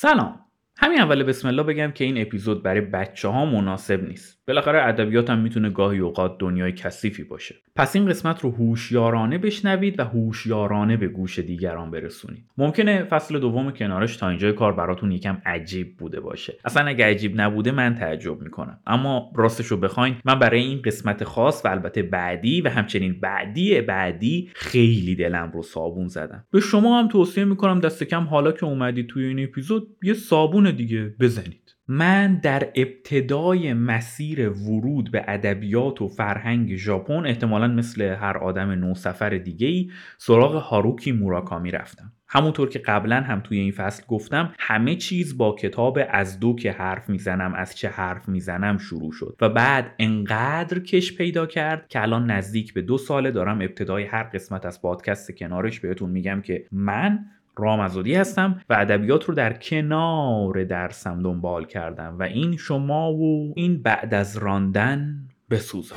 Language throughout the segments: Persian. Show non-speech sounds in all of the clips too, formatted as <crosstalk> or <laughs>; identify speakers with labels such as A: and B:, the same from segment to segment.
A: سلام همین اول بسم الله بگم که این اپیزود برای بچه ها مناسب نیست. بالاخره ادبیات هم می‌تونه گاهی اوقات دنیای کثیفی باشه. پس این قسمت رو هوشیارانه بشنوید و هوشیارانه به گوش دیگران برسونید. ممکنه فصل دوم کنارش تا اینجای کار براتون یکم عجیب بوده باشه. اصلا اگه عجیب نبوده من تعجب می‌کنم. اما راستش رو بخواین من برای این قسمت خاص و البته بعدی و همچنین بعدی بعدی خیلی دلم رو صابون زدم. به شما هم توصیه می‌کنم دست کم حالا که اومدید توی این اپیزود یه صابون دیگه بزنید. من در ابتدای مسیر ورود به ادبیات و فرهنگ ژاپن احتمالا مثل هر آدم نوسفر دیگه ای سراغ هاروکی موراکامی رفتم. همونطور که قبلا هم توی این فصل گفتم همه چیز با کتاب از دو که حرف می‌زنم از چه حرف می‌زنم شروع شد و بعد انقدر کش پیدا کرد که الان نزدیک به دو ساله دارم ابتدای هر قسمت از پادکست کنارش بهتون میگم که من رامزادی هستم و ادبیات رو در کنار درسم دنبال کردم و این شما و این بعد از راندن بسوزم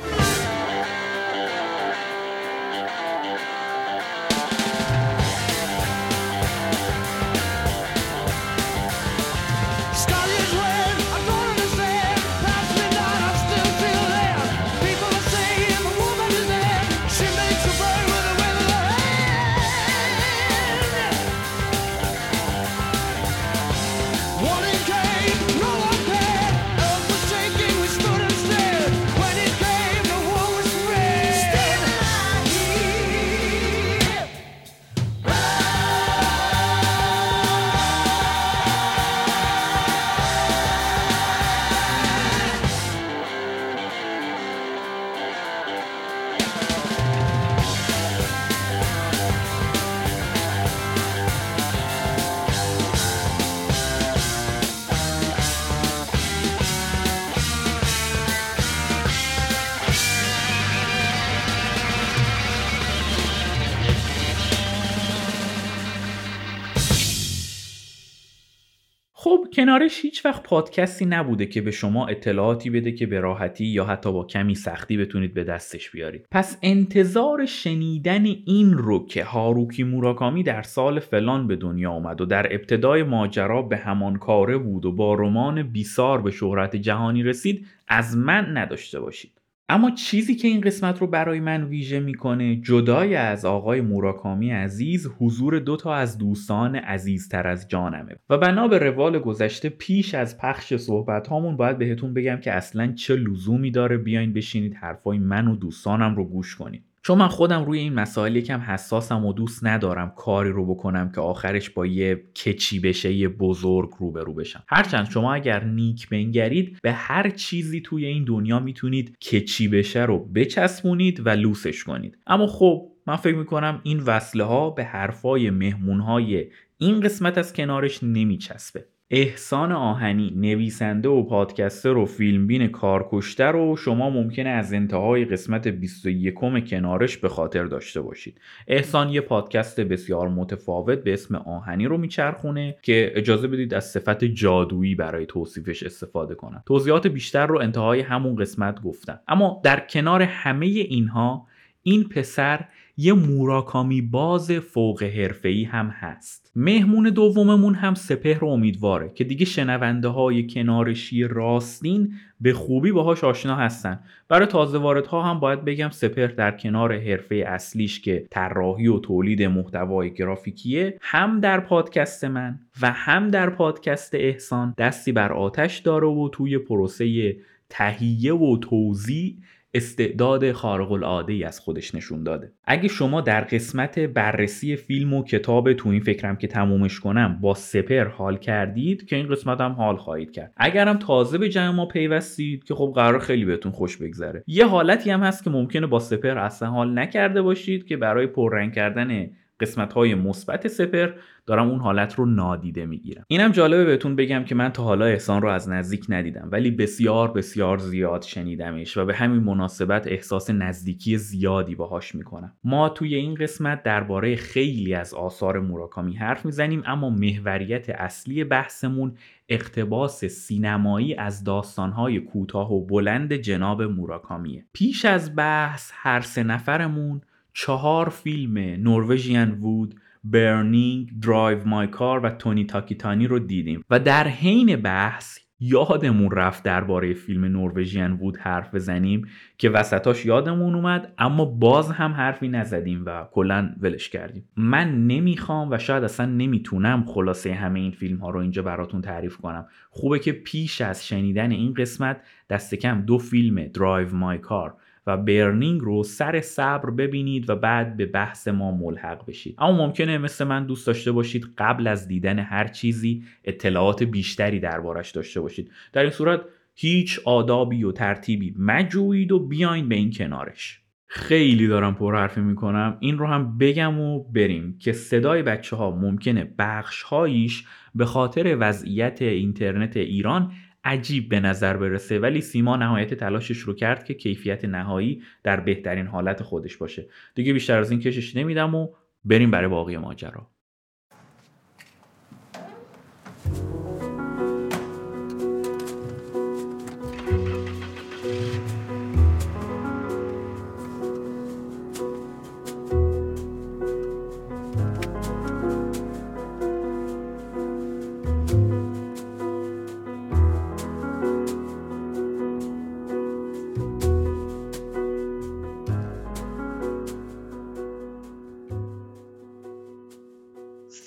A: کنارش هیچ وقت پادکستی نبوده که به شما اطلاعاتی بده که به راحتی یا حتی با کمی سختی بتونید به دستش بیارید. پس انتظار شنیدن این رو که هاروکی موراکامی در سال فلان به دنیا آمد و در ابتدای ماجرا به همان کاره بود و با رمان بیسار به شهرت جهانی رسید از من نداشته باشید. اما چیزی که این قسمت رو برای من ویژه می‌کنه جدای از آقای موراکامی عزیز حضور دو تا از دوستان عزیزتر از جانمه. و بنا به روال گذشته پیش از پخش صحبت هامون باید بهتون بگم که اصلا چه لزومی داره بیاین بشینید حرفای من و دوستانم رو گوش کنید. چون من خودم روی این مسائل یکم حساسم و دوست ندارم کاری رو بکنم که آخرش با یه کچی بشه یه بزرگ روبرو بشم. هرچند شما اگر نیک بنگرید به هر چیزی توی این دنیا می‌تونید کچی بشه رو بچسبونید و لوسش کنید. اما خب من فکر می‌کنم این وصله ها به حرفای مهمون های این قسمت از کنارش نمیچسبه. احسان آهنی نویسنده و پادکستر و فیلمبین کارکشته رو شما ممکنه از انتهای قسمت 21 کنارش به خاطر داشته باشید. احسان یه پادکست بسیار متفاوت به اسم آهنی رو میچرخونه که اجازه بدید از صفت جادویی برای توصیفش استفاده کنم. توضیحات بیشتر رو انتهای همون قسمت گفتم. اما در کنار همه اینها این پسر یه موراکامی باز فوق حرفه‌ای هم هست. مهمون دوممون هم سپهر امیدواره که دیگه شنونده های کنارشی راستین به خوبی باهاش آشنا هستن. برای تازه واردها هم باید بگم سپهر در کنار حرفه اصلیش که طراحی و تولید محتوای گرافیکیه هم در پادکست من و هم در پادکست احسان دستی بر آتش داره و توی پروسه تهیه و توضیح استعداد خارق العاده ای از خودش نشون داده. اگه شما در قسمت بررسی فیلم و کتاب تو این فکرم که تمومش کنم با سپر حال کردید که این قسمت هم حال خواهید کرد. اگرم تازه به جمع ما پیوستید که خب قرار خیلی بهتون خوش بگذره. یه حالتی هم هست که ممکنه با سپر اصلا حال نکرده باشید که برای پررنگ کردن قسمت های مثبت سپر دارم اون حالت رو نادیده می‌گیرم. اینم جالبه بهتون بگم که من تا حالا احسان رو از نزدیک ندیدم ولی بسیار بسیار زیاد شنیدمش و به همین مناسبت احساس نزدیکی زیادی باهاش می‌کنم. ما توی این قسمت درباره خیلی از آثار موراکامی حرف می‌زنیم اما محوریت اصلی بحثمون اقتباس سینمایی از داستانهای کوتاه و بلند جناب موراکامیه. پیش از بحث هر سه نفرمون چهار فیلم Norwegian Wood، Burning، Drive My Car و تونی تاکیتانی رو دیدیم. و در حین بحث یادمون رفت درباره فیلم Norwegian Wood حرف بزنیم که وسطاش یادمون اومد اما باز هم حرفی نزدیم و کلا ولش کردیم. من نمی‌خوام و شاید اصلا نمی‌تونم خلاصه همه این فیلم ها رو اینجا براتون تعریف کنم. خوبه که پیش از شنیدن این قسمت دست کم دو فیلم Drive My Car و برنینگ رو سر صبر ببینید و بعد به بحث ما ملحق بشید. اما ممکنه مثل من دوست داشته باشید قبل از دیدن هر چیزی اطلاعات بیشتری دربارش داشته باشید. در این صورت هیچ آدابی و ترتیبی مجوید و بیاین به این کنارش. خیلی دارم پر حرفی می‌کنم. این رو هم بگم و بریم که صدای بچه ها ممکنه بخش هاییش به خاطر وضعیت اینترنت ایران عجیب به نظر برسه ولی سیما نهایت تلاشش رو کرد که کیفیت نهایی در بهترین حالت خودش باشه. دیگه بیشتر از این کشش نمیدم و بریم برای باقی ماجرا.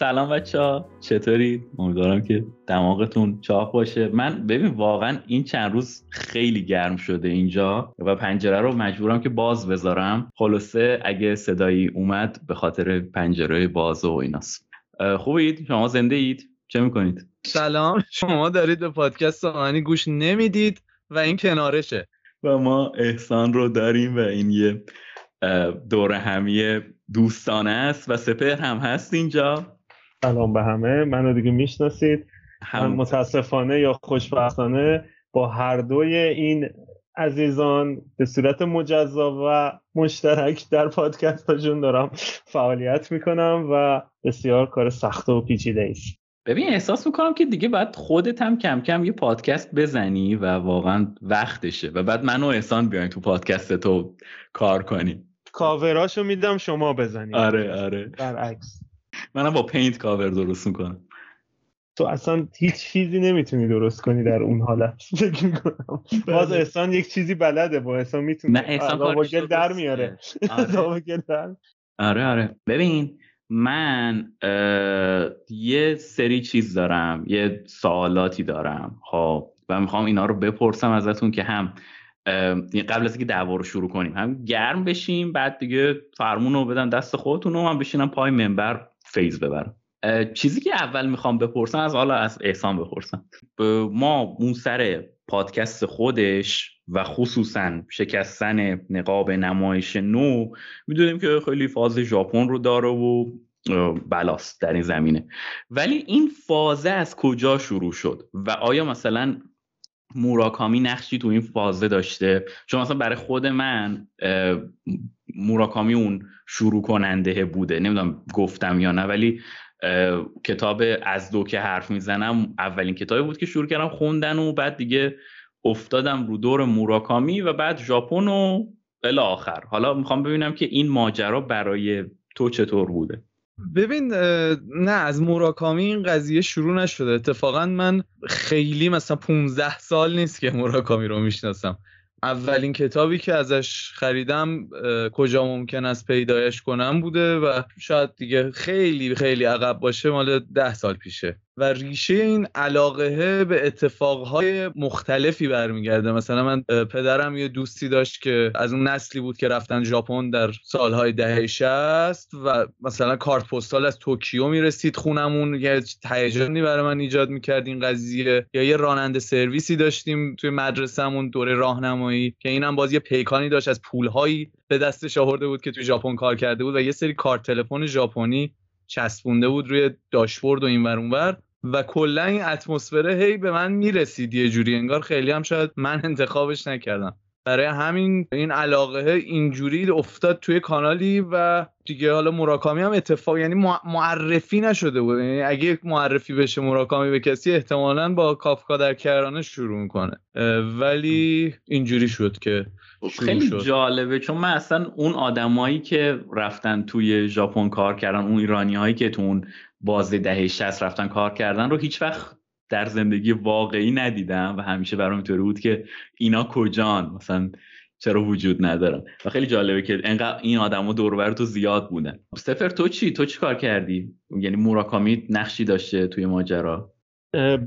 A: سلام بچه ها چطورید؟ امیدوارم که دماغتون چاق باشه من ببین واقعا این چند روز خیلی گرم شده اینجا و پنجره رو مجبورم که باز بذارم خلاصه اگه صدایی اومد به خاطر پنجره باز و ایناست خوبید؟ شما زنده اید؟ چه می‌کنید؟
B: سلام شما دارید به پادکست آهنی گوش نمی‌دید و این کنارشه
A: و ما احسان رو داریم و این یه دور همی دوستانه است و سپر هم هست اینجا
C: سلام به همه. منو دیگه می‌شناسید. من متاسفانه یا خوشبختانه با هر دوی این عزیزان به صورت مجزا و مشترک در پادکست هاشون دارم فعالیت می‌کنم و بسیار کار سخت و پیچیده ایست
A: ببین احساس می‌کنم که دیگه باید خودت هم کم کم یه پادکست بزنی و واقعا وقتشه و بعد منو احسان بیاین تو پادکست تو کار کنی.
C: کاوراشو میدم شما بزنید
A: آره آره.
C: برعکس.
A: منم با پینت کاور درست می‌کنم.
C: تو اصلا هیچ چیزی نمی‌تونی درست کنی در اون حالت. <laughs> فکر می‌کنم. باز بله. احسان یک چیزی بلده با احسان می‌تونه.
A: نه احسان
C: در میاره.
A: آره. <laughs> آره آره. ببین من یه سری چیز دارم یه سوالاتی دارم خب. و می‌خوام اینا رو بپرسم ازتون که هم قبل از اینکه دعوا رو شروع کنیم هم گرم بشیم بعد دیگه فرمون رو بدن دست خودتون و من بشینم پای منبر فیز ببرم. چیزی که اول می‌خوام بپرسم از حالا از احسان بپرسم. ما اون سر پادکست خودش و خصوصا شکستن نقاب نمایش نو می‌دونیم که خیلی فاز ژاپن رو داره و بلاست در این زمینه. ولی این فازه از کجا شروع شد؟ و آیا مثلا موراکامی نقشی تو این فازه داشته؟ چون مثلا برای خود من موراکامی اون شروع کننده بوده. نمی‌دونم گفتم یا نه ولی کتاب از دو که حرف می‌زنم اولین کتابی بود که شروع کردم خوندن و بعد دیگه افتادم رو دور موراکامی و بعد ژاپن و الی آخر. حالا می‌خوام ببینم که این ماجرا برای تو چطور بوده؟
B: ببین نه از موراکامی این قضیه شروع نشده. اتفاقا من خیلی مثلا 15 سال نیست که موراکامی رو می‌شناسم. اولین کتابی که ازش خریدم کجا ممکن است پیدایش کنم بوده و شاید دیگه خیلی خیلی عقب باشه مال ده سال پیشه. و ریشه این علاقه به اتفاقهای مختلفی برمیگرده. مثلا من پدرم یه دوستی داشت که از اون نسلی بود که رفتن ژاپن در سالهای دهه 60 و مثلا کارت پستال از توکیو می‌رسید خونمون. یه هیجانی برای من ایجاد می‌کرد این قضیه. یا یه راننده سرویسی داشتیم توی مدرسهمون دوره راهنمایی که اینم باز یه پیکانی داشت از پولهایی به دستش آورده بود که توی ژاپن کار کرده بود و یه سری کارت تلفن ژاپنی چسبونده بود روی داشبورد و این ور و کلا این اتمسفر هی به من می‌رسید یه جوری انگار خیلی هم شاید من <laughs> انتخابش نکردم. برای همین این علاقه اینجوری افتاد توی کانالی و دیگه حالا مراکامی هم اتفاق یعنی معرفی نشده بود. یعنی اگه معرفی بشه مراکامی به کسی احتمالا با کافکا در کرانه شروع می‌کنه. ولی اینجوری شد که
A: خیلی شد. جالبه چون من اصلا اون آدمایی که رفتن توی ژاپن کار کردن اون ایرانی هایی که تو اون بازه دهه 60 رفتن کار کردن رو هیچ وقت در زندگی واقعی ندیدم و همیشه برام اینطوری بود که اینا کجان؟ مثلا چرا وجود ندارن؟ و خیلی جالبه که انقدر این آدما دور تو زیاد بودن. سفر تو چی؟ تو چی کار کردی؟ یعنی موراکامی نقشی داشته توی ماجرا؟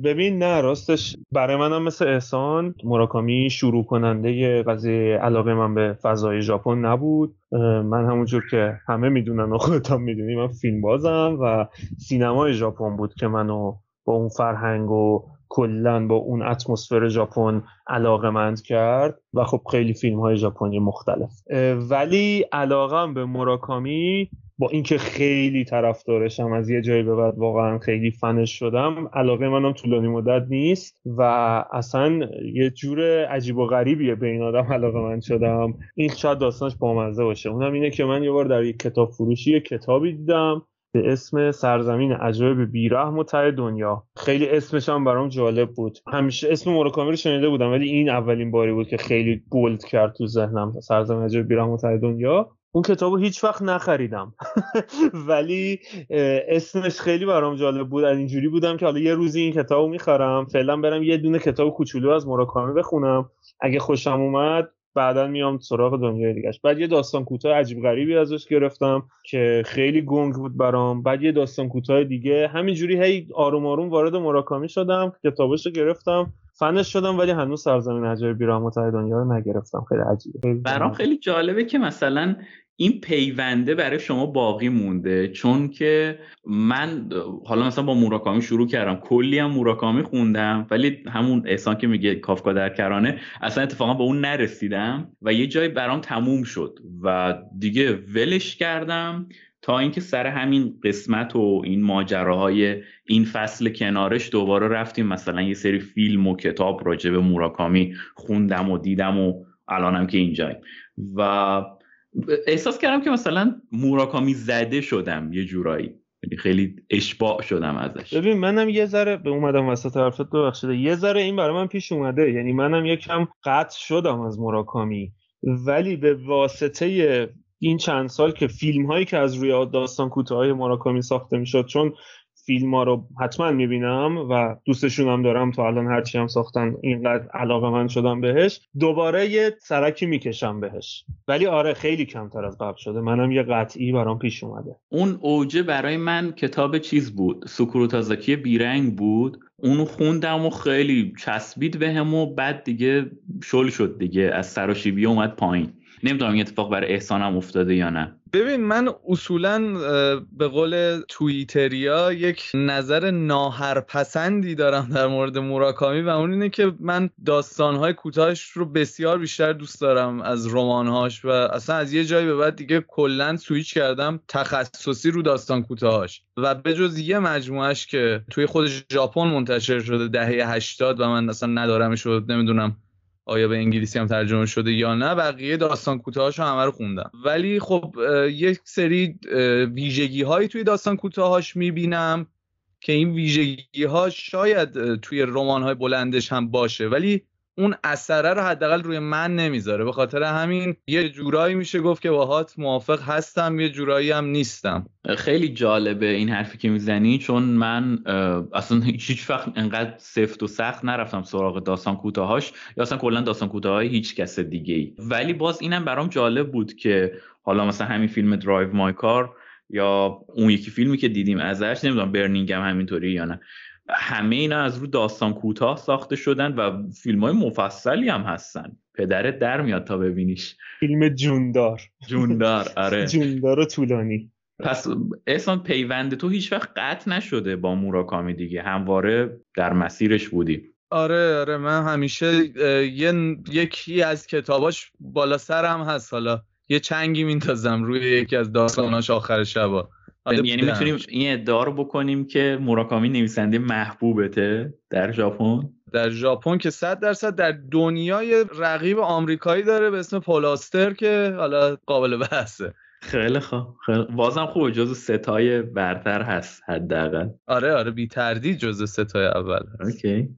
C: ببین نه راستش برای منم مثل احسان موراکامی شروع کننده قضیه علاقه من به فضای ژاپن نبود. من همونجور که همه می‌دونن و خودت هم می‌دونی من فیلم بازم و سینمای ژاپن بود که منو با اون فرهنگ و کلا با اون اتمسفر ژاپن علاقه مند کرد و خب خیلی فیلم های ژاپنی مختلف. ولی علاقم به موراکامی با اینکه خیلی طرفدارشم از یه جایی به بعد واقعا خیلی فنش شدم علاقه منم طولانی مدت نیست و اصلا یه جور عجیب و غریبیه به این آدم علاقه من شدم. این شاید داستانش بامزه باشه. اونم اینه که من یه بار در یک کتاب فروشی یه کتابی دیدم به اسم سرزمین عجایب بیرحم و ته دنیا. خیلی اسمش هم برام جالب بود. همیشه اسم موراکامی رو شنیده بودم ولی این اولین باری بود که خیلی بولد کرد تو ذهنم. سرزمین عجایب بیرحم و دنیا. اون کتاب رو هیچ وقت نخریدم. <laughs> ولی اسمش خیلی برام جالب بود. اینجوری بودم که حالا یه روزی این کتاب رو می‌خرم. فعلا برم یه دونه کتاب کوچولو از موراکامی بخونم. اگه خوشم اومد بعدا میام سراغ دنیای دیگهش. بعد یه داستان کوتاه عجیب غریبی ازش گرفتم که خیلی گنگ بود برام. بعد یه داستان کوتاه دیگه. همینجوری هی آروم آروم وارد مراکامی شدم کتابش رو گرفتم. فنش شدم ولی هنوز سرزمین عجایب بیراه دنیا رو نگرفتم. خیلی عجیبه.
A: برام خیلی جالبه که مثلا این پیونده برای شما باقی مونده چون که من حالا مثلا با موراکامی شروع کردم. کلی هم موراکامی خوندم ولی همون احسان که میگه کافکا در کرانه اصلا اتفاقا به اون نرسیدم و یه جای برام تموم شد و دیگه ولش کردم تا اینکه سر همین قسمت و این ماجراهای این فصل کنارش دوباره رفتیم. مثلا یه سری فیلم و کتاب راجع به موراکامی خوندم و دیدم و الانم که اینجاییم و احساس کردم که مثلا موراکامی زده شدم یه جورایی. یعنی خیلی اشباع شدم ازش.
C: ببین منم یه ذره به اومدم وسط حرفت ببخشید. یه ذره این برای من پیش اومده. یعنی منم یکم قطع شدم از موراکامی. ولی به واسطه این چند سال که فیلم هایی که از روی داستان کوتاه مراکامی ساخته می‌شد چون فیلم ها رو حتما می‌بینم و دوستشون هم دارم تا الان هرچی هم ساختن اینقدر علاقه من شدم بهش. دوباره یه سرکی می‌کشم بهش. ولی آره خیلی کمتر از قبل شده. منم یه قطعی برام پیش اومده.
A: اون اوجه برای من کتاب چیز بود؟ سکروتازاکی بیرنگ بود. اونو خوندم و خیلی چسبید بهم و بعد دیگه شل شد دیگه. از سراشیبی اومد پایین. نمی‌دونم این اتفاق برای احسانم افتاده یا نه.
B: ببین من اصولا به قول توییتریا یک نظر ناهرپسندی دارم در مورد موراکامی و اون اینه که من داستانهای کوتاهش رو بسیار بیشتر دوست دارم از رمانهاش و اصلا از یه جایی به بعد دیگه کلا سویچ کردم تخصصی رو داستان کوتاهاش. و به جز یه مجموعش که توی خود ژاپن منتشر شده دهه 80 و من اصلا ندارمش رو نمی‌دونم آیا به انگلیسی هم ترجمه شده یا نه بقیه داستان کوتاهاشو همه رو خوندم. ولی خب یک سری ویژگی هایی توی داستان کوتاهاش می‌بینم که این ویژگی ها شاید توی رمان های بلندش هم باشه. ولی اون اثره رو حداقل روی من نمی‌ذاره. به خاطر همین یه جورایی میشه گفت که باهات موافق هستم یه جورایی هم نیستم.
A: خیلی جالبه این حرفی که می‌زنی چون من اصلا هیچ وقت انقدر سفت و سخت نرفتم سراغ داستان کوتاهاش یا اصلا کلا داستان کوتاه هیچ کس دیگه ای ولی باز اینم برام جالب بود که حالا مثلا همین فیلم Drive My Car یا اون یکی فیلمی که دیدیم ازش نمی‌دونم Burning هم همینطوری یا نه. همه اینا از رو داستان کوتاه ساخته شدن و فیلم های مفصلی هم هستن. پدرت در میاد تا ببینیش.
C: فیلم جوندار.
A: جوندار آره. <laughs>
C: جوندار و طولانی.
A: پس احسان پیوند تو هیچ وقت قطع نشده با موراکامی دیگه. همواره در مسیرش بودی.
B: آره آره من همیشه یه یکی از کتاباش بالا سرم هست حالا. یه چنگی میندازم روی یکی از داستاناش آخر شبا.
A: یعنی می‌تونیم این ادعا رو بکنیم که موراکامی نویسنده محبوبته در ژاپن؟
B: در ژاپن که 100 درصد در دنیای رقیب آمریکایی داره به اسم پولاستر که حالا قابل بحثه.
A: خیلی خوب خیلی بازم خوب جزو ستای برتر هست حداقل.
B: آره آره بی تردید جزو ستای اول
A: okay.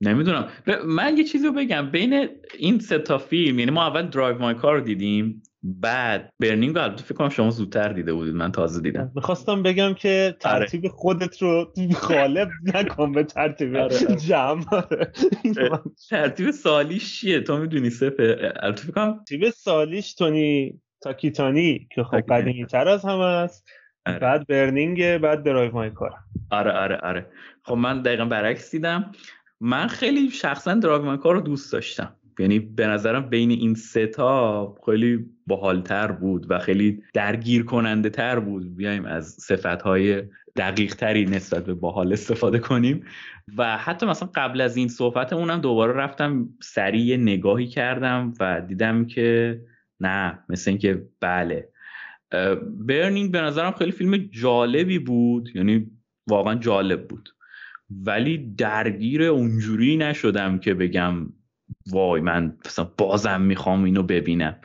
A: نمی‌دونم. من یه چیزی رو بگم. بین این ستا فیلم یعنی ما اول Drive My Car رو دیدیم. بعد Burning رو فکر کنم شما زودتر دیده بودید من تازه دیدم.
C: می‌خواستم بگم که آره. ترتیب خودت رو خراب نکن به ترتیب آره. جمع.
A: ترتیب سالیش چیه؟ تو می‌دونی سپه فکر کنم
C: ترتیب سالیش تونی تاکیتانی که خب قدیمی تر از همه است. آره. بعد Burning بعد Drive My Car
A: آره آره آره. خب من دقیقا برعکس دیدم. من خیلی شخصا Drive My Car رو دوست داشتم. یعنی به نظرم بین این سه تا خیلی باحالتر بود و خیلی درگیر کننده تر بود. بیایم از صفت های دقیق تری نسبت به باحال استفاده کنیم. و حتی مثلا قبل از این صحبتمونم دوباره رفتم سریع نگاهی کردم و دیدم که نه مثل اینکه بله. برنینگ به نظرم خیلی فیلم جالبی بود یعنی واقعا جالب بود. ولی درگیر اونجوری نشدم که بگم وای من مثلا بازم می‌خوام اینو ببینم.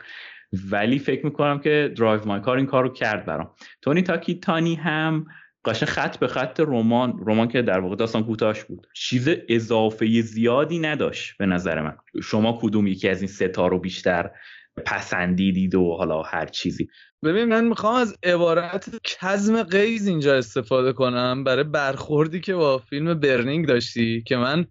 A: ولی فکر می‌کنم که درایو مای کار این کار رو کرد برام. تونی تاکی تانی هم قشن خط به خط رمان رمان که در واقع داستان کوتاش بود. چیز اضافه زیادی نداشت به نظر من. شما کدوم یکی از این ستا رو بیشتر پسندیدید و حالا هر چیزی؟
B: ببین من می‌خوام از عبارت کزم قیز اینجا استفاده کنم. برای برخوردی که با فیلم برنینگ داشتی که من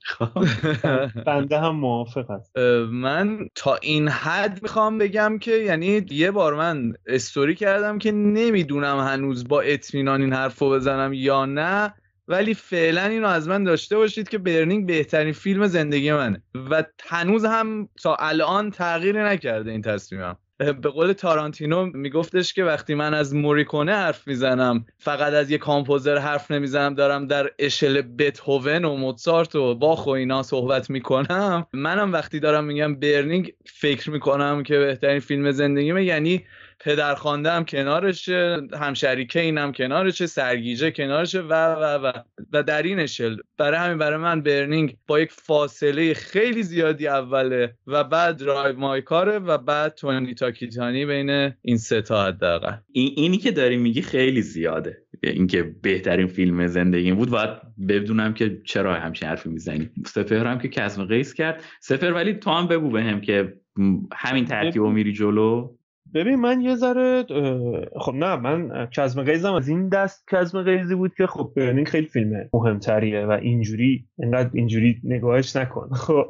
C: خب. <laughs> بنده هم موافق هست
B: من تا این حد می‌خوام بگم که یعنی یه بار من استوری کردم که نمی‌دونم هنوز با اطمینان این حرف بزنم یا نه ولی فعلا اینو از من داشته باشید که برنینگ بهترین فیلم زندگی منه. و هنوز هم تا الان تغییری نکرده این تصمیمم. به قول تارانتینو میگفتش که وقتی من از موریکونه حرف می‌زنم فقط از یه کامپوزر حرف نمی‌زنم دارم در اشل بتهوون و موتسارت و باخ و اینا صحبت می‌کنم. منم وقتی دارم میگم برنینگ فکر می‌کنم که بهترین فیلم زندگیمه. یعنی پدر هم کنارشه همشریکه اینم کنارشه سرگیجه کنارشه و و و و در این اشل. برای همین برای من برنینگ با یک فاصله خیلی زیادی اوله و بعد درایو مای کاره و بعد تونی تاکیتانی بین این سه تا حداقل.
A: این اینی که داری میگی خیلی زیاده. اینکه بهترین فیلم زندگی بود. باید بدونم که چرا همچین حرفی می‌زنی. سفر هم که کزم قیس کرد. سفر ولی تو هم بگو بهم که همین ترتیب میری جلو.
C: ببین من یه ذره خب نه من کزم قیزم از این دست کزم قیزی بود که خب Burning خیلی فیلم مهمتریه و اینجوری انقدر اینجوری نگاهش نکن. <laughs> خب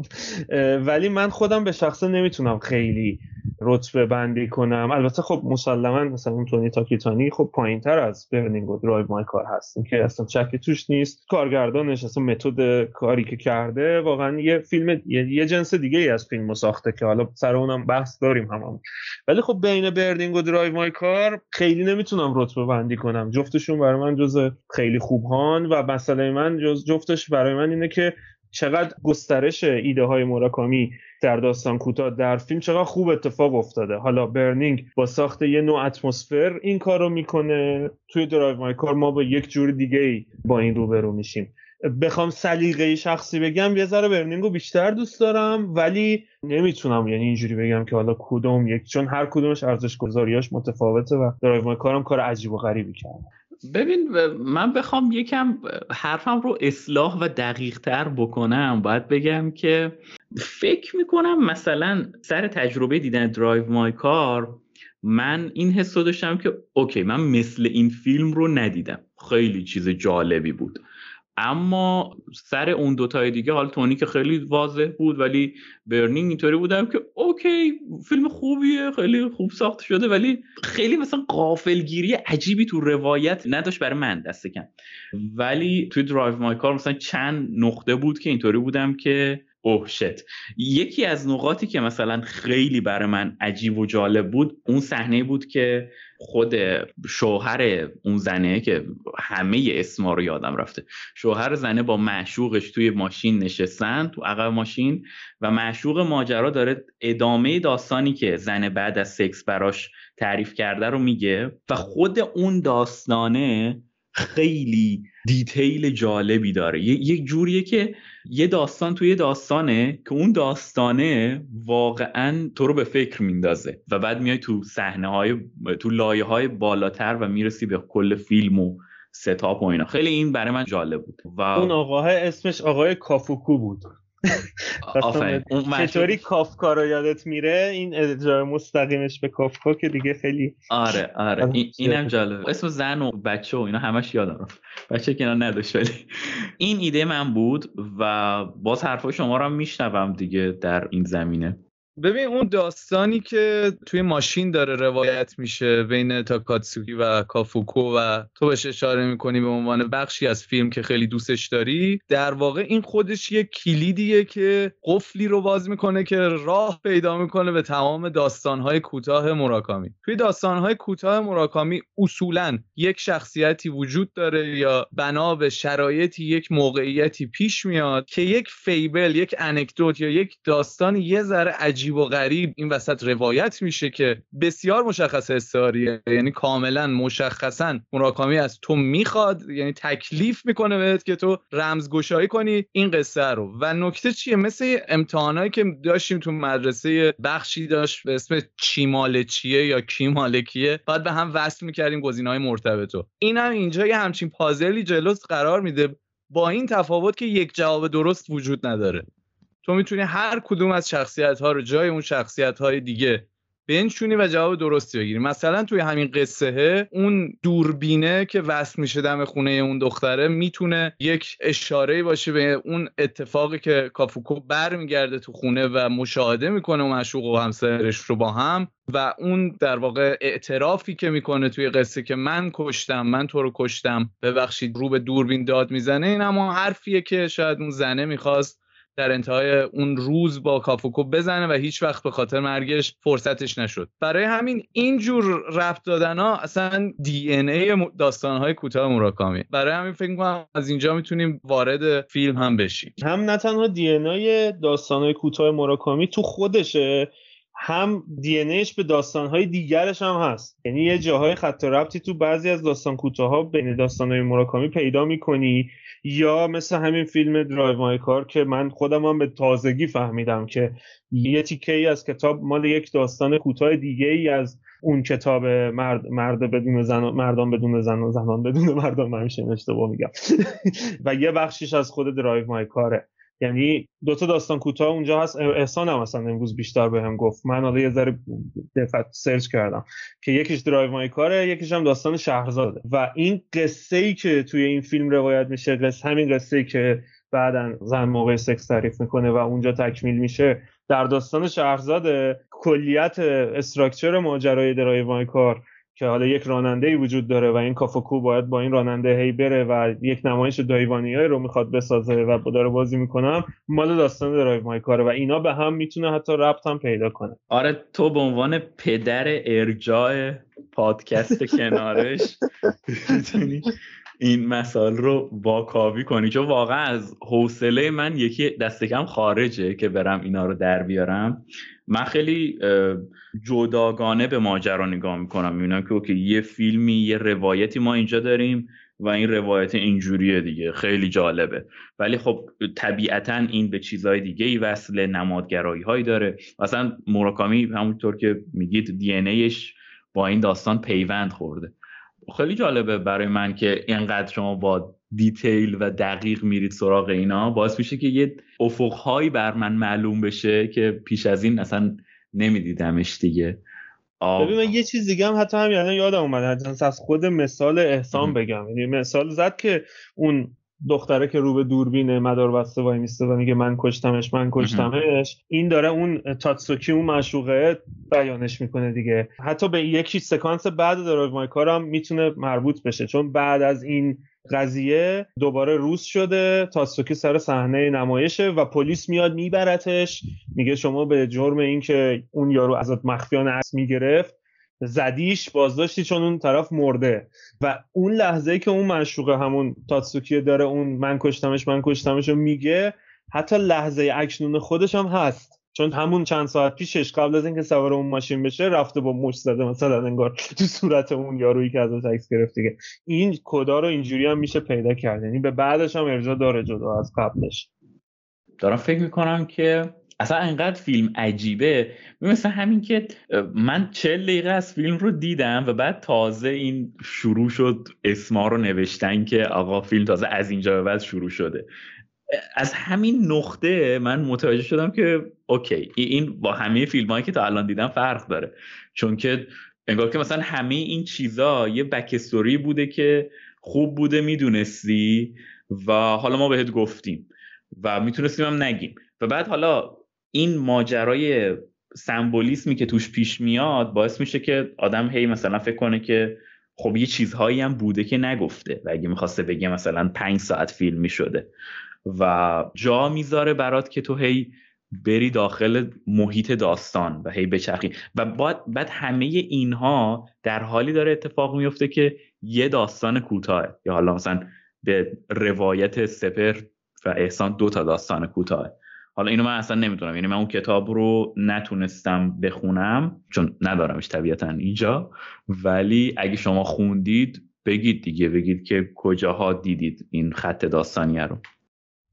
C: ولی من خودم به شخصه نمی‌تونم خیلی رتبه بندی کنم. البته خب مسلما مثلا تونی تاکیتانی خب پایین تر از Burning و Drive My Car هست که اصلا شک توش نیست. کارگردانش اصلا متد کاری که کرده واقعا یه فیلم یه, جنس دیگه ای از فیلم ساخته که حالا سر اونم بحث داریم هم, ولی خب بین Burning و Drive My Car خیلی نمی‌تونم رتبه بندی کنم. جفتشون برای من جز خیلی خوب هان و مسئله من جز جفتش برای من اینه که چقدر گسترش ایده های موراکامی در داستان کوتاه در فیلم چقدر خوب اتفاق افتاده. حالا Burning با ساخت یه نوع اتمسفر این کار رو می‌کنه. توی Drive My Car ما با یک جور دیگه ای با این روبرو میشیم. بخوام سلیقه شخصی بگم یه ذره Burning رو بیشتر دوست دارم ولی نمی‌تونم یعنی اینجوری بگم که حالا کدوم یک چون هر کدومش ارزش گذاریاش متفاوته و Drive My Car م کار عجیب و غریبی کرد
A: ببین من بخوام یکم حرفم رو اصلاح و دقیق تر بکنم. باید بگم که فکر می‌کنم مثلا سر تجربه دیدن Drive My Car من این حس رو داشتم که okay من مثل این فیلم رو ندیدم. خیلی چیز جالبی بود. اما سر اون دوتای دیگه حالا تونی که خیلی واضح بود ولی Burning اینطوری بودم که okay فیلم خوبیه خیلی خوب ساخته شده ولی خیلی مثلا غافلگیری عجیبی تو روایت نداشت برای من دست کم. ولی توی درایو مای کار مثلا چند نقطه بود که اینطوری بودم که اوه شت. یکی از نقاطی که مثلا خیلی برای من عجیب و جالب بود اون صحنه بود که خود شوهر اون زنه که همه اسما رو یادم رفته. شوهر زنه با معشوقش توی ماشین نشستن تو عقب ماشین و معشوق ماجرا داره ادامه داستانی که زنه بعد از سکس براش تعریف کرده رو میگه و خود اون داستانه خیلی دیتیل جالبی داره. یک جوریه که یه داستان توی داستانه که اون داستانه واقعا تو رو به فکر میندازه و بعد میای تو صحنه های تو لایه های بالاتر و می‌رسی به کل فیلم و ستاپ و اینا. خیلی این برای من جالب بود.
C: و اون آقاه اسمش آقای کافوکو بود. چطوری کافکا رو یادت میره؟ این اجرای مستقیمش به کافکا که دیگه خیلی
A: آره آره. این اینم جالب اسم زن و بچه و اینا همش یادم رفت. بچه که نداشت ولی. این ایده من بود و باز حرفای شما رو میشنوم دیگه در این زمینه.
B: ببین اون داستانی که توی ماشین داره روایت میشه بین تاکاتسوکی و کافوکو و تو بهش اشاره می‌کنی به عنوان بخشی از فیلم که خیلی دوستش داری در واقع این خودش یه کلیدیه که قفلی رو باز می‌کنه که راه پیدا می‌کنه به تمام داستانهای کوتاه مراکامی توی داستانهای کوتاه مراکامی اصولا یک شخصیتی وجود داره یا بنا به شرایطی یک موقعیتی پیش میاد که یک فیبل یک انکدوت یا یک داستان یه ذره عجیب عجیب و غریب این وسط روایت میشه که بسیار مشخص استعاریه یعنی کاملا مشخصا مراکامی از تو می‌خواد یعنی تکلیف می‌کنه بهت که تو رمزگشایی کنی این قصه رو. و نکته چیه؟ مثل امتحانایی که داشتیم تو مدرسه بخشی داشت به اسم چی مال چیه یا کی مالکیه بعد به هم وصل می‌کردیم گزینه‌های مرتبطو این هم اینجا یه همچین پازلی جلوس قرار میده با این تفاوت که یک جواب درست وجود نداره. تو می‌تونی هر کدوم از شخصیت ها رو جای اون شخصیت های دیگه بنشونی و جواب درستی بگیری. مثلا توی همین قصه اون دوربینه که وصل میشه دم خونه اون دختره می‌تونه یک اشاره باشه به اون اتفاقی که کافوکو برمیگرده تو خونه و مشاهده می‌کنه و مشوق و همسرش رو با هم و اون در واقع اعترافی که می‌کنه توی قصه که من کشتم من تو رو کشتم ببخشید رو به دوربین داد می‌زنه این اما حرفیه که شاید اون زنه می‌خواست در انتهای اون روز با کافوکو بزنه و هیچ وقت به خاطر مرگش فرصتش نشد. برای همین اینجور رفت دادن ها اصلا دی ان ای داستان های کوتاه موراکامی برای همین فکر کنم از اینجا می‌تونیم وارد فیلم هم بشیم.
C: هم نه تنها دی ان ای داستان های کوتاه موراکامی تو خودشه. هم دی ایش به داستانهای دیگرش هم هست. یعنی یه جاهای خط ربطی تو بعضی از داستان کوتاه ها بین داستانهای مراکامی پیدا می‌کنی. یا مثل همین فیلم Drive My Car که من خودم هم به تازگی فهمیدم که یه تیکه ای از کتاب مال یک داستان کوتاه دیگه ای از اون کتاب مرد, مرد بدون زن مردان بدون زن و زنان بدون مردان. من اشتباه میگم. <laughs> و یه بخشیش از خود Drive My Car ه یعنی دو تا داستان کوتاه اونجا هست. احسان هم مثلا امروز بیشتر بهم گفت. من حالا یه ذره دقیق search کردم که یکیش Drive My Car ه یکیش هم داستان شهرزاده. و این قصه ای که توی این فیلم روایت میشه قصه همین قصه ای که بعدا زن موقع سکس تعریف می‌کنه و اونجا تکمیل میشه در داستان شهرزاده کلیت structure ماجرای Drive My Car که حالا یک راننده وجود داره و این کافوکو باید با این راننده هی بره و یک نمایش دایی وانیا رو می‌خواد بسازه و داره بازی می‌کنه مال داستان Drive My Car ه و اینا به هم می‌تونه حتی ربط هم پیدا کنه.
A: آره تو به عنوان پدر ارجاع پادکست کنارش این مسائل رو واکاوی کنی. چون واقعا از حوصله من یکی دست کم خارجه که برم اینا رو در بیارم. من خیلی جداگانه به ماجرا نگاه می‌کنم. می‌بینم که اوکی یه فیلمی یه روایتی ما اینجا داریم و این روایت اینجوریه دیگه. خیلی جالبه. ولی خب طبیعتا این به چیزهای دیگه ای وصل نمادگرایی هایی داره. مثلا موراکامی همونطور که میگید دی ایش با این داستان پیوند خورده. خیلی جالبه برای من که اینقدر شما با دیتیل و دقیق میرید سراغ اینا باعث میشه که یه افقهایی بر من معلوم بشه که پیش از این اصلا نمیدیدمش دیگه.
C: ببین من یه چیز دیگه هم حتی همین الان یادم اومد از خود مثال احسان بگم. یعنی مثال زد که اون دختره که رو به دوربین مدار بسته وای میسته و میگه من کشتمش من کشتمش این داره اون تاتسوکی اون مشوقه بیانش می‌کنه دیگه. حتی به یکی سکانس بعد داره مای کارم می‌تونه مربوط بشه چون بعد از این قضیه دوباره روز شده تاتسوکی سر صحنه نمایشه و پلیس میاد میبرتش. میگه شما به جرم اینکه اون یارو ازت مخفیانه عکس می‌گرفت زدیش بازداشتی چون اون طرف مرده. و اون لحظه که اون منشوقه همون تاتسوکی داره اون من کشتمش من کشتمش رو میگه حتی لحظه اکنون خودش هم هست. چون همون چند ساعت پیشش قبل از اینکه سوار اون ماشین بشه رفته با مش زده مثلا انگار تو صورت اون یارویی که ازش عکس گرفت دیگه. این کدا رو اینجوری هم میشه پیدا کرد. یعنی به بعدش هم ارجاع داره جدا از قبلش.
A: دارم فکر می‌کنم که اصلا انقدر فیلم عجیبه. مثل همین که من چل دقیقه از فیلم رو دیدم و بعد تازه این شروع شد اسما رو نوشتن که آقا فیلم تازه از اینجا به بعد شروع شده. از همین نقطه من متوجه شدم که اوکی این با همه فیلم هایی که تا الان دیدم فرق داره. چون که انگار که مثلا همه این چیزا یه بکستوری بوده که خوب بوده می‌دونستی و حالا ما بهت گفتیم و می‌تونستیم هم نگیم. و بعد حالا این ماجرای سمبولیسمی که توش پیش میاد باعث میشه که آدم هی مثلا فکر کنه که خب یه چیزهایی هم بوده که نگفته و اگه می‌خواسته بگه مثلا پنج ساعت فیلم می‌شده و جا می‌ذاره برات که تو هی بری داخل محیط داستان و هی بچرخی. و بعد همه اینها در حالی داره اتفاق میفته که یه داستان کوتاه. یا حالا مثلا به روایت سپر و احسان دو تا داستان کوتاه. حالا اینو من اصلا نمی‌دونم. یعنی من اون کتاب رو نتونستم بخونم چون ندارمش طبیعتا اینجا. ولی اگه شما خوندید بگید دیگه. بگید که کجاها دیدید این خط داستانی رو.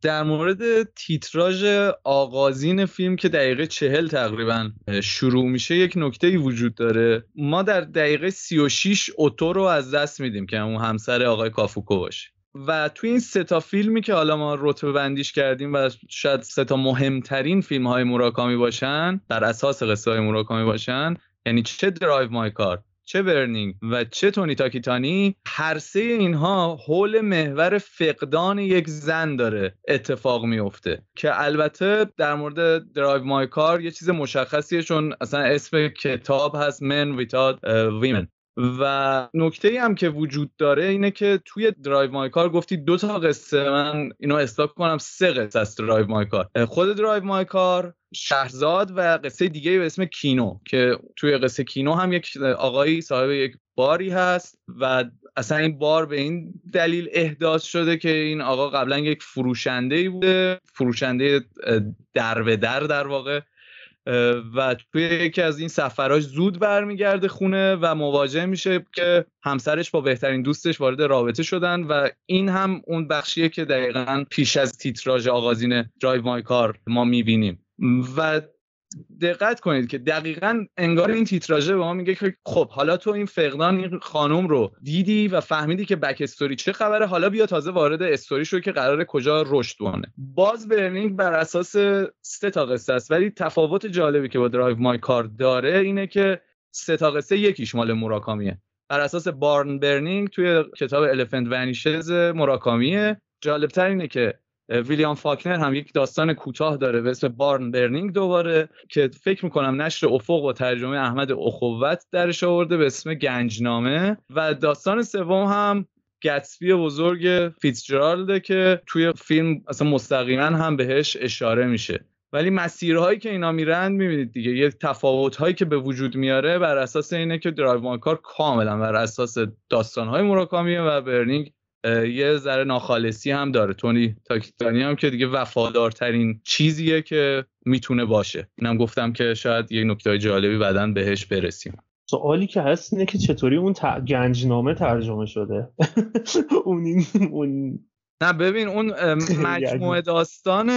B: در مورد تیتراژ آغازین فیلم که دقیقه چهل تقریبا شروع میشه یک نکته ای وجود داره. ما در دقیقه 36 اوتو رو از دست میدیم که اون همسر آقای کافوکو باشه. و توی این سه تا فیلمی که حالا ما رتبه بندیش کردیم و شاید سه تا مهمترین فیلم های موراکامی باشن در اساس قصه های موراکامی باشن یعنی چه Drive My Car چه Burning و چه تونی تاکیتانی هر سه اینها حول محور فقدان یک زن داره اتفاق میفته که البته در مورد Drive My Car یه چیز مشخصیه چون اصلا اسم کتاب هست Men Without Women و نکته هم که وجود داره اینه که توی Drive My Car گفتی دو تا قصه من اینو اصلاح کنم سه قصه از Drive My Car خود Drive My Car شهرزاد و قصه دیگه به اسم کینو که توی قصه کینو هم یک آقایی صاحب یک باری هست و اصلا این بار به این دلیل احداث شده که این آقا قبلا یک فروشنده ای بوده فروشنده در به در در واقع. و توی یکی از این سفراش زود برمیگرده خونه و مواجه میشه که همسرش با بهترین دوستش وارد رابطه شدن و این هم اون بخشیه که دقیقا پیش از تیتراژ آغازین Drive My Car ما می‌بینیم. و دقت کنید که دقیقا انگار این تیتراژه به ما میگه که خب حالا تو این فقدان این خانم رو دیدی و فهمیدی که backstory چه خبره حالا بیا تازه وارد استوری شو که قراره کجا رشد کنه. باز Burning بر اساس سه تا قصه است. ولی تفاوت جالبی که با Drive My Car داره اینه که سه تا قصه یکیش مال موراکامیه. بر اساس Barn Burning توی کتاب Elephant Vanishes موراکامیه. جالبتر اینه که ویلیام فاکنر هم یک داستان کوتاه داره به اسم Barn Burning دوباره که فکر می‌کنم نشر افق با ترجمه احمد اخوت درش آورده به اسم گنجنامه. و داستان سوم هم گتسبی بزرگ فیتزجرالده که توی فیلم اصلا مستقیما هم بهش اشاره میشه. ولی مسیرهایی که اینا میرند می‌بینید دیگه یه تفاوت هایی که به وجود میاره بر اساس اینه که درایو مارکار کاملا بر اساس داستان های مراکامیه و برنینگ یه ذره ناخالصی هم داره. تونی تاکیتانی هم که دیگه وفادارترین چیزیه که می‌تونه باشه. اینم گفتم که شاید یه نکته جالبی بعدا بهش برسیم.
C: سوالی که هست اینه که چطوری اون ت... گنجنامه ترجمه شده؟ <laughs> اون اون
B: نه ببین اون <laughs> مجموعه داستان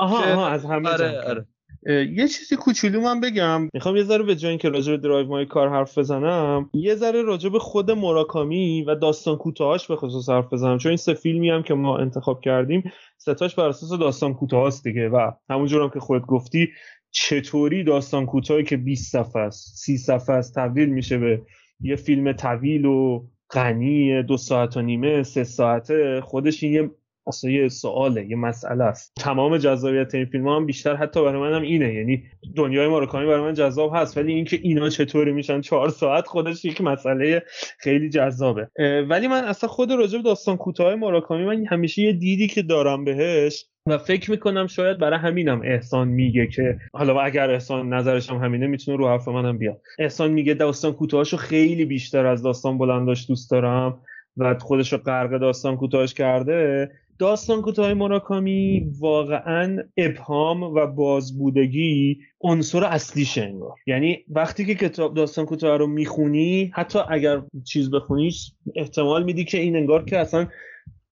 C: آها, آها از همه آره, آره. یه چیزی کوچولو من بگم. می‌خوام یه ذره به جای اینکه راجع به درایو مای کار حرف بزنم یه ذره راجع به خود مراکامی و داستان کوتاهاش به خصوص حرف بزنم. چون این سه فیلمی هم که ما انتخاب کردیم ستاش بر اساس داستان کوتاهاست دیگه و همونجور هم که خودت گفتی چطوری داستان کوتاهی که 20 صفحه است 30 صفحه است تبدیل میشه به یه فیلم طویل و غنی دو ساعت و نیمه سه ساعته. خودش این یه اصلا یه سواله یه مسئله است. تمام جذابیت این فیلم هم بیشتر حتی برای منم اینه. یعنی دنیای ماروکامی برای من جذاب هست ولی اینکه اینا چطوری میشن چهار ساعت خودش یک مسئله خیلی جذابه. ولی من اصلا خود راجع به داستان کوتاه ماراکامی من همیشه یه دیدی که دارم بهش و فکر می‌کنم شاید برای همینم احسان میگه که حالا اگر احسان نظرش هم همینه می‌تونه رو حرف منم بیاد. احسان میگه داستان کوتاهاشو خیلی بیشتر از داستان بلنداش دوست دارم و خودش رو غرق داستان کوتاهش کرده. داستان کوتاه مراکامی واقعا ابهام و بازبودگی عنصر اصلیش انگار. یعنی وقتی که کتاب داستان کوتاه رو می‌خونی حتی اگر چیز بخونیش احتمال میدی که این انگار که اصلا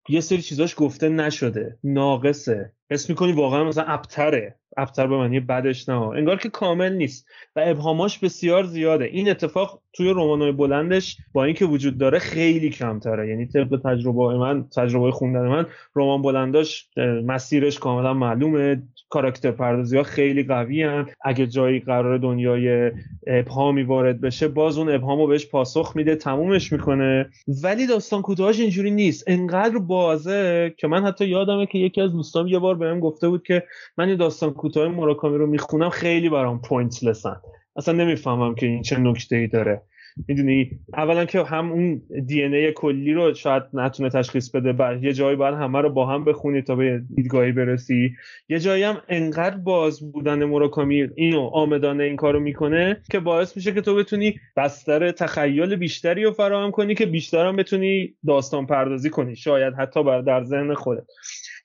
C: یه سری چیزاش گفته نشده ناقصه. حس می‌کنی واقعا مثلا ابتره. ابتر به معنی بدش نه. انگار که کامل نیست. و ابهاماش بسیار زیاده. این اتفاق توی رمان‌های بلندش با اینکه وجود داره خیلی کمتره. یعنی طبق تجربه من تجربه خوندن من رمان بلنداش مسیرش کاملا معلومه. کاراکتر پردازی ها خیلی قوی هن. اگه جایی قرار دنیای ابهامی وارد بشه باز اون ابهامو بهش پاسخ میده تمومش می‌کنه. ولی داستان کوتاهاش اینجوری نیست. انقدر بازه که من حتی یادمه که یکی از دوستام یه بار بهم گفته بود که من این داستان کوتاه مراکامی رو می‌خونم خیلی برام پوینتلسن اصلا نمی‌فهمم که این چه نکته ای داره. می‌دونی؟ اولا که هم اون دی ای کلی رو شاید نتونه تشخیص بده بعد یه جایی باید همه رو با هم بخونی تا به دیدگاهی برسی. یه جایی هم انقدر باز بودن مراکامی اینو عامدانه این کارو می‌کنه که باعث میشه که تو بتونی بستر تخیل بیشتری رو فراهم کنی که بیشتر هم بتونی داستان پردازی کنی شاید حتی بر در ذهن خودت.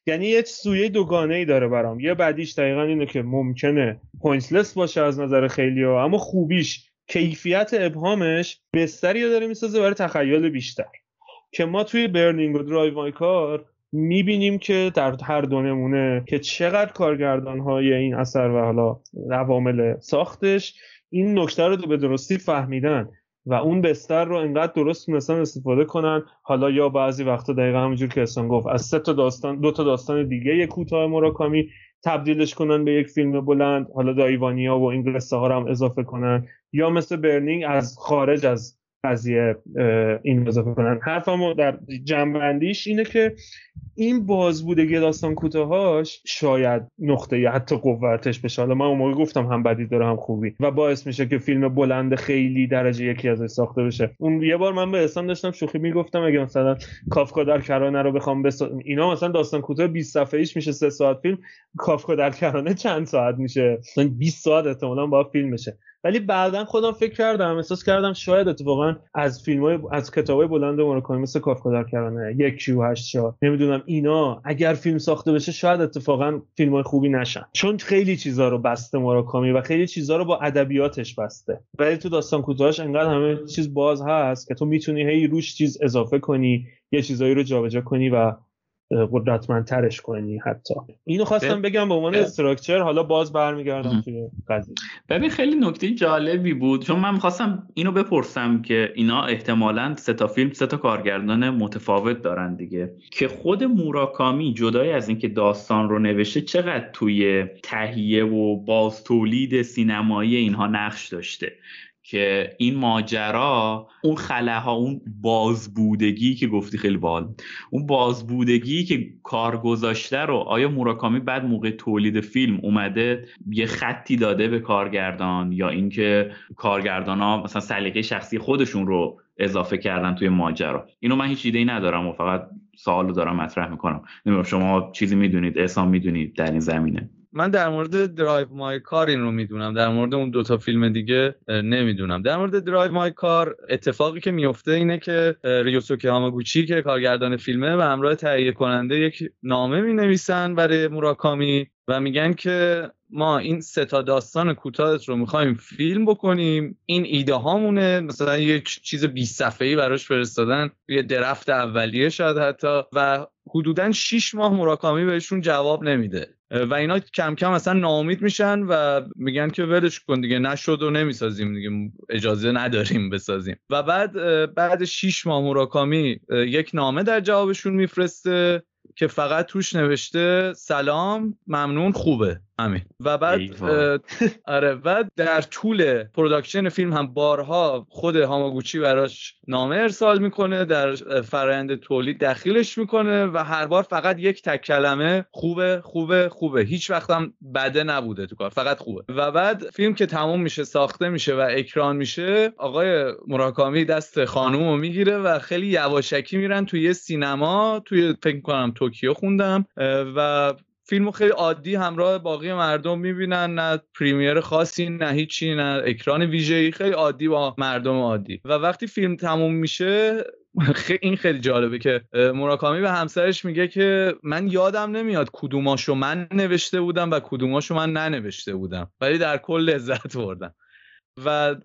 C: یعنی یه سویه دوگانه ای داره برام. یه بعدیش دقیقا اینه که ممکنه pointless باشه از نظر خیلی ها اما خوبیش کیفیت ابهامش بستری رو داره می‌سازه برای تخیل بیشتر. که ما توی Burning و Drive My Car می‌بینیم که در هر دو نمونه که چقدر کارگردان های این اثر و حالا عوامل ساختش این نکته رو به درستی فهمیدن. و اون بستر رو انقدر درست تونستن استفاده کنن. حالا یا بعضی وقتا دقیقا همونجور که احسان گفت از سه تا داستان دو تا داستان دیگه یک کوتاه مراکامی تبدیلش کنن به یک فیلم بلند. حالا دایوانیا و این قصه ها رو هم اضافه کنن. یا مثل برنینگ از خارج از قضیه این اضافه کنن. حرفمو در جنبندیش اینه که این بازبودگی داستان کوتاهاش شاید نقطه یا حتی قوتش بشه. حالا من اون موقع گفتم هم بدی داره هم خوبی. و باعث میشه که فیلم بلند خیلی درجه یکی ازش ساخته بشه. اون یه بار من به احسان داشتم شوخی می‌گفتم اگه مثلا کافکا در کرانه رو بخوام بس... اینا مثلا داستان کوتاه 20 صفحه ایش میشه 3 ساعت فیلم کافکا در کرانه چند ساعت میشه؟ 20 ساعت احتمالاً با فیلم بشه ولی بعدا خودم فکر کردم احساس کردم شاید اتفاقا از فیلم های از کتاب های بلند مراکامی مثل کافکا در کرانه یک کیو هشت نمی‌دونم اینا اگر فیلم ساخته بشه شاید اتفاقا فیلم های خوبی نشن. چون خیلی چیزا رو بسته مراکامی و خیلی چیزا رو با ادبیاتش بسته. ولی تو داستان کوتاهش انقدر همه چیز باز هست که تو می‌تونی هی روش چیز اضافه کنی یه چیزایی رو جابجا کنی و قدرتمندترش کنی حتی. اینو خواستم بگم به عنوان استراکچر حالا باز برمیگردم توی قضیه.
A: ببین خیلی نکته جالبی بود. چون من می‌خواستم اینو بپرسم که اینا احتمالا سه تا فیلم سه تا کارگردان متفاوت دارن دیگه. که خود موراکامی جدای از اینکه داستان رو نوشته چقدر توی تهیه و باز تولید سینمایی اینها نقش داشته؟ که این ماجرا اون خلاها اون بازبودگی که گفتی خیلی بال اون بازبودگی که کار گذاشته رو آیا موراکامی بعد موقع تولید فیلم اومده یه خطی داده به کارگردان یا اینکه کارگردان ها مثلا سلیقه شخصی خودشون رو اضافه کردن توی ماجرا؟ اینو من هیچ ایده ای ندارم و فقط سوال دارم مطرح می‌کنم. نمی‌دونم شما چیزی می‌دونید احسان می‌دونید در این زمینه.
B: من در مورد Drive My Car این رو می‌دونم. در مورد اون دوتا فیلم دیگه نمی‌دونم. در مورد Drive My Car اتفاقی که میفته اینه که ریوسوکه هاماگوچی که کارگردان فیلمه و همراه تهیه کننده یک نامه می نویسن برای موراکامی و میگن که ما این سه تا داستان کوتاهت رو می‌خوایم فیلم بکنیم. این ایده هامونه. مثلا یک چیز 20 صفحه‌ای براش فرستادن. یه درفت اولیه شاید حتی. و حدودا 6 ماه مراکامی بهشون جواب نمیده. و اینا کم کم اصلا ناامید میشن و میگن که ولش کن دیگه نشد و نمی‌سازیم دیگه اجازه نداریم بسازیم. و بعد بعد 6 ماه مراکامی یک نامه در جوابشون میفرسته که فقط توش نوشته سلام ممنون خوبه. همین. و بعد <laughs> آره بعد در طول production فیلم هم بارها خود هاماگوچی براش نامه ارسال می‌کنه در فرایند تولید دخیلش می‌کنه و هر بار فقط یک تک کلمه خوبه خوبه خوبه. هیچ وقت هم بده نبوده تو کار فقط خوبه. و بعد فیلم که تموم میشه ساخته میشه و اکران میشه آقای مراکامی دست خانوم رو می‌گیره و خیلی یواشکی میرن توی سینما. توی فکر کنم توکیو خوندم و فیلمو خیلی عادی همراه باقی مردم می‌بینن نه پریمیر خاصی نه هیچی نه اکران ویژه‌ای. خیلی عادی با مردم عادی. و وقتی فیلم تموم میشه این خیلی جالبه که موراکامی به همسرش میگه که من یادم نمیاد کدوماشو من نوشته بودم و کدوماشو من ننوشته بودم. ولی در کل لذت بردم. و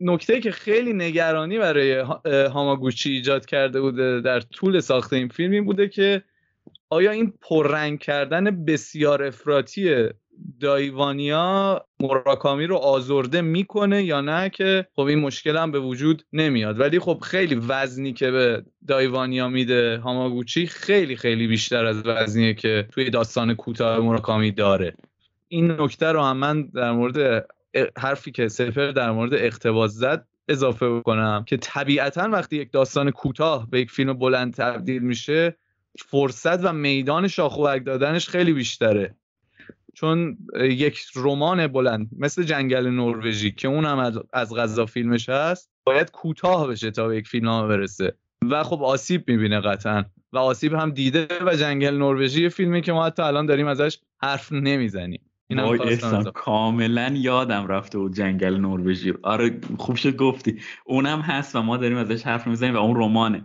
B: نکته که خیلی نگرانی برای هاماگوچی ایجاد کرده بوده در طول ساخت این فیلم این بوده که آیا این پررنگ کردن بسیار افراطی دایوانیا موراکامی رو آزرده می‌کنه یا نه که خب این مشکل هم به وجود نمیاد؟ ولی خب خیلی وزنی که به دایوانیا میده هاماگوچی خیلی خیلی بیشتر از وزنیه که توی داستان کوتاه موراکامی داره. این نکته رو هم من در مورد حرفی که سفر در مورد اقتباس زد اضافه بکنم که طبیعتا وقتی یک داستان کوتاه به یک فیلم بلند تبدیل میشه فرصت و میدان شاخ دادنش خیلی بیشتره. چون یک رمان بلند مثل جنگل نروژی که اون هم از غذا فیلمش هست باید کوتاه بشه تا به یک فیلم برسه. و خب آسیب می‌بینه قطعا. و آسیب هم دیده و جنگل نروژی فیلمی که ما حتی الان داریم ازش حرف نمی‌زنیم.
A: این کاملا یادم رفته بود جنگل نروژی. آره خوب شد گفتی. اونم هست و ما داریم ازش حرف می‌زنیم و اون رمانه.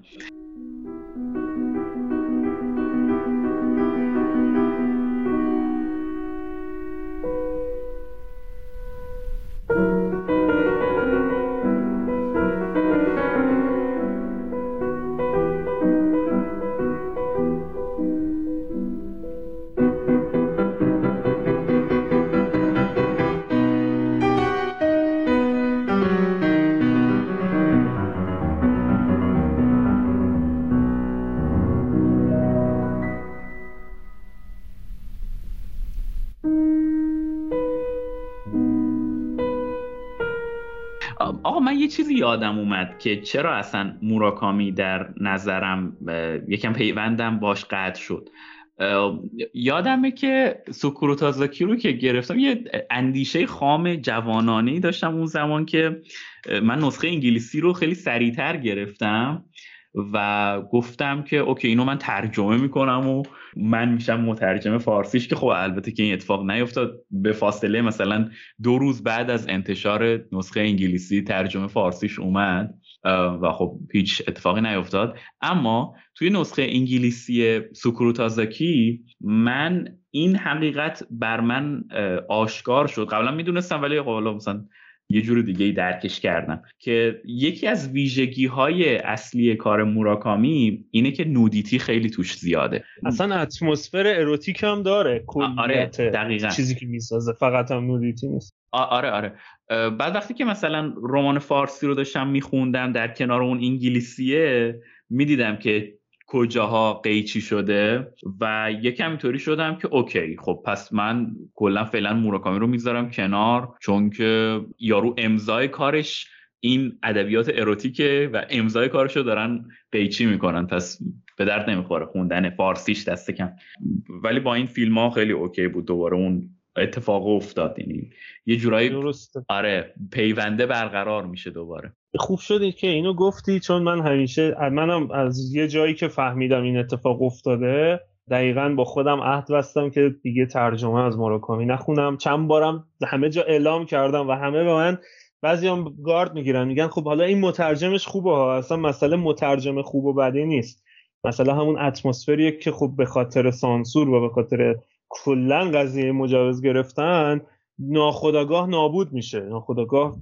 A: چیزی یادم اومد که چرا اصلا موراکامی در نظرم یکم پیوندم باش قطع شد. یادمه که سوکروتازاکی رو که گرفتم یه اندیشه خام جوانانه داشتم اون زمان که من نسخه انگلیسی رو خیلی سریعتر گرفتم. و گفتم که اوکی اینو من ترجمه می‌کنم و من میشم مترجم فارسیش که خب البته که این اتفاق نیفتاد. به فاصله مثلا دو روز بعد از انتشار نسخه انگلیسی ترجمه فارسیش اومد و خب هیچ اتفاقی نیفتاد. اما توی نسخه انگلیسی سوکروتازاکی من این حقیقت بر من آشکار شد. قبلا می‌دونستم ولی خب مثلا یه جور دیگه ای درکش کردم. که یکی از ویژگی های اصلی کار موراکامی اینه که نودیتی خیلی توش زیاده.
C: اصلا اتمسفر اروتیک هم داره
A: آره دقیقا.
C: چیزی که می‌سازه. فقط هم نودیتی نیست.
A: آره آره. بعد وقتی که مثلا رمان فارسی رو داشتم میخوندم در کنار اون انگلیسیه می‌دیدم که کجاها قیچی شده و یکم اینطوری شدم که اوکی خب پس من کلا فعلا موراکامی رو می‌ذارم کنار چون که یارو امضای کارش این ادبیات اروتیکه و امضای کارش رو دارن قیچی می‌کنن. پس به درد نمی‌خوره خوندن فارسیش دست کم. ولی با این فیلم ها خیلی اوکی بود دوباره اون اتفاق افتاد یعنی یه جورایی درسته. آره پیونده برقرار میشه دوباره.
C: خوب شدی که اینو گفتی چون من همیشه منم از یه جایی که فهمیدم این اتفاق افتاده دقیقا با خودم عهد بستم که دیگه ترجمه از ماراکامی نخونم. چند بارم همه جا اعلام کردم و همه به من بعضی هم گارد می‌گیرن میگن خب حالا این مترجمش خوبه ها اصلا مسئله مترجم خوب و بدی نیست. مثلا همون اتمسفریه که خب به خاطر سانسور و به خاطر کلا قضیه مجاز گرفتن ناخداگاه نابود میشه. ناخداگاه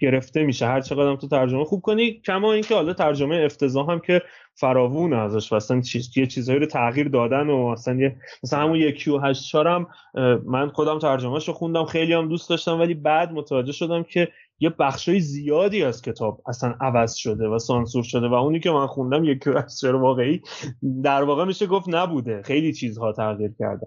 C: گرفته میشه. هر چقدر تو ترجمه خوب کنی کما اینکه حالا ترجمه افتضاح هم که فراوون ازش اصلا چیز یه چیزایی رو تغییر دادن و اصلا یه مثلا همون یکی و هشت هم من خودم ترجمهش رو خوندم خیلی هم دوست داشتم ولی بعد متوجه شدم که یه بخشای زیادی از کتاب اصلا عوض شده و سانسور شده و اونی که من خوندم یکی و واقعی در واقع میشه گفت نبوده. خیلی چیزها تغییر کرده.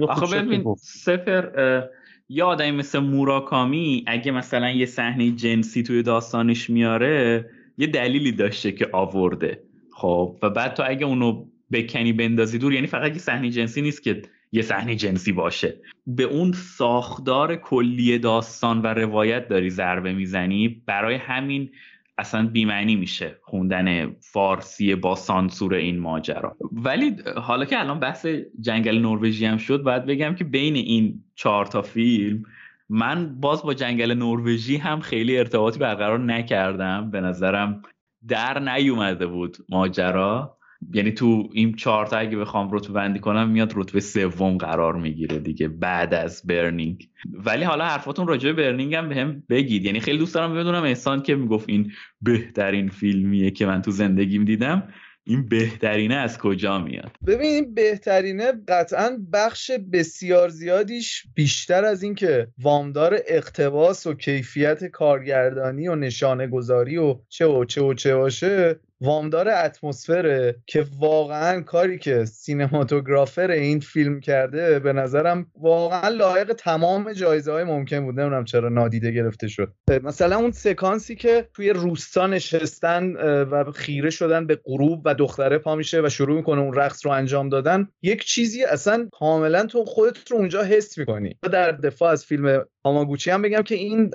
A: آخه ببین سفر یه آدمی مثل موراکامی اگه مثلا یه صحنه جنسی توی داستانش میاره یه دلیلی داشته که آورده. خب و بعد تو اگه اونو بکنی بندازی دور یعنی فقط یه صحنه جنسی نیست که یه صحنه جنسی باشه. به اون ساختار کلی داستان و روایت داری ضربه می‌زنی برای همین اصلا بیمعنی میشه خوندن فارسی با سانسور این ماجرا. ولی حالا که الان بحث جنگل نروژی هم شد باید بگم که بین این چهار تا فیلم من باز با جنگل نروژی هم خیلی ارتباطی برقرار نکردم. به نظرم در نیومده بود ماجرا. یعنی تو این چهارتا اگه بخوام رتبه بندی کنم میاد رتبه سوم قرار می‌گیره دیگه بعد از برنینگ. ولی حالا حرفاتون راجع به برنینگ هم بهم بگید. یعنی خیلی دوست دارم بدونم احسان که می‌گفت این بهترین فیلمیه که من تو زندگیم دیدم این بهترینه از کجا میاد؟
D: ببین این بهترینه قطعا بخش بسیار زیادیش بیشتر از این که وامدار اقتباس و کیفیت کارگردانی و نشانه گذاری و چه و چه و چه باشه. وامدار اتمسفره که واقعا کاری که سینماتوگرافر این فیلم کرده به نظرم واقعا لایق تمام جایزه های ممکن بود. نمی‌دونم چرا نادیده گرفته شد. مثلا اون سکانسی که توی روستا نشستن و خیره شدن به غروب و دختره پا میشه و شروع می‌کنه اون رقص رو انجام دادن یک چیزی اصلا کاملا تو خودت رو اونجا حس می‌کنی. در دفاع از فیلم هاماگوچی هم بگم که این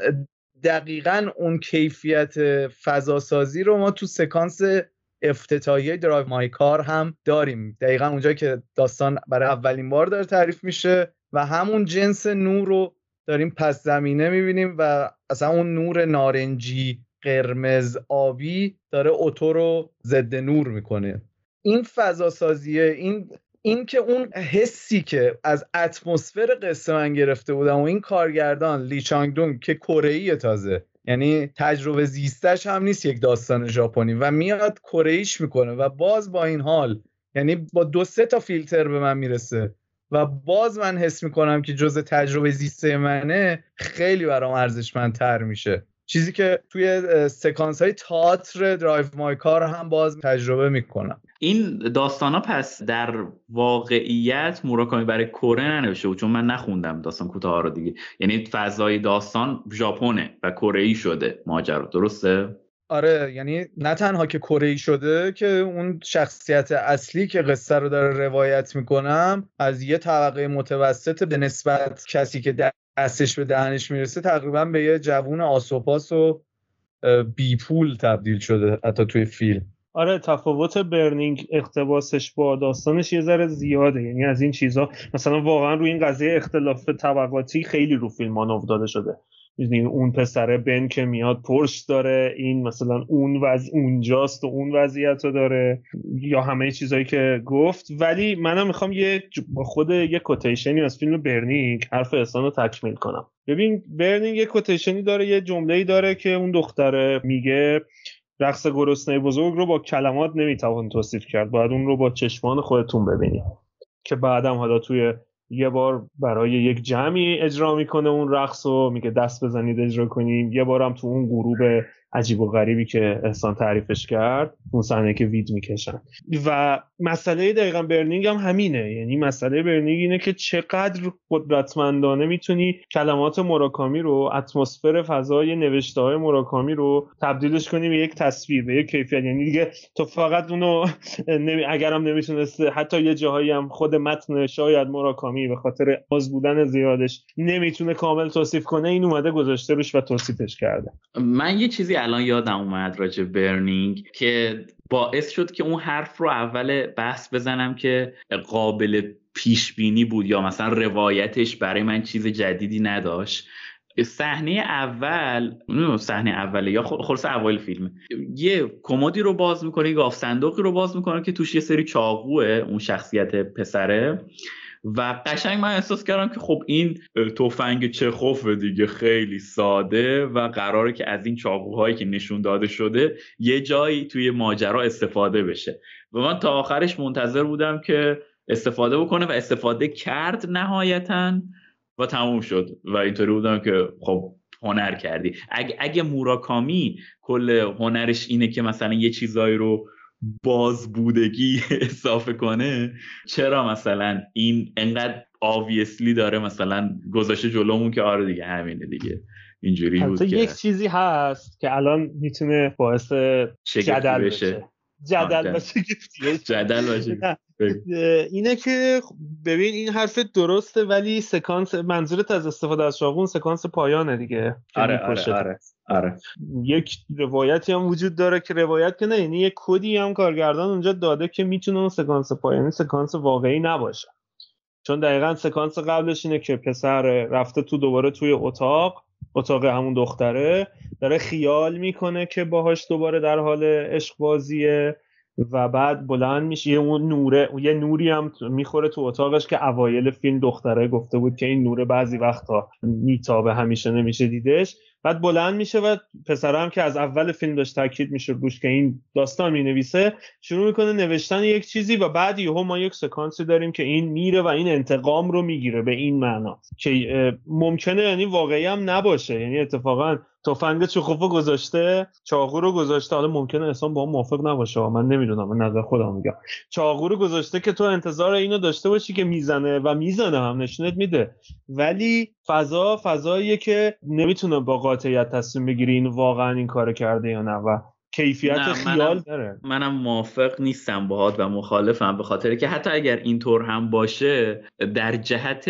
D: دقیقا اون کیفیت فضاسازی رو ما تو سکانس افتتاحیه Drive My Car هم داریم. دقیقا اونجا که داستان برای اولین بار داره تعریف میشه و همون جنس نور رو داریم پس زمینه می‌بینیم و اصلا اون نور نارنجی قرمز آبی داره اتو رو ضد نور می‌کنه. این فضاسازیه این این که اون حسی که از اتمسفر قصه من گرفته بودم و این کارگردان لی چانگ که کره تازه. یعنی تجربه زیستش هم نیست یک داستان ژاپنی و میاد کره می‌کنه و باز با این حال یعنی با دو سه تا فیلتر به من می‌رسه و باز من حس می‌کنم که جز تجربه زیسته منه خیلی برام ارزشمندتر میشه. چیزی که توی سکانس های تئاتر درایو مای کار هم باز تجربه می‌کنم.
A: این داستان ها پس در واقعیت موراکامی برای کره ننوشته بود؟ چون من نخوندم داستان کوتاه رو دیگه. یعنی فضای داستان ژاپنه و کره ای شده ماجرا. درسته؟
D: آره یعنی نه تنها که کره ای شده که اون شخصیت اصلی که قصه رو داره روایت می‌کنم از یه طبقه متوسط به نسبت کسی که دستش به دهنش می‌رسه تقریبا به یه جوون آسوپاس و بیپول تبدیل شده حتی توی فیلم.
C: آره تفاوت برنینگ اقتباسش با داستانش یه ذره زیاده. یعنی از این چیزها مثلا واقعا روی این قضیه اختلاف طبقاتی خیلی رو فیلم داده شده. می‌دونی اون پسره بن که میاد پرش داره این مثلا اون وز اونجاست و اون وضعیت رو داره یا همه چیزهایی که گفت. ولی منم می‌خوام یه خود یه کوتیشنی از فیلم برنینگ حرف احسان رو تکمیل کنم. ببین برنینگ یه کوتیشنی داره یه جمله داره که اون دختره میگه رقص گرسنه بزرگ رو با کلمات نمی‌توان توصیف کرد باید اون رو با چشمان خودتون ببینید که بعدم حالا توی یه بار برای یک جمعی اجرا می‌کنه اون رقص رو میگه دست بزنید اجرا کنیم. یه بارم تو اون گروه عجیب و غریبی که احسان تعریفش کرد اون صحنه که وید می‌کشن. و مسئله دقیقا برنینگ هم همینه. یعنی مسئله برنینگ اینه که چقدر قدرتمندانه می‌تونی کلمات مراکامی رو اتمسفر فضای نوشته های مراکامی رو تبدیلش کنی به یک تصویر به یک کیفیت. یعنی دیگه تو فقط اونو اگرم نمی‌تونسته حتی یه جاهایی هم خود متن شاید مراکامی به خاطر باز بودن زیادش نمی‌تونه کامل توصیف کنه این اومده گذاشته روش و توصیفش کرده.
A: من یه چیزی الان یادم اومد راجع برنینگ که باعث شد که اون حرف رو اول بحث بزنم که قابل پیش بینی بود یا مثلا روایتش برای من چیز جدیدی نداشت. صحنه اول صحنه اوله یا خلاص اول فیلم. یه کمدی رو باز می‌کنه یه گاف صندوقی رو باز می‌کنه که توش یه سری چاقوه اون شخصیت پسره. و قشنگ من احساس کردم که خب این تفنگ چخوف دیگه خیلی ساده و قراره که از این چاقوهایی که نشون داده شده یه جایی توی ماجرا استفاده بشه. و من تا آخرش منتظر بودم که استفاده بکنه و استفاده کرد نهایتا و تموم شد. و اینطوری بودم که خب هنر کردی. اگه, اگه موراکامی کل هنرش اینه که مثلا یه چیزایی رو بازبودگی <laughs> اضافه کنه چرا مثلا این انقدر آویسلی داره مثلا گذاشته جلومون که آره دیگه همینه دیگه اینجوری بود
C: یک چیزی هست که الان می‌تونه باعث جدل بشه. جدل <laughs> باشه
A: جدل باشه
C: اینه که ببین این حرف درسته ولی سکانس منظورت از استفاده از شاغون سکانس پایانه دیگه
A: آره آره, آره. آره.
C: یک روایتی هم وجود داره که روایت که نه یعنی یک کدی هم کارگردان اونجا داده که می‌تونه اون سکانس پایانی سکانس واقعی نباشه چون دقیقا سکانس قبلش اینه که پسر رفته تو دوباره توی اتاق اتاق همون دختره داره خیال می‌کنه که باهاش دوباره در حال عشق بازیه و بعد بلند میشه یه اون نوره یه نوری هم می‌خوره تو اتاقش که اوایل فیلم دختره گفته بود که این نوره بعضی وقتا میتابه همیشه نمیشه دیدش. بعد بلند میشه و پسرم که از اول فیلم داشت تاکید میشه روش که این داستان می‌نویسه شروع می‌کنه نوشتن یک چیزی و بعد یهو ما یک سکانسی داریم که این میره و این انتقام رو می‌گیره به این معنا که ممکنه یعنی واقعی هم نباشه. یعنی اتفاقا تفنگ چخوفو گذاشته چاقو رو گذاشته. حالا ممکنه اصلا با هم موافق نباشه. من نمی‌دونم من نظر خودم میگم. چاقو رو گذاشته که تو انتظار اینو داشته باشی که می‌زنه و می‌زنه هم. نشونت میده. ولی فضا فضاییه که نمی‌تونه با قاطعیت تصمیم بگیری این واقعا این کار کرده یا نه و کیفیت خیال
A: منم، داره. منم موافق نیستم باهات و مخالفم به خاطر که حتی اگر اینطور هم باشه در جهت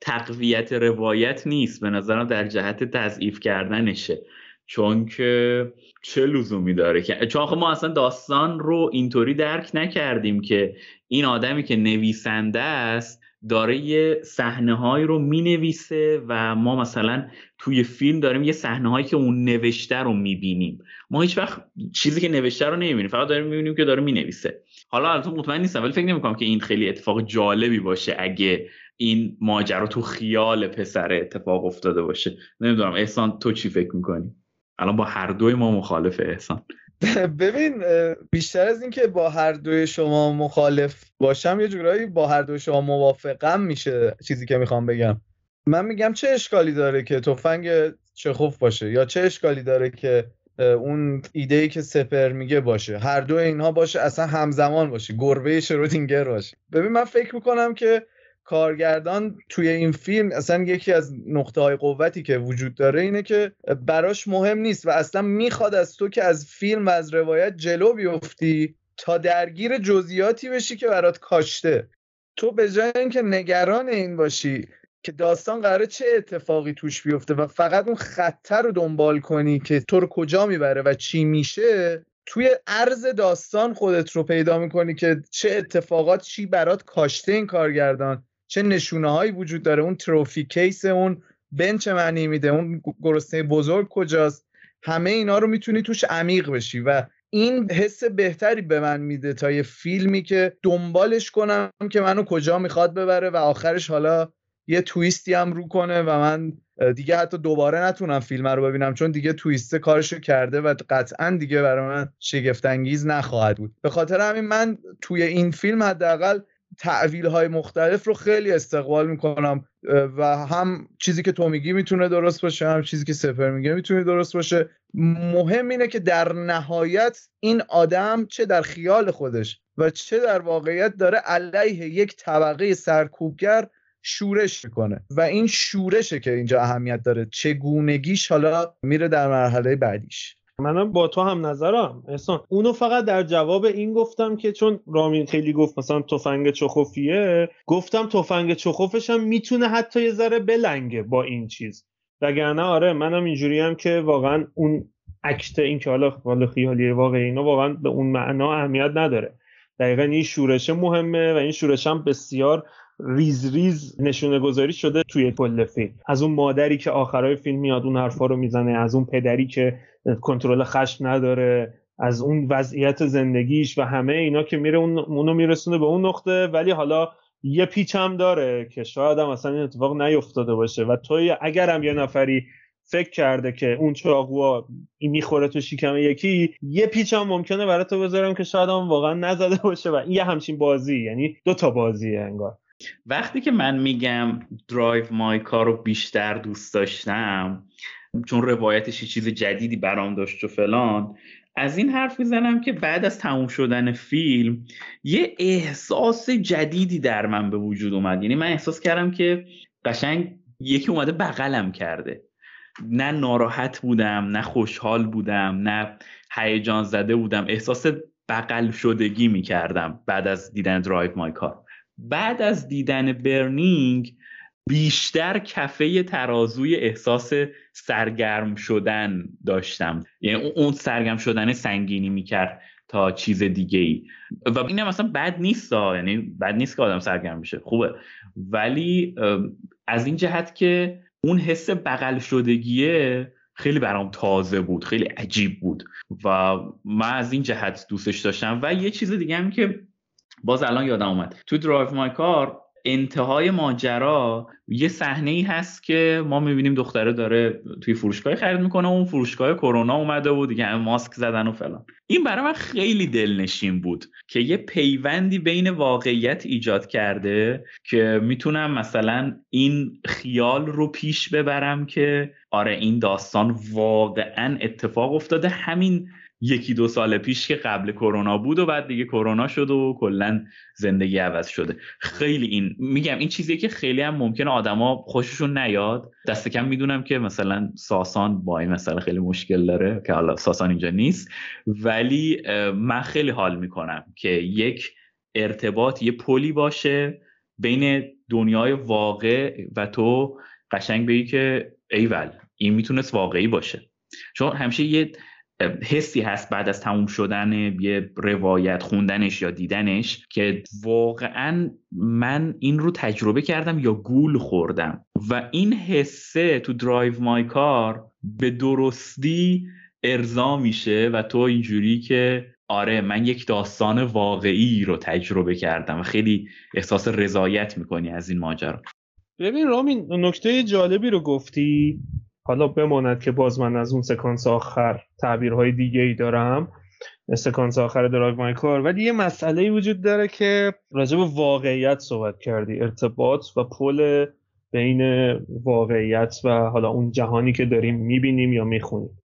A: تقویت روایت نیست به نظرم در جهت تضعیف کردنشه. چون که چه لزومی داره که چون ما اصلا داستان رو اینطوری درک نکردیم که این آدمی که نویسنده است داره یه صحنه هایی رو می‌نویسه و ما مثلا توی فیلم داریم یه صحنه هایی که اون نوشته رو می‌بینیم. ما هیچ وقت چیزی که نوشته رو نمی‌بینیم فقط داریم می‌بینیم که داره می‌نویسه. حالا البته مطمئن نیستم ولی فکر نمی‌کنم که این خیلی اتفاق جالبی باشه اگه این ماجرا تو خیال پسر اتفاق افتاده باشه. نمی‌دونم احسان تو چی فکر می‌کنی؟ الان با هر دوی ما مخالف احسان. <laughs>
D: ببین بیشتر از اینکه با هر دوی شما مخالف باشم یه جورایی با هر دوی شما موافقم میشه چیزی که می‌خوام بگم. من میگم چه اشکالی داره که تفنگ چخوف باشه یا چه اشکالی داره که اون ایده ای که سپر میگه باشه. هر دو اینها باشه اصلا همزمان باشه. گربه شرودینگر باشه. ببین من فکر می‌کنم که کارگردان توی این فیلم اصلا یکی از نقطه های قوتی که وجود داره اینه که براش مهم نیست و اصلا می‌خواد از تو که از فیلم و از روایت جلو بیفتی تا درگیر جزئیاتی بشی که برات کاشته. تو به جای اینکه نگران این باشی که داستان قراره چه اتفاقی توش بیفته و فقط اون خطر رو دنبال کنی که تو رو کجا می‌بره و چی میشه توی عرض داستان خودت رو پیدا می‌کنی که چه اتفاقات چی برات کاشته این کارگردان. چه نشونه هایی وجود داره؟ اون تروفی کیس اون بنچ معنی میده؟ اون گرسنه بزرگ کجاست؟ همه اینا رو می‌تونی توش عمیق بشی و این حس بهتری به من میده تا یه فیلمی که دنبالش کنم که منو کجا می‌خواد ببره و آخرش حالا یه تویستی هم رو کنه و من دیگه حتی دوباره نتونم فیلم رو ببینم چون دیگه تویسته کارشو کرده و قطعا دیگه برای من شگفتانگیز نخواهد بود. به خاطر همین من توی این فیلم حداقل تعویل های مختلف رو خیلی استقبال می‌کنم و هم چیزی که تو میگی می‌تونه درست باشه هم چیزی که سپر میگه می‌تونه درست باشه. مهم اینه که در نهایت این آدم چه در خیال خودش و چه در واقعیت داره علیه یک طبقه سرکوبگر شورش می‌کنه. و این شورشه که اینجا اهمیت داره چگونگیش حالا میره در مرحله بعدیش.
C: منم با تو هم نظرم. احسان اونو فقط در جواب این گفتم که چون رامین خیلی گفت مثلا تفنگ چخوفیه گفتم تفنگ چخوفش هم می‌تونه حتی یه ذره بلنگه با این چیز. وگرنه آره منم اینجوری هم که واقعا اون اکت این که حالا خیالی واقعی اینا واقعا به اون معنا اهمیت نداره. دقیقا این شورش مهمه و این شورش هم بسیار ریز ریز نشونه گذاری شده توی کل فیلم. از اون مادری که آخرای فیلم میاد اون حرفا رو می‌زنه از اون پدری که کنترل خشم نداره از اون وضعیت زندگیش و همه اینا که میره اون اونو میرسونه به اون نقطه. ولی حالا یه پیچ هم داره که شاید هم اصلا این اتفاق نیفتاده باشه. و توی اگرم یه نفری فکر کرده که اون چاقو این می‌خوره تو شکم یکی یه پیچ هم ممکنه برای تو بذارم که شاید هم واقعا نزده باشه. و این یه همچین بازی یعنی دو تا بازیه انگار.
A: وقتی که من میگم درایو مای کار رو بیشتر دوست داشتم چون روایتش چیز جدیدی برام داشت و فلان. از این حرف می‌زنم که بعد از تموم شدن فیلم یه احساس جدیدی در من به وجود اومد. یعنی من احساس کردم که قشنگ یکی اومده بغلم کرده. نه ناراحت بودم نه خوشحال بودم نه هیجان زده بودم. احساس بغل شدگی می‌کردم بعد از دیدن درایو مای کار بعد از دیدن برنینگ بیشتر کفه ترازوی احساس سرگرم شدن داشتم. یعنی اون سرگرم شدن سنگینی می‌کرد تا چیز دیگه ای و اینم مثلا بد نیست یعنی بد نیست که آدم سرگرم بشه. خوبه. ولی از این جهت که اون حس بغل شدگیه خیلی برام تازه بود. خیلی عجیب بود. و من از این جهت دوستش داشتم. و یه چیز دیگه هم که باز الان یادم اومد. تو درایو مای کار انتهای ماجرا یه صحنه ای هست که ما می‌بینیم دختره داره توی فروشگاه خرید می‌کنه اون فروشگاه کرونا اومده بود دیگه ماسک زدن و فلان. این برای من خیلی دلنشین بود که یه پیوندی بین واقعیت ایجاد کرده که می‌تونم مثلا این خیال رو پیش ببرم که آره این داستان واقعا اتفاق افتاده. همین یکی دو سال پیش که قبل کرونا بود و بعد دیگه کرونا شد و کلا زندگی عوض شده. خیلی این میگم این چیزیه که خیلی هم ممکنه آدما خوششون نیاد. دست کم می‌دونم که مثلا ساسان با این مسئله خیلی مشکل داره که حالا ساسان اینجا نیست. ولی من خیلی حال می‌کنم که یک ارتباط یه پلی باشه بین دنیای واقع و تو قشنگ بگی که ایول این می‌تونست واقعی باشه. چون همیشه یه حسی هست بعد از تموم شدن یه روایت خوندنش یا دیدنش که واقعا من این رو تجربه کردم یا گول خوردم. و این حسه تو درایو مای کار به درستی ارضا میشه و تو اینجوری که آره من یک داستان واقعی رو تجربه کردم و خیلی احساس رضایت می‌کنی از این ماجرا.
C: ببین رامین نکته جالبی رو گفتی. حالا بماند که باز من از اون سکانس آخر تعبیرهای دیگه ای دارم. سکانس آخر Drive My Car. ولی یه مسئله وجود داره که راجع به واقعیت صحبت کردی. ارتباط و پل بین واقعیت و حالا اون جهانی که داریم می‌بینیم یا می‌خونیم.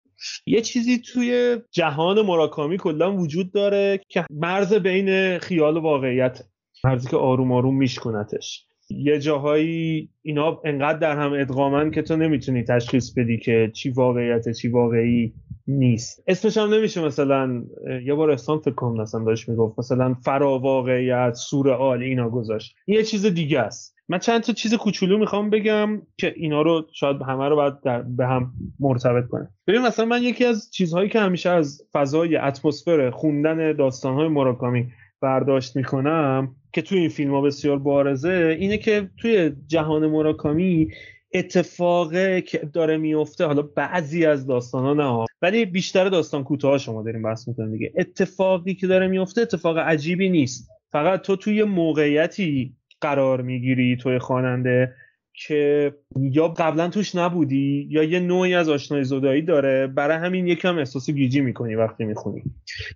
C: یه چیزی توی جهان مراکامی کلا وجود داره که مرز بین خیال و واقعیت. مرزی که آروم آروم میشکنتش یه جاهایی اینا انقدر در هم ادغامن که تو نمی‌تونی تشخیص بدی که چی واقعیت چی واقعی نیست. اسمش هم نمیشه مثلا یه بار احسان فکر کنم مثلا داشت می‌گفت مثلا فرا واقعیت سورئال اینا گذاشت. یه چیز دیگه است. من چند تا چیز کوچولو می‌خوام بگم که اینا رو شاید همه رو باید در به هم مرتبط کنه. ببین مثلا من یکی از چیزهایی که همیشه از فضای اتمسفر خوندن داستانهای مراکامی برداشت می‌کنم که توی این فیلم ها بسیار بارزه اینه که توی جهان مراکامی اتفاقه که داره میفته. حالا بعضی از داستان ها نه ولی بیشتر داستان کوتاه شما داریم بحث می‌کنیم دیگه. اتفاقی که داره میفته اتفاق عجیبی نیست. فقط تو توی موقعیتی قرار می‌گیری توی خواننده که یا قبلا توش نبودی یا یه نوعی از آشنای زدایی داره. برای همین یکم احساس گیجی می‌کنی وقتی می‌خونی.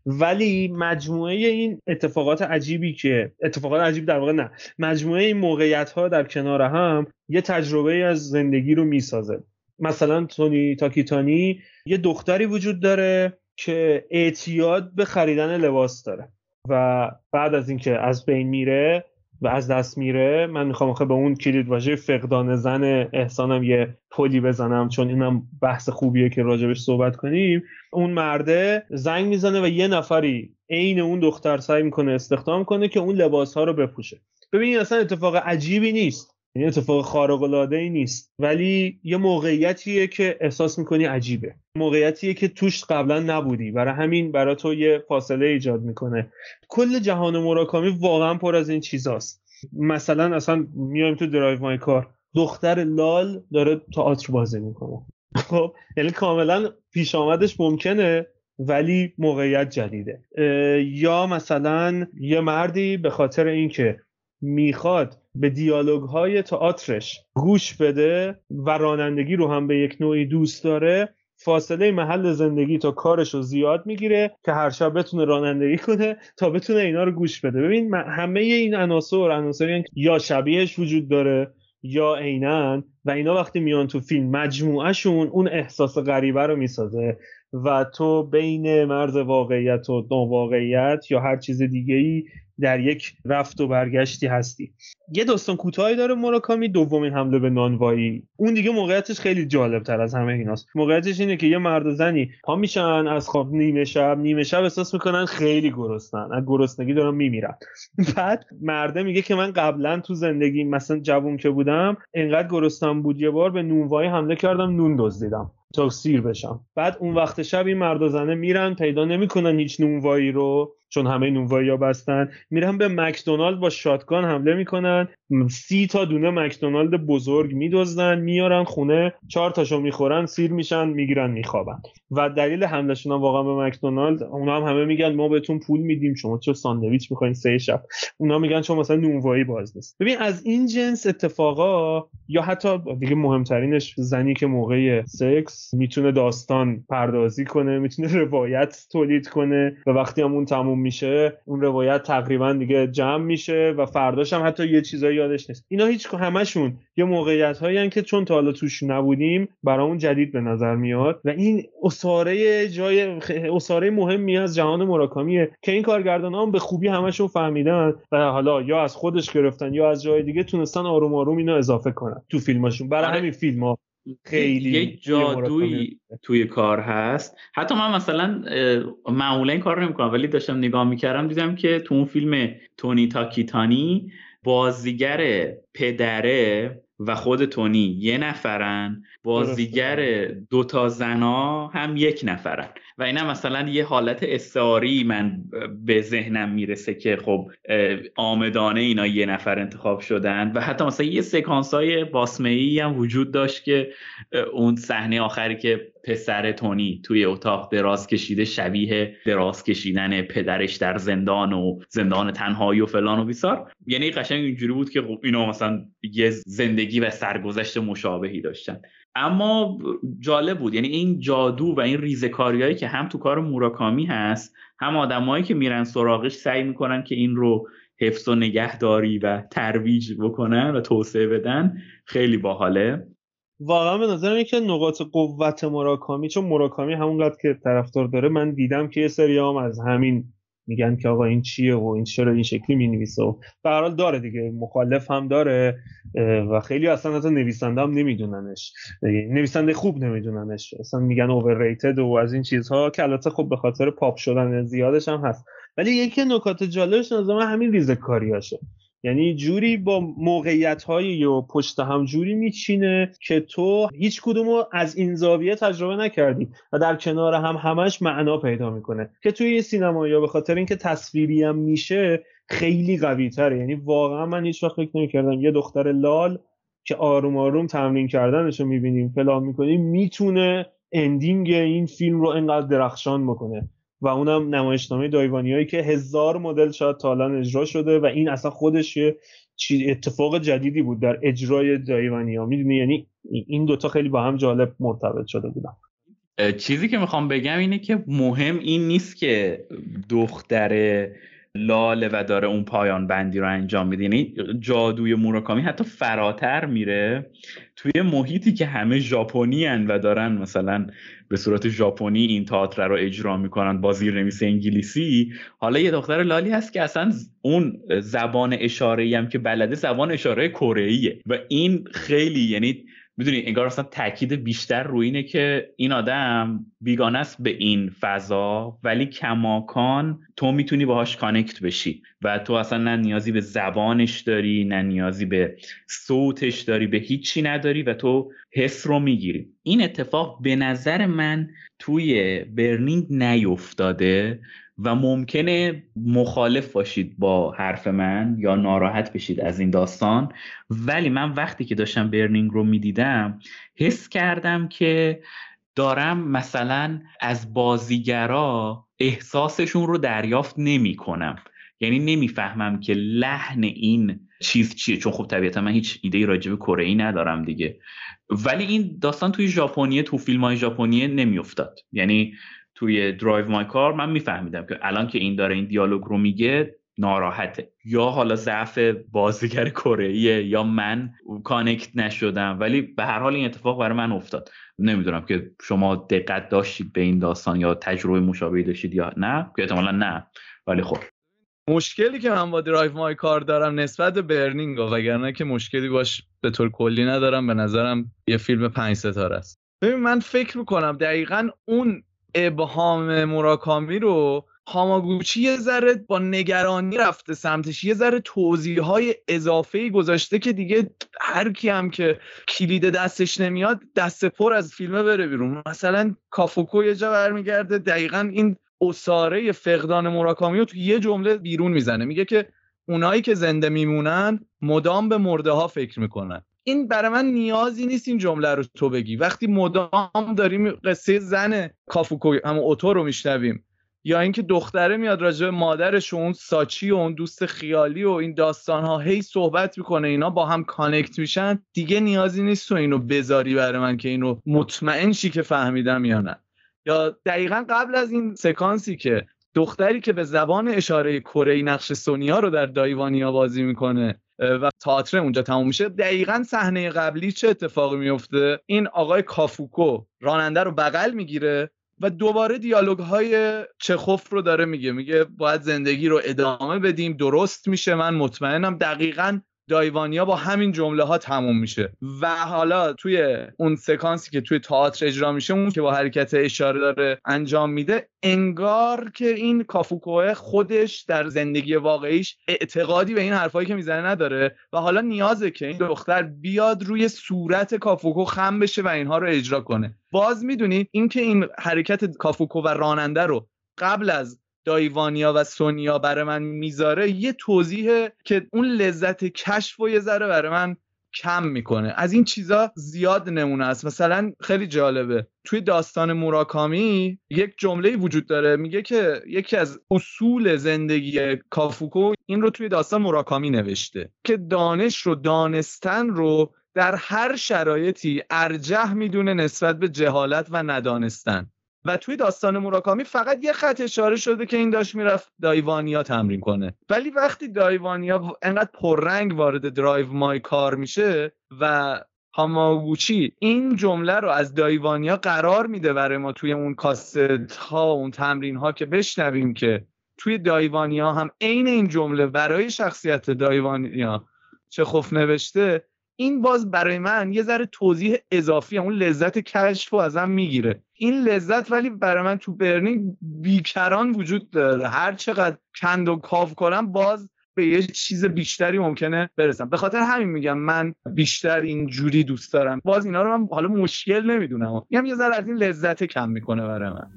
C: ولی مجموعه این اتفاقات عجیبی که اتفاقات عجیب در واقع نه. مجموعه این موقعیت ها در کنار هم یه تجربه از زندگی رو می‌سازه. مثلا تونی تاکیتانی یه دختری وجود داره که اعتیاد به خریدن لباس داره و بعد از اینکه از بین میره و از دست میره من می‌خوام آخه به اون کلید واژه فقدان زن احسانم یه پلی بزنم چون اینم بحث خوبیه که راجبش صحبت کنیم. اون مرده زنگ می‌زنه و یه نفری عین اون دختر سعی می‌کنه استخدام کنه که اون لباس ها رو بپوشه. ببینید اصلا اتفاق عجیبی نیست. این اتفاق خارق العاده ای نیست. ولی یه موقعیتیه که احساس می‌کنی عجیبه. موقعیتیه که توش قبلا نبودی. برای همین برای تو یه فاصله ایجاد می‌کنه. کل جهان مراکامی واقعا پر از این چیزاست. مثلا اصلا میایم تو درایو مای کار. دختر لال داره تئاتر بازی می‌کنه. خب یعنی کاملا پیش آمدش ممکنه ولی موقعیت جدیده. یا مثلا یه مردی به خاطر اینکه می‌خواد به دیالوگ های تئاترش گوش بده و رانندگی رو هم به یک نوعی دوست داره فاصله محل زندگی تا کارش رو زیاد می‌گیره که هر شب بتونه رانندگی کنه تا بتونه اینا رو گوش بده. ببین همه این عناصر عناصری یا شبیهش وجود داره یا عینا و اینا وقتی میان تو فیلم مجموعهشون اون احساس غریبه رو می‌سازه. و تو بین مرز واقعیت و ناواقعیت یا هر چیز دیگه ای در یک رفت و برگشتی هستی. یه داستان کوتاهی داره موراکامی دومین حمله به نانوایی. اون دیگه موقعیتش خیلی جالب تر از همه ایناست. موقعیتش اینه که یه مرد و زنی پا میشن از خواب نیمه شب نیمه شب احساس می‌کنن خیلی گرسنن. از گرسنگی دارن میمیرن. <laughs> بعد مرده میگه که من قبلا تو زندگی مثلا جوون که بودم انقدر گرسنم بود یه بار به نونوایی حمله کردم نون دزدیدم تا سیر بشم. بعد اون وقت شب این مرد و زنه میرن پیدا نمی‌کنن هیچ نونوایی رو. چون همه نونوایی بستن میرن به مکدونالد با شاتگان حمله می‌کنن. سی تا دونه مکدونالد بزرگ میدزدن میارن خونه چهار تاشو می‌خورن سیر میشن می‌گیرن میخوابن. و دلیل حملشون هم واقعا به مکدونالد اونا هم همه میگن ما بهتون پول میدیم شما چه ساندویچ می‌خواین سه شب. اونا میگن چون مثلا نونوایی باز نیست. ببین از این جنس اتفاقا یا حتی دیگه مهمترینش زنی که موقع سکس می‌تونه داستان پردازی کنه می‌تونه روایت تولید کنه و وقتی هم اون تموم میشه اون روایت تقریبا دیگه جمع میشه و فرداش هم حتی یه چیزایی یادش نیست. اینا هیچ همشون یه موقعیت هایی که چون تا حالا توش نبودیم برامون جدید به نظر میاد. و این اساره جای اساره مهمی از جهان مراکمیه که این کارگردان هم به خوبی همشون فهمیدن و حالا یا از خودش گرفتن یا از جای دیگه تونستن آروم آروم اینو اضافه کنن تو فیلماشون. برای آره. همین فیلم ها خیلی
A: یه جادویی توی کار هست. حتی من مثلا معمولا این کار نمی‌کنم ولی داشتم نگاه می‌کردم دیدم که تو اون فیلم تونی تاکیتانی بازیگر پدره و خود تونی. یه نفرن. بازیگر دوتا زنا هم یک نفرن. و اینا مثلا یه حالت استعاری من به ذهنم می‌رسه که خب آمدانه اینا یه نفر انتخاب شدن. و حتی مثلا یه سکانس های باسمه هم وجود داشت که اون صحنه آخری که پسر تونی توی اتاق دراز کشیده شبیه دراز کشیدن پدرش در زندان و زندان تنهایی و فلان و بیسار. یعنی قشنگ اینجوری بود که خب اینا مثلا یه زندگی و سرگذشت مشابهی داشتن. اما جالب بود. یعنی این جادو و این ریزکاریایی که هم تو کار موراکامی هست هم آدمایی که میرن سراغش سعی می‌کنن که این رو حفظ و نگهداری و ترویج بکنن و توسعه بدن خیلی باحاله.
C: واقعا به نظرم که نقاط قوت مراکامی چون مراکامی همونقدر که طرفدار داره من دیدم که یه سری از همین میگن که آقا این چیه و این چرا این شکلی می‌نویسه و به حال داره دیگه مخالف هم داره و خیلی اصلا حتی نویسنده هم نمیدوننش. نویسنده خوب نمیدوننش. اصلا میگن overrated و از این چیزها. که البته خب به خاطر پاپ شدن زیادش هم هست. ولی یکی نکات جالبش نظر همین ریزه کاریاشه یعنی جوری با موقعیت های و پشت هم جوری میچینه که تو هیچ کدومو از این زاویه تجربه نکردی و در کنار هم همش معنا پیدا می‌کنه. که توی سینما یا به خاطر اینکه تصویری هم میشه خیلی قوی تره. یعنی واقعا من هیچ وقت فکر نمی‌کردم یه دختر لال که آروم آروم تمرین کردنش رو می‌بینیم فلان می‌کنیم می‌تونه اندینگ این فیلم رو انقدر درخشان بکنه. و اونم نمایشنامه دایوانیایی که هزار مدل شاید تا اجرا شده و این اصلا خودش یه اتفاق جدیدی بود در اجرای دایوانی ها می‌دونی؟ یعنی این دوتا خیلی با هم جالب مرتبط شده بودن.
A: چیزی که می‌خوام بگم اینه که مهم این نیست که دختر لاله و داره اون پایان بندی رو انجام میده. یعنی جادوی موراکامی حتی فراتر میره توی محیطی که همه ژاپنی و دارن مثلا به صورت ژاپنی این تئاتر رو اجرا می‌کنن با زیرنویس انگلیسی. حالا یه دختر لالی هست که اصلا اون زبان اشاره هم که بلده زبان اشاره کره و این خیلی یعنی می‌دونی انگار اصلا تاکید بیشتر روی اینه که این آدم بیگانه است به این فضا ولی کماکان تو می‌تونی باهاش کانکت بشی و تو اصلا نه نیازی به زبانش داری نه نیازی به صوتش داری به هیچی نداری و تو حس رو می‌گیری. این اتفاق به نظر من توی برنینگ نیفتاده و ممکنه مخالف باشید با حرف من یا ناراحت بشید از این داستان. ولی من وقتی که داشتم برنینگ رو می‌دیدم حس کردم که دارم مثلا از بازیگرا احساسشون رو دریافت نمی کنم یعنی نمی‌فهمم که لحن این چیز چیه. چون خب طبیعتا من هیچ ایده راجع به کره ای ندارم دیگه. ولی این داستان توی ژاپنیه تو فیلم های ژاپنیه نمیافتاد. یعنی توی Drive My Car من میفهمیدم که الان که این داره این دیالوگ رو میگه ناراحته. یا حالا ضعف بازیگر کره یا من connect نشدم. ولی به هر حال این اتفاق برای من افتاد. نمی‌دونم که شما دقت داشتید به این داستان یا تجربه مشابهی داشتید یا نه. که احتمالا نه. ولی خب.
B: مشکلی که من با Drive My Car دارم نسبت به Burning وگرنه که مشکلی باش به طور کلی ندارم. به نظرم یه فیلم پنج ستاره است. ببین من فکر می‌کنم دقیقا اون ابهام مراکامی رو هاماگوچی یه ذره با نگرانی رفته سمتش یه ذره توضیح های اضافه ای گذاشته که دیگه هر کی هم که کلید دستش نمیاد دست پر از فیلمه بره بیرون. مثلا کافوکو یه جا برمیگرده دقیقا این عصاره فقدان مراکامی رو تو یه جمله بیرون می‌زنه. میگه که اونایی که زنده میمونن مدام به مرده ها فکر می‌کنن. این برای من نیازی نیست این جمله رو تو بگی. وقتی مدام داریم قصه زن کافوکو هم اوتو رو میشنویم یا اینکه دختره میاد راجع به مادرش و اون ساچی و اون دوست خیالی و این داستان ها هی صحبت می‌کنه اینا با هم connect میشن دیگه نیازی نیست تو اینو بذاری برای من که اینو مطمئن شی که فهمیدم یا نه. یا دقیقا قبل از این سکانسی که دختری که به زبان اشاره کره نقش سونیا رو در دایوانیا بازی می‌کنه و تئاتر اونجا تموم میشه. دقیقا صحنه قبلی چه اتفاقی میفته؟ این آقای کافوکو راننده رو بغل می‌گیره و دوباره دیالوگ های چخوف رو داره میگه. میگه باید زندگی رو ادامه بدیم. درست میشه. من مطمئنم. دقیقا دایوانیا با همین جمله ها تموم میشه. و حالا توی اون سکانسی که توی تئاتر اجرا میشه اون که با حرکت اشاره داره انجام میده انگار که این کافوکوه خودش در زندگی واقعیش اعتقادی به این حرفایی که می‌زنه نداره. و حالا نیازه که این دختر بیاد روی صورت کافوکو خم بشه و اینها رو اجرا کنه. باز می‌دونید اینکه این حرکت کافوکو و راننده رو قبل از دایوانیا و سونیا برای من می‌ذاره یه توضیح که اون لذت کشف و یه ذره برای من کم می‌کنه. از این چیزا زیاد نمونه است. مثلا خیلی جالبه. توی داستان موراکامی یک جمله وجود داره. میگه که یکی از اصول زندگی کافوکو این رو توی داستان موراکامی نوشته که دانش رو دانستن رو در هر شرایطی ارجح می‌دونه نسبت به جهالت و ندانستن. و توی داستان موراکامی فقط یه خط اشاره شده که این داشت می‌رفت دایی وانیا تمرین کنه. ولی وقتی دایی وانیا انقدر پررنگ وارد Drive My Car میشه و هاماگوچی این جمله رو از دایوانیا قرار میده برای ما توی اون کاست ها اون تمرین ها که بشنویم که توی دایوانیا هم عین این جمله برای شخصیت دایوانیا چه خوف نوشته این باز برای من یه ذره توضیح اضافی اون لذت کشف رو ازم می‌گیره. این لذت ولی برای من تو برنینگ بیکران وجود داره. هر چقدر کند و کاو کنم باز به یه چیز بیشتری ممکنه برسم. به خاطر همین میگم من بیشتر این جوری دوست دارم. باز اینا رو من حالا مشکل نمی‌دونم. میگم یه ذره از این لذت کم می‌کنه برای من.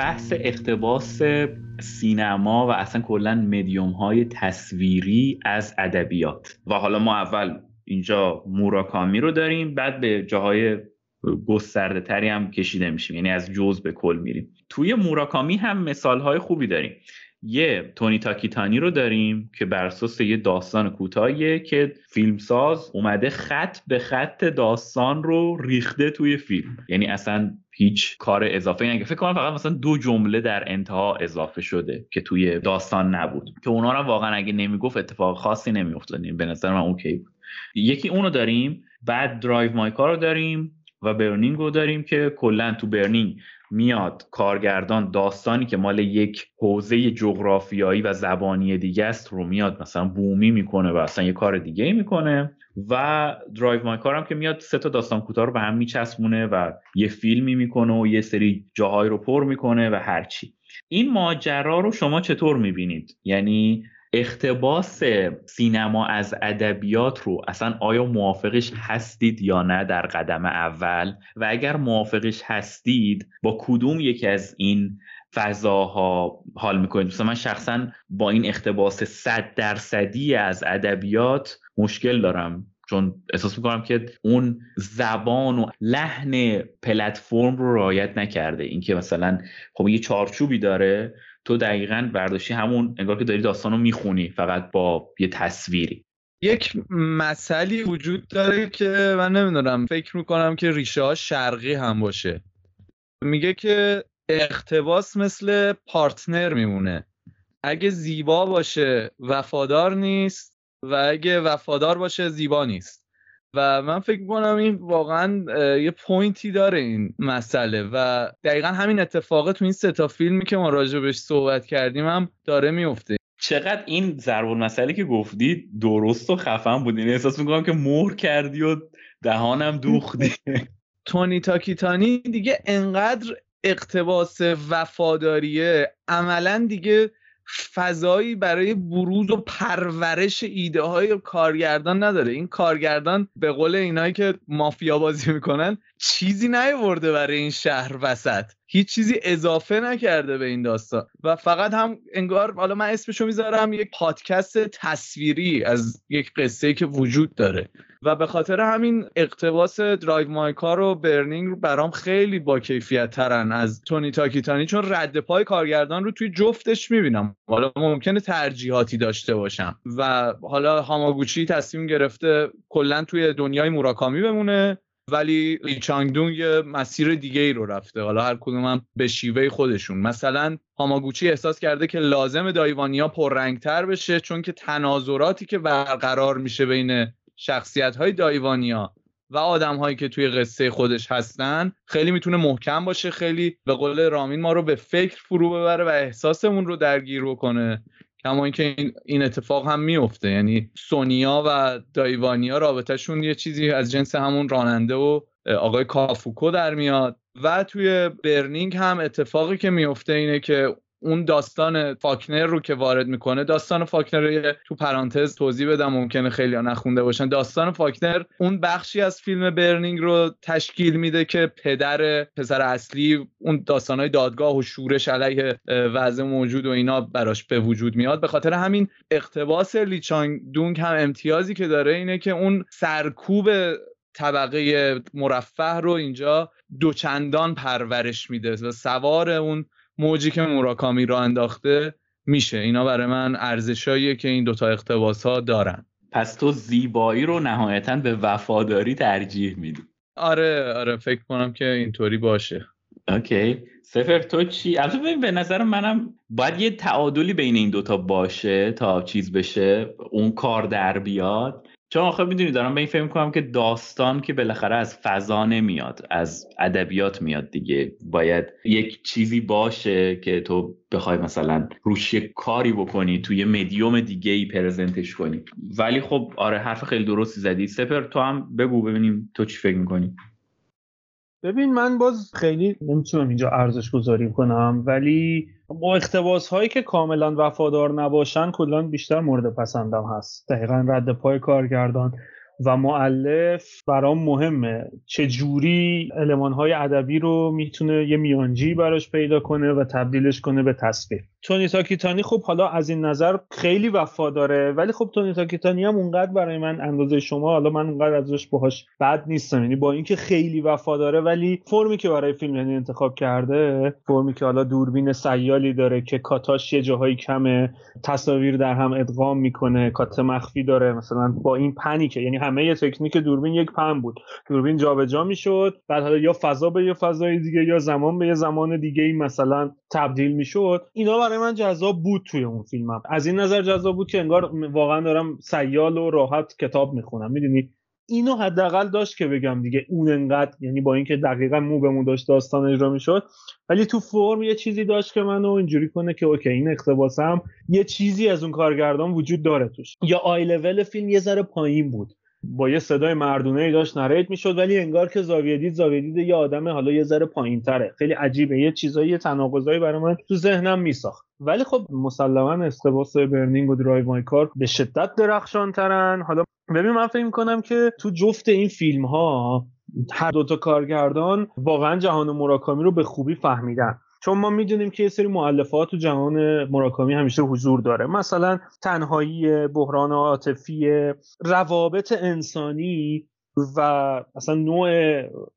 A: بحث اقتباس سینما و اصلا کلا مدیوم های تصویری از ادبیات. و حالا ما اول اینجا موراکامی رو داریم بعد به جاهای گسترده تری هم کشیده میشیم. یعنی از جز به کل میریم. توی موراکامی هم مثال های خوبی داریم. یه تونی تاکیتانی رو داریم که بر اساس یه داستان کوتاهیه که فیلمساز اومده خط به خط داستان رو ریخته توی فیلم. یعنی اصلا هیچ کار اضافه نگه. فکر کنم فقط مثلا دو جمله در انتها اضافه شده که توی داستان نبود. که اونا رو واقعا اگه نمی‌گفت اتفاق خاصی نمیافتاد. به نظر من اوکی بود. یکی اونو داریم. بعد Drive My Car رو داریم و Burning رو داریم که کلا تو Burning میاد کارگردان داستانی که مال یک حوزه جغرافیایی و زبانی دیگه است رو میاد مثلا بومی می‌کنه و اصلا یه کار دیگه می‌کنه و Drive My Car م که میاد سه تا داستان کوتاه رو به هم میچسبونه و یه فیلمی می‌کنه و یه سری جاهایی رو پر می‌کنه و هرچی این ماجرا رو شما چطور می‌بینید؟ یعنی اختباس سینما از ادبیات رو اصلا آیا موافقش هستید یا نه در قدم اول؟ و اگر موافقش هستید با کدوم یکی از این فضاها حال می‌کنید؟ مثلا من شخصا با این اختباس صد درصدی از ادبیات مشکل دارم چون احساس می‌کنم که اون زبان و لحن پلتفرم رو رعایت نکرده. اینکه مثلا خب یه چارچوبی داره تو دقیقا برداشتی همون انگار که داری داستان رو می‌خونی فقط با یه تصویری.
B: یک مسئله وجود داره که من نمی‌دونم فکر می‌کنم که ریشه ها شرقی هم باشه. میگه که اقتباس مثل پارتنر میمونه. اگه زیبا باشه وفادار نیست و اگه وفادار باشه زیبا نیست. و من فکر می‌کنم این واقعا یه پوینتی داره این مسئله و دقیقا همین اتفاق تو این سه تا فیلمی که ما راجع صحبت کردیم هم داره میفته
A: چقدر این ضرب مسئله که گفتی درست و خفن بود. این یعنی احساس می‌کنم که مهر کردی و دهانم دوختی. <laughs>
B: تونی تاکیتانی دیگه انقدر اقتباس وفاداریه عملا دیگه فضایی برای بروز و پرورش ایده های کارگردان نداره. این کارگردان به قول اینایی که مافیا بازی می‌کنن چیزی نیورده برای این شهر وسط. هیچ چیزی اضافه نکرده به این داستان. و فقط هم انگار حالا من اسمشو می‌ذارم یک پادکست تصویری از یک قصه که وجود داره. و به خاطر همین اقتباس Drive My Car و Burning برام خیلی با کیفیت ترن از تونی تاکیتانی چون رد پای کارگردان رو توی جفتش می‌بینم. حالا ممکنه ترجیحاتی داشته باشم. و حالا هاماگوچی تصمیم گرفته کلا توی دنیای موراکامی بمونه. ولی لی چانگدونگ یه مسیر دیگه ای رو رفته. حالا هر کدوم هم به شیوه خودشون. مثلا هاماگوچی احساس کرده که لازم دایی وانیا پررنگتر بشه چون که تناظراتی که برقرار میشه بین شخصیت های دایوانیا و آدم هایی که توی قصه خودش هستن خیلی می‌تونه محکم باشه خیلی به قول رامین ما رو به فکر فرو ببره و احساسمون رو درگیر بکنه. کما اینکه این اتفاق هم میفته یعنی سونیا و دایوانیا رابطهشون یه چیزی از جنس همون راننده و آقای کافوکو در میاد. و توی برنینگ هم اتفاقی که میفته اینه که اون داستان فاکنر رو که وارد می‌کنه داستان فاکنر رو تو پرانتز توضیح بدم ممکنه خیلی ها نخونده باشن. داستان فاکنر اون بخشی از فیلم برنینگ رو تشکیل میده که پدر پسر اصلی اون داستانهای دادگاه و شورش علیه وضع موجود و اینا براش به وجود میاد. به خاطر همین اقتباس لیچانگ دونگ هم امتیازی که داره اینه که اون سرکوب طبقه مرفه رو اینجا دوچندان پرورش میده و سوار اون موجی که موراکامی را انداخته میشه. اینا برای من ارزشاییه که این دوتا اقتباس ها دارن.
A: پس تو زیبایی رو نهایتا به وفاداری ترجیح میدی.
B: آره آره فکر کنم که اینطوری باشه.
A: اوکی. سفر تو چی؟ البته ببین به نظر منم باید یه تعادلی بین این دوتا باشه تا چیز بشه اون کار در بیاد. چون آخه می‌دونی دارم به این فکر کنم که داستان که بالاخره از فضا نمیاد از ادبیات میاد دیگه. باید یک چیزی باشه که تو بخوای مثلا روش کاری بکنی توی مدیوم دیگه ای پرزنتش کنی. ولی خب آره حرف خیلی درستی زدی. سپر تو هم بگو ببینیم تو چی فکر می‌کنی.
C: ببین من باز خیلی نمی‌تونم اینجا ارزش گذاری کنم ولی با اختباس هایی که کاملا وفادار نباشن کلا بیشتر مورد پسندم هست. دقیقا رد پای کارگردان. و معلف برام مهمه. چه جوری علمان های ادبی رو می‌تونه یه میانجی براش پیدا کنه و تبدیلش کنه به تصویر. تونی تاکیتانی خب حالا از این نظر خیلی وفاداره ولی خب تونی تاکیتانی هم اونقدر برای من اندازه شما حالا من اونقدر ازش باهاش بد نیستم. یعنی با اینکه خیلی وفاداره ولی فرمی که برای فیلم یعنی انتخاب کرده فرمی که حالا دوربین سیالی داره که کاتاش یه جاهایی کمه تصاویر در هم ادغام می‌کنه کات مخفی داره مثلا با این پنی که یعنی همه تکنیک دوربین یک پن بود. دوربین جابجا می‌شد بعد حالا یا فضا به یه فضای دیگه یا زمان به یه زمان دیگه ای مثلا تبدیل می‌شد. اینا برای من جذاب بود توی اون فیلمم. از این نظر جذاب بود که انگار واقعا دارم سیال و راحت کتاب می‌خونم. می‌دونی؟ اینو حداقل داشت که بگم دیگه اون انقدر یعنی با اینکه دقیقا مو به مو داشت داستان اجرا می‌شد ولی تو فرم یه چیزی داشت که منو اینجوری کنه که okay این اقتباسم یه چیزی از اون کارگردان وجود داره توش. یا آی لول فیلم یه ذره پایین بود. با یه صدای مردونه ای داشت narrate می‌شد ولی انگار که زاویه دید زاویه دید یه آدم حالا یه ذره پایینتره. خیلی عجیبه. یه چیزایی یه تناقضایی برای من تو ذهنم میساخت. ولی خب مسلما اقتباس Burning و Drive My Car به شدت درخشان ترن حالا ببین من فکر می‌کنم که تو جفت این فیلم ها هر دوتا کارگردان واقعا جهان مراکامی رو به خوبی فهمیدن. چون ما می‌دونیم که یه سری معلفات تو جهان مراکامی همیشه حضور داره. مثلا تنهایی بحران عاطفی روابط انسانی و اصلا نوع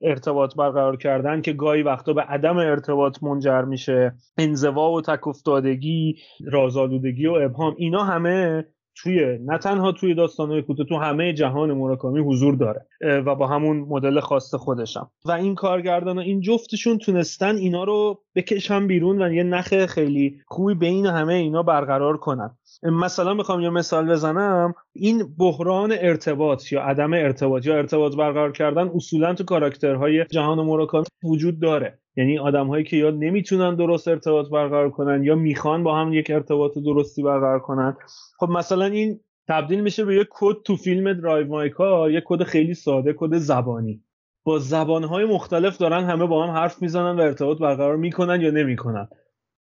C: ارتباط برقرار کردن که گاهی وقتا به عدم ارتباط منجر میشه. انزوا و تک افتادگی رازآلودگی و ابهام اینا همه توی نه تنها توی داستانهای کوتاه تو همه جهان مراکامی حضور داره و با همون مدل خاص خودشم. و این کارگردان این جفتشون تونستن اینا رو بکشن بیرون و یه نخ خیلی خوبی بین همه اینا برقرار کنن. مثلا می‌خوام یه مثال بزنم. این بحران ارتباط یا عدم ارتباط یا ارتباط برقرار کردن اصولا تو کاراکترهای جهان موراکامی وجود داره. یعنی آدم هایی که یا نمی‌تونن درست ارتباط برقرار کنن یا می‌خوان با هم یک ارتباط درستی برقرار کنن. خب مثلا این تبدیل میشه به یک کد تو فیلم Drive My Car یک کد خیلی ساده کد زبانی. با زبانهای مختلف دارن همه با هم حرف می‌زنن و ارتباط برقرار می‌کنن یا نمی‌کنن.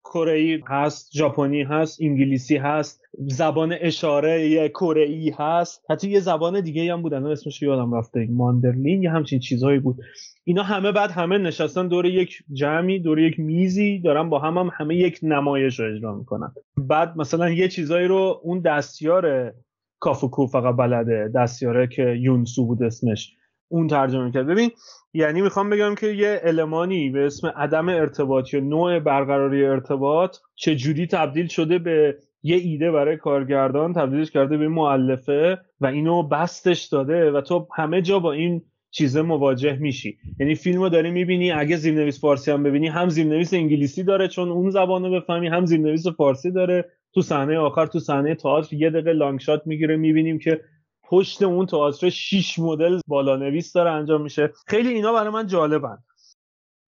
C: کره هست ژاپنی هست انگلیسی هست زبان اشاره یه کره هست. حتی یه زبان دیگه هم بودن اسمش یادم رفته ماندرلین یا همچین چیزهایی بود. اینا همه بعد همه نشستن دور یک جمعی دور یک میزی دارن با هم, هم همه یک نمایش رو اجرا می‌کنن. بعد مثلا یه چیزایی رو اون دستیار کافوکو فقط بلده دستیاره که یونسو بود اسمش اون ترجمه کرد ببین یعنی می‌خوام بگم که یه المانی به اسم عدم ارتباط یا نوع برقراری ارتباط چجوری تبدیل شده به یه ایده برای کارگردان تبدیلش کرده به معلفه و اینو بستش داده و تو همه جا با این چیزه مواجه میشی. یعنی فیلم رو داری می‌بینی اگه زیرنویس فارسی هم ببینی هم زیرنویس انگلیسی داره چون اون زبان رو بفهمی هم زیرنویس فارسی داره. تو صحنه آخر تو صحنه تئاتر یه دقیقه لانگ شات می‌گیره می‌بینیم که پشت اون تئاتر 6 مدل بالانویس داره انجام میشه. خیلی اینا برای من جالبن.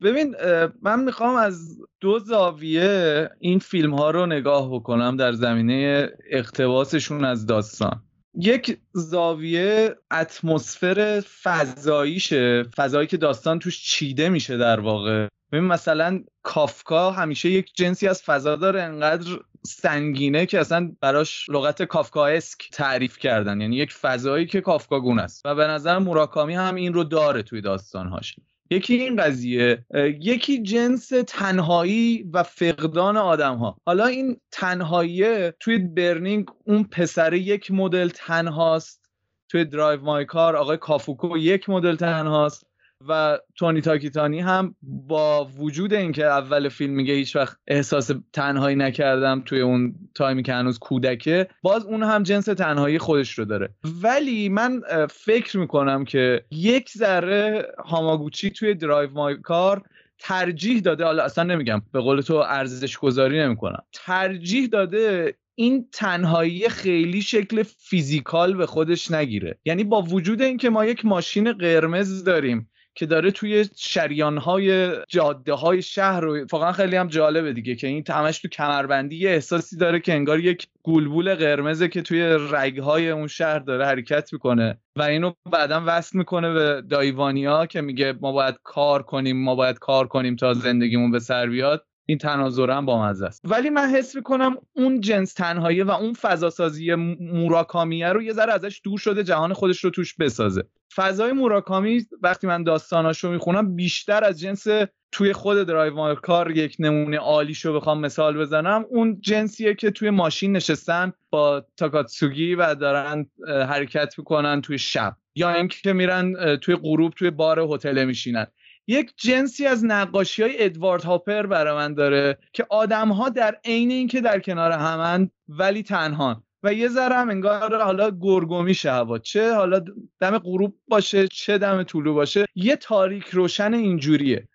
B: ببین من می‌خوام از دو زاویه این فیلم ها رو نگاه بکنم در زمینه اقتباسشون از داستان. یک زاویه اتمسفر فضاییشه فضایی که داستان توش چیده میشه در واقع. ببین مثلا کافکا همیشه یک جنسی از فضا داره انقدر سنگینه که اصلا براش لغت کافکااسک تعریف کردن. یعنی یک فضایی که کافکاگون است. و به نظر موراکامی هم این رو داره توی داستانهاش. یکی این قضیه یکی جنس تنهایی و فقدان آدم ها حالا این تنهایی توی Burning اون پسره یک مدل تنهاست توی Drive My Car آقای کافوکو یک مدل تنهاست. و تونی تاکیتانی هم با وجود اینکه اول فیلم میگه هیچ وقت احساس تنهایی نکردم توی اون time ی که هنوز کودکه باز اون هم جنس تنهایی خودش رو داره. ولی من فکر می‌کنم که یک ذره هاماگوچی توی Drive My Car ترجیح داده حالا اصلا نمیگم به قول تو ارزش گذاری نمی‌کنم. ترجیح داده این تنهایی خیلی شکل physical به خودش نگیره. یعنی با وجود اینکه ما یک ماشین قرمز داریم که داره توی شریان های جاده های شهر رو واقعا خیلی هم جالبه دیگه که این تمش تو کمربندی یه احساسی داره که انگار یک گلبول قرمزه که توی رگ های اون شهر داره حرکت می‌کنه و اینو بعدا وصل می‌کنه به دایی وانیا که میگه ما باید کار کنیم ما باید کار کنیم تا زندگیمون به سر بیاد. این تناظر هم با مزه است. ولی من حس می‌کنم اون جنس تنهایی و اون فضاسازی موراکامیه رو یه ذره ازش دور شده جهان خودش رو توش بسازه. فضای موراکامی وقتی من داستاناشو می‌خونم بیشتر از جنس توی خود Drive My Car یک نمونه عالیشو بخوام مثال بزنم. اون جنسیه که توی ماشین نشستن با تاکاتسوگی و دارن حرکت می‌کنن توی شب. یا اینکه میرن توی غروب توی بار هتل میشینن. یک جنسی از نقاشی های ادوارد هاپر برای من داره که آدم ها در عین اینکه در کنار همن ولی تنها و یه ذره هم انگار حالا گرگومی هوا. چه حالا دم غروب باشه چه دم طولو باشه یه تاریک روشن اینجوریه.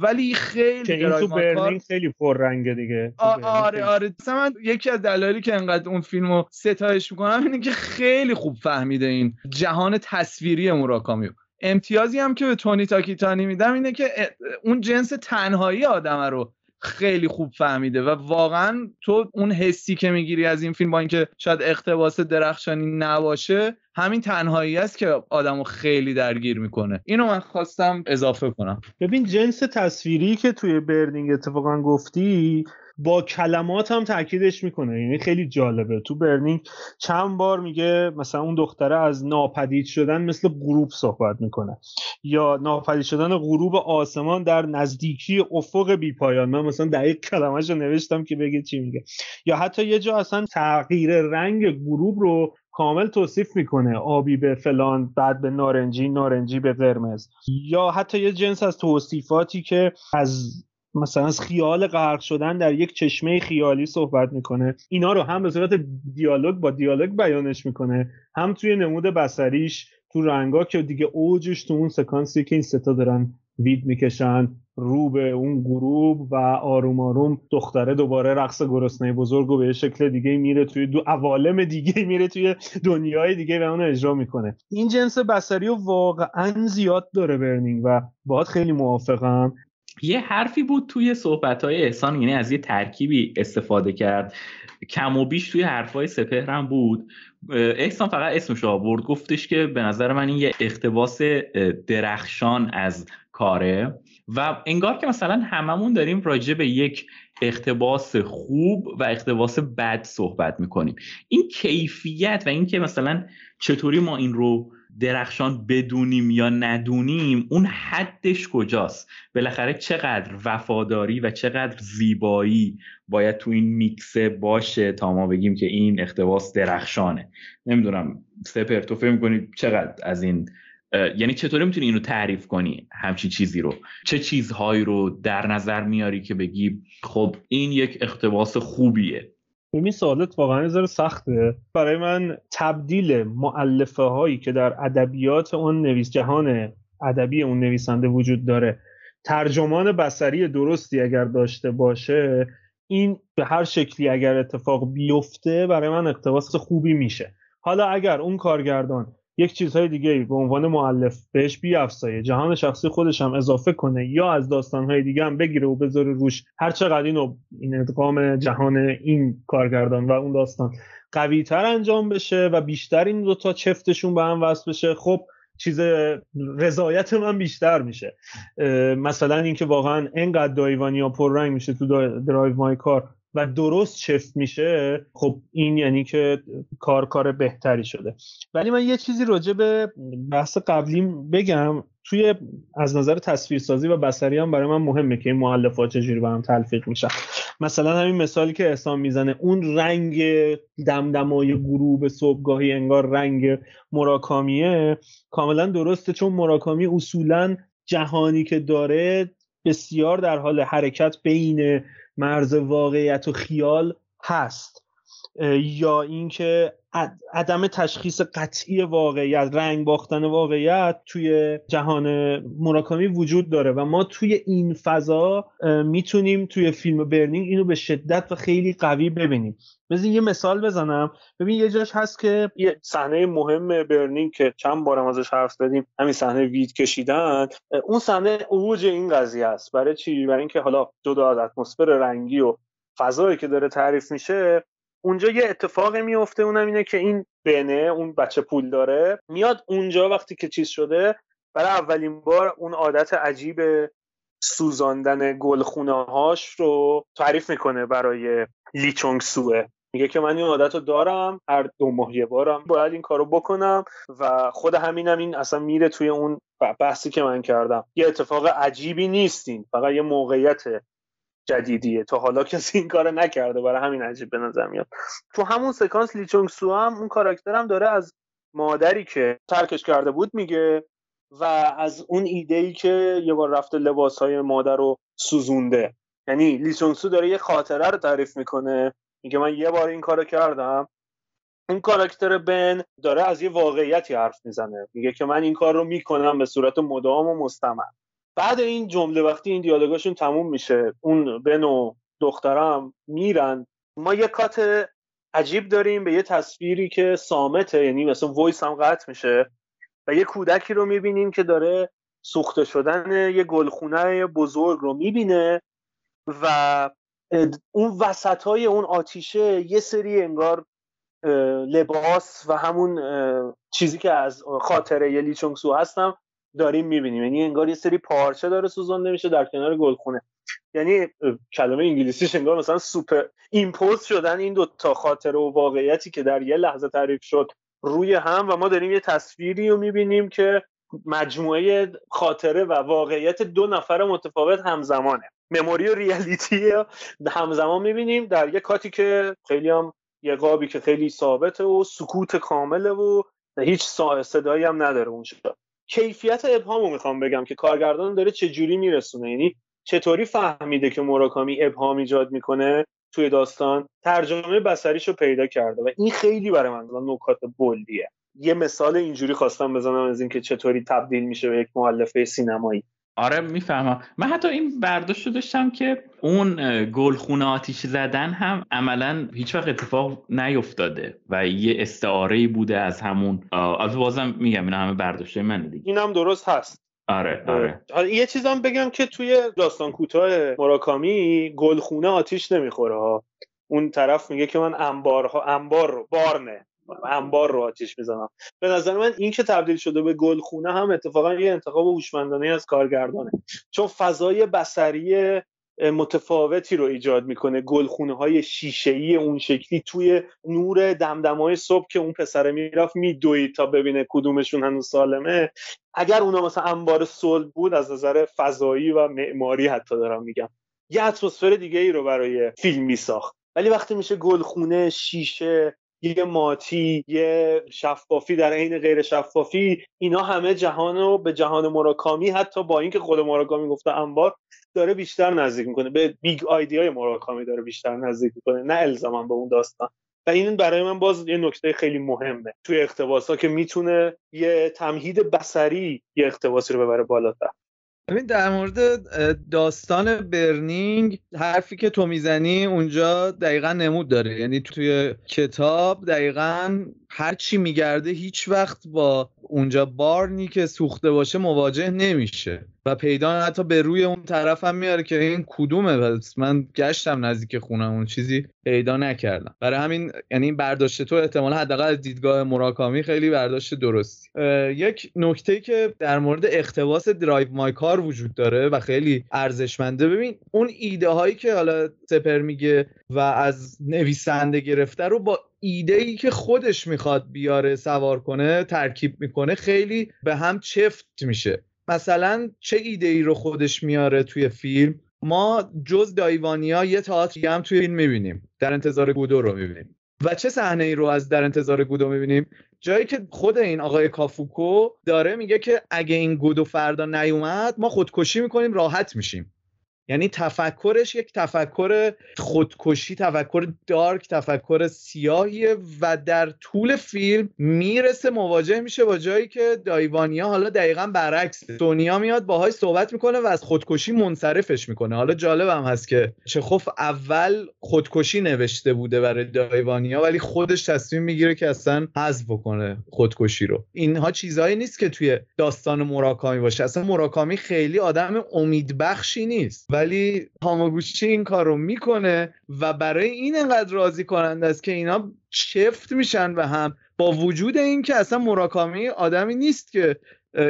B: ولی خیلی
C: که این تو برلین خیلی پررنگه دیگه.
B: آره آره. من یکی از دلایلی که انقدر اون فیلمو ستایش می‌کنم اینه که خیلی خوب فهمیده این جهان تصویری موراکامیو امتیازی هم که به تونی تاکیتانی میدم اینه که اون جنس تنهایی آدم رو خیلی خوب فهمیده و واقعا تو اون حسی که می‌گیری از این فیلم با اینکه شاید اقتباس درخشانی نباشه همین تنهایی است که آدمو خیلی درگیر می‌کنه. اینو من خواستم اضافه کنم.
C: ببین جنس تصویری که توی برنینگ اتفاقا گفتی با کلمات هم تاکیدش می‌کنه. یعنی خیلی جالبه. تو برنینگ چند بار میگه مثلا اون دختره از ناپدید شدن مثل غروب صحبت می‌کنه. یا ناپدید شدن غروب آسمان در نزدیکی افق بی پایان من مثلا دقیق کلمهش رو نوشتم که بگه چی میگه. یا حتی یه جا اصلا تغییر رنگ غروب رو کامل توصیف می‌کنه. آبی به فلان بعد به نارنجی نارنجی به قرمز. یا حتی یه جنس از توصیفاتی که از مثلا از خیال غرق شدن در یک چشمه خیالی صحبت می‌کنه. اینا رو هم به صورت دیالوگ با دیالوگ بیانش می‌کنه. هم توی نمود بسریش تو رنگا که دیگه اوجش تو اون سکانسی که این ستا دارن وید می‌کشن رو به اون گروه و آروم آروم دختره دوباره رقص گرسنه بزرگ و به شکل دیگه میره توی دو عوالم دیگه میره توی دنیای دیگه و اون اجرا می‌کنه. این جنس بسری واقعا زیاد داره برنینگ و باید خیلی موافقم.
A: یه حرفی بود توی صحبت های احسان یعنی از یه ترکیبی استفاده کرد. کم و بیش توی حرفای سپهرم بود. احسان فقط اسمش آورد. گفتش که به نظر من این یه اقتباس درخشان از کاره. و انگار که مثلا هممون داریم راجع به یک اقتباس خوب و اقتباس بد صحبت می‌کنیم. این کیفیت و اینکه مثلا چطوری ما این رو درخشان بدونیم یا ندونیم اون حدش کجاست؟ بالاخره چقدر وفاداری و چقدر زیبایی باید تو این میکسه باشه تا ما بگیم که این اختباس درخشانه. نمی‌دونم سپر تو فکر می‌کنی چقدر از این یعنی چطوری می‌تونی اینو تعریف کنی همچین چیزی رو؟ چه چیزهایی رو در نظر میاری که بگی خب این یک اختباس خوبیه؟
C: این سوالت واقعا یه سخته. برای من تبدیل معلفه هایی که در ادبیات اون نویس جهان ادبی اون نویسنده وجود داره ترجمان بسری درستی اگر داشته باشه این به هر شکلی اگر اتفاق بیفته برای من اقتباس خوبی میشه. حالا اگر اون کارگردان یک چیزهای دیگه به عنوان معلف بهش بیافزایه. جهان شخصی خودش هم اضافه کنه یا از داستانهای دیگه هم بگیره و بذاره روش. هر چقدر اینو این ادغام جهان این کارگردان و اون داستان قوی تر انجام بشه و بیشتر این دوتا چفتشون به هم وصل بشه خب چیز رضایت من بیشتر میشه. مثلا اینکه واقعا انقدر دایوانیا پررنگ میشه تو درایو مای کار. و درست چفت میشه خب این یعنی که کار کار بهتری شده. ولی من یه چیزی راجع به بحث قبلیم بگم. توی از نظر تصویرسازی و بسری هم برای من مهمه که این معلفات چجوری با هم تلفیق میشن. مثلا همین مثالی که اسلام می‌زنه اون رنگ دمدمای غروب صبحگاهی انگار رنگ مراکامیه. کاملا درسته چون مراکامی اصولا جهانی که داره بسیار در حال حرکت بین مرز واقعیت و خیال هست. یا اینکه عدم تشخیص قطعی واقعیت رنگ باختن واقعیت توی جهان مراکمی وجود داره و ما توی این فضا می‌تونیم توی فیلم برنینگ اینو به شدت و خیلی قوی ببینیم. مثل یه مثال بزنم. ببین یه جاش هست که یه صحنه مهم برنینگ که چند بارم ازش حرف زدیم همین صحنه وید کشیدن. اون صحنه اوج این قضیه است. برای چی؟ برای اینکه حالا جدا از اتمسفر رنگی و فضایی که داره تعریف میشه اونجا یه اتفاقی میفته اونم اینه که این بنه اون بچه پول داره میاد اونجا وقتی که چیز شده برای اولین بار اون عادت عجیب سوزاندن گلخونه هاش رو تعریف می‌کنه برای لیچونگ سوه. میگه که من این عادت رو دارم هر دو ماه یه بارم باید این کارو بکنم و خود همینم این اصلا میره توی اون بحثی که من کردم. یه اتفاق عجیبی نیستین فقط یه موقعیت جدیدیه. تا حالا کسی این کار نکرده. برای همین عجیب به نظر میاد. تو همون سکانس لیچونگ سو هم اون کاراکترم داره از مادری که ترکش کرده بود میگه و از اون ایده ای که یه بار رفته لباس های مادر رو سوزونده. یعنی لیچونگ سو داره یه خاطره رو تعریف می‌کنه. میگه من یه بار این کارو کردم. اون کاراکتر بن داره از یه واقعیتی حرف می‌زنه. میگه که من این کار رو می‌کنم به صورت مدام و مستمر. بعد این جمله وقتی این دیالوگاشون تموم میشه اون بن و دخترم میرن ما یه کات عجیب داریم به یه تصویری که سامته یعنی مثلا وایس هم قطع میشه و یه کودکی رو می‌بینیم که داره سوخته شدن یه گلخونه بزرگ رو می‌بینه و اون وسط های اون آتیشه یه سری انگار لباس و همون چیزی که از خاطره یه لیچونگ سو هستم داریم می‌بینیم. یعنی انگار یه سری پارچه داره سوزانده میشه در کنار گلخونه. یعنی کلمه انگلیسیش انگار مثلا سوپر ایمپوز شدن این دو تا خاطره و واقعیتی که در یه لحظه تعریف شد روی هم و ما داریم یه تصویری رو می‌بینیم که مجموعه خاطره و واقعیت دو نفر متفاوت همزمانه. مموری و ریالیتی همزمان می‌بینیم در یه کاتی که خیلی هم یه قابی که خیلی ثابته و سکوت کامله و هیچ صدایی هم نداره اونجا. کیفیت ابهام رو می‌خوام بگم که کارگردان داره چه جوری میرسونه. یعنی چطوری فهمیده که مراکامی ابهام ایجاد می‌کنه توی داستان؟ ترجمه بسریش پیدا کرده و این خیلی برای من نکات بلدیه یه مثال اینجوری خواستم بزنم از اینکه چطوری تبدیل میشه به یک مؤلفه سینمایی.
A: آره می‌فهمم. من حتی این برداشت داشتم که اون گلخونه آتیش زدن هم عملا هیچ وقت اتفاق نیفتاده و یه استعاره بوده از همون. البته بازم میگم اینا همه برداشته من دیگه.
C: این هم درست هست.
A: آره آره.
C: حالا یه چیزام بگم که توی داستان کوتاه مراکامی گلخونه آتیش نمی‌خوره اون طرف میگه که من انبارها انبار رو بارنه. انبار رو آتیش می‌زنم. به نظر من این که تبدیل شده به گلخونه هم اتفاقا یه انتخاب هوشمندانه از کارگردانه. چون فضای بسری متفاوتی رو ایجاد می‌کنه. گلخونه های شیشه ای اون شکلی توی نور دمدمای صبح که اون پسره می‌رفت میدوید تا ببینه کدومشون هنوز سالمه. اگر اونا مثلا انبار صلح بود از نظر فضایی و معماری حتی دارم میگم. یه اتمسفر دیگه ای رو برای فیلم میساخت. ولی وقتی میشه گلخونه شیشه یه ماتی یه شفافی در عین غیر شفافی اینا همه جهان رو به جهان مراکامی حتی با اینکه خود مراکامی گفته انبار داره بیشتر نزدیک می‌کنه. به بیگ های مراکامی داره بیشتر نزدیک می‌کنه نه الزاما به اون داستان. و این برای من باز یه نکته خیلی مهمه. توی اقتباس ها که می‌تونه یه تمهید بسری یه اقتباسی رو ببره بالاتر.
D: ببین در مورد داستان برنینگ حرفی که تو می‌زنی اونجا دقیقا نمود داره. یعنی توی کتاب دقیقا هر چی میگرده هیچ وقت با اونجا بارنی که سوخته باشه مواجه نمیشه و پیدا حتی به روی اون طرف هم میاره که این کدومه. پس من گشتم نزدیک خونم اون چیزی پیدا نکردم. برای همین یعنی برداشت تو احتمال حداقل از دیدگاه مراکامی خیلی برداشت درستی. یک نکته که در مورد اختباس درایو مای کار وجود داره و خیلی ارزشمنده. ببین اون ایده هایی که حالا سپر میگه و از نویسنده گرفته رو با ایده ای که خودش می‌خواد بیاره سوار کنه ترکیب می‌کنه خیلی به هم چفت میشه. مثلا چه ایده ای رو خودش میاره توی فیلم؟ ما جز دایوانیا یه تئاتر هم توی این می‌بینیم در انتظار گودو رو می‌بینیم. و چه صحنه ای رو از در انتظار گودو می‌بینیم؟ جایی که خود این آقای کافوکو داره میگه که اگه این گودو فردا نیومد ما خودکشی می‌کنیم راحت میشیم. یعنی تفکرش یک تفکر خودکشی تفکر دارک تفکر سیاهیه و در طول فیلم می‌رسه مواجه میشه با جایی که دایوانیا حالا دقیقا برعکس دنیا میاد باهاش صحبت می‌کنه و از خودکشی منصرفش می‌کنه. حالا جالب هم هست که چخوف اول خودکشی نوشته بوده برای دایوانیا ولی خودش تصمیم می‌گیره که اصلا حذف بکنه خودکشی رو. اینها چیزهایی نیست که توی داستان مراکامی باشه. اصلا مراکامی خیلی آدم امیدبخشی نیست. ولی هاماگوچی این کار رو می‌کنه و برای این انقدر راضی کننده است که اینا چفت میشن و هم با وجود اینکه اصلا مراکامی آدمی نیست که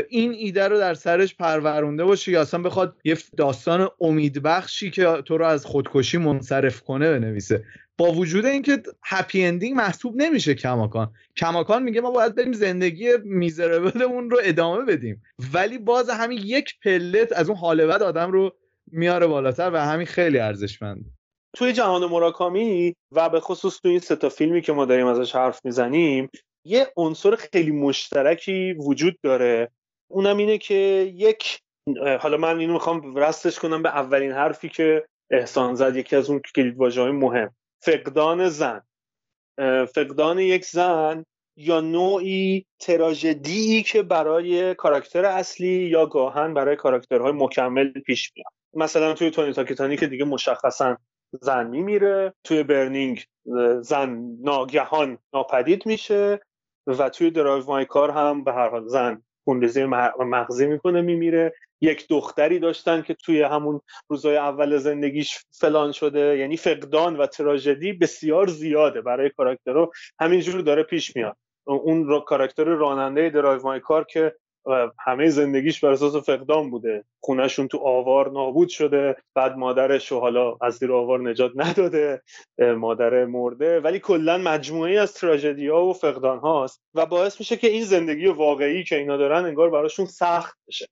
D: این ایده رو در سرش پرورونده باشه یا اصلا بخواد یه داستان امیدبخشی که تو رو از خودکشی منصرف کنه بنویسه. با وجود اینکه هپی اندینگ محسوب نمیشه کماکان. کماکان میگه ما باید بریم زندگی میزربلمون رو ادامه بدیم. ولی باز همین یک پلت از اون حال بد آدم رو میاره بالاتر و همین خیلی ارزشمند.
C: توی جهان مراکامی و به خصوص توی این ستا فیلمی که ما داریم ازش حرف می‌زنیم یه عنصر خیلی مشترکی وجود داره. اونم اینه که یک حالا من اینو می‌خوام رستش کنم به اولین حرفی که احسان زد یکی از اون کلید های مهم. فقدان زن. فقدان یک زن یا نوعی تراژدی که برای کاراکتر اصلی یا گاهاً برای کاراکترهای مکمل پیش میاد. مثلا توی تونی تاکیتانی که دیگه مشخصا زن میمیره توی Burning زن ناگهان ناپدید میشه و توی Drive My Car هم به هر حال زن خونریزی مغزی می‌کنه میمیره. یک دختری داشتن که توی همون روزای اول زندگیش فلان شده یعنی فقدان و تراژدی بسیار زیاده برای کاراکترها. همینجور داره پیش میاد. اون را کاراکتر راننده درایو مای کار که همه زندگیش بر اساس فقدان بوده. خونهشون تو آوار نابود شده. بعد مادرش رو حالا از زیر آوار نجات نداده. مادر مرده. ولی کلا مجموعه از تراژدی ها و فقدان هاست و باعث میشه که این زندگی واقعی که اینا دارن انگار براشون سخت بشه.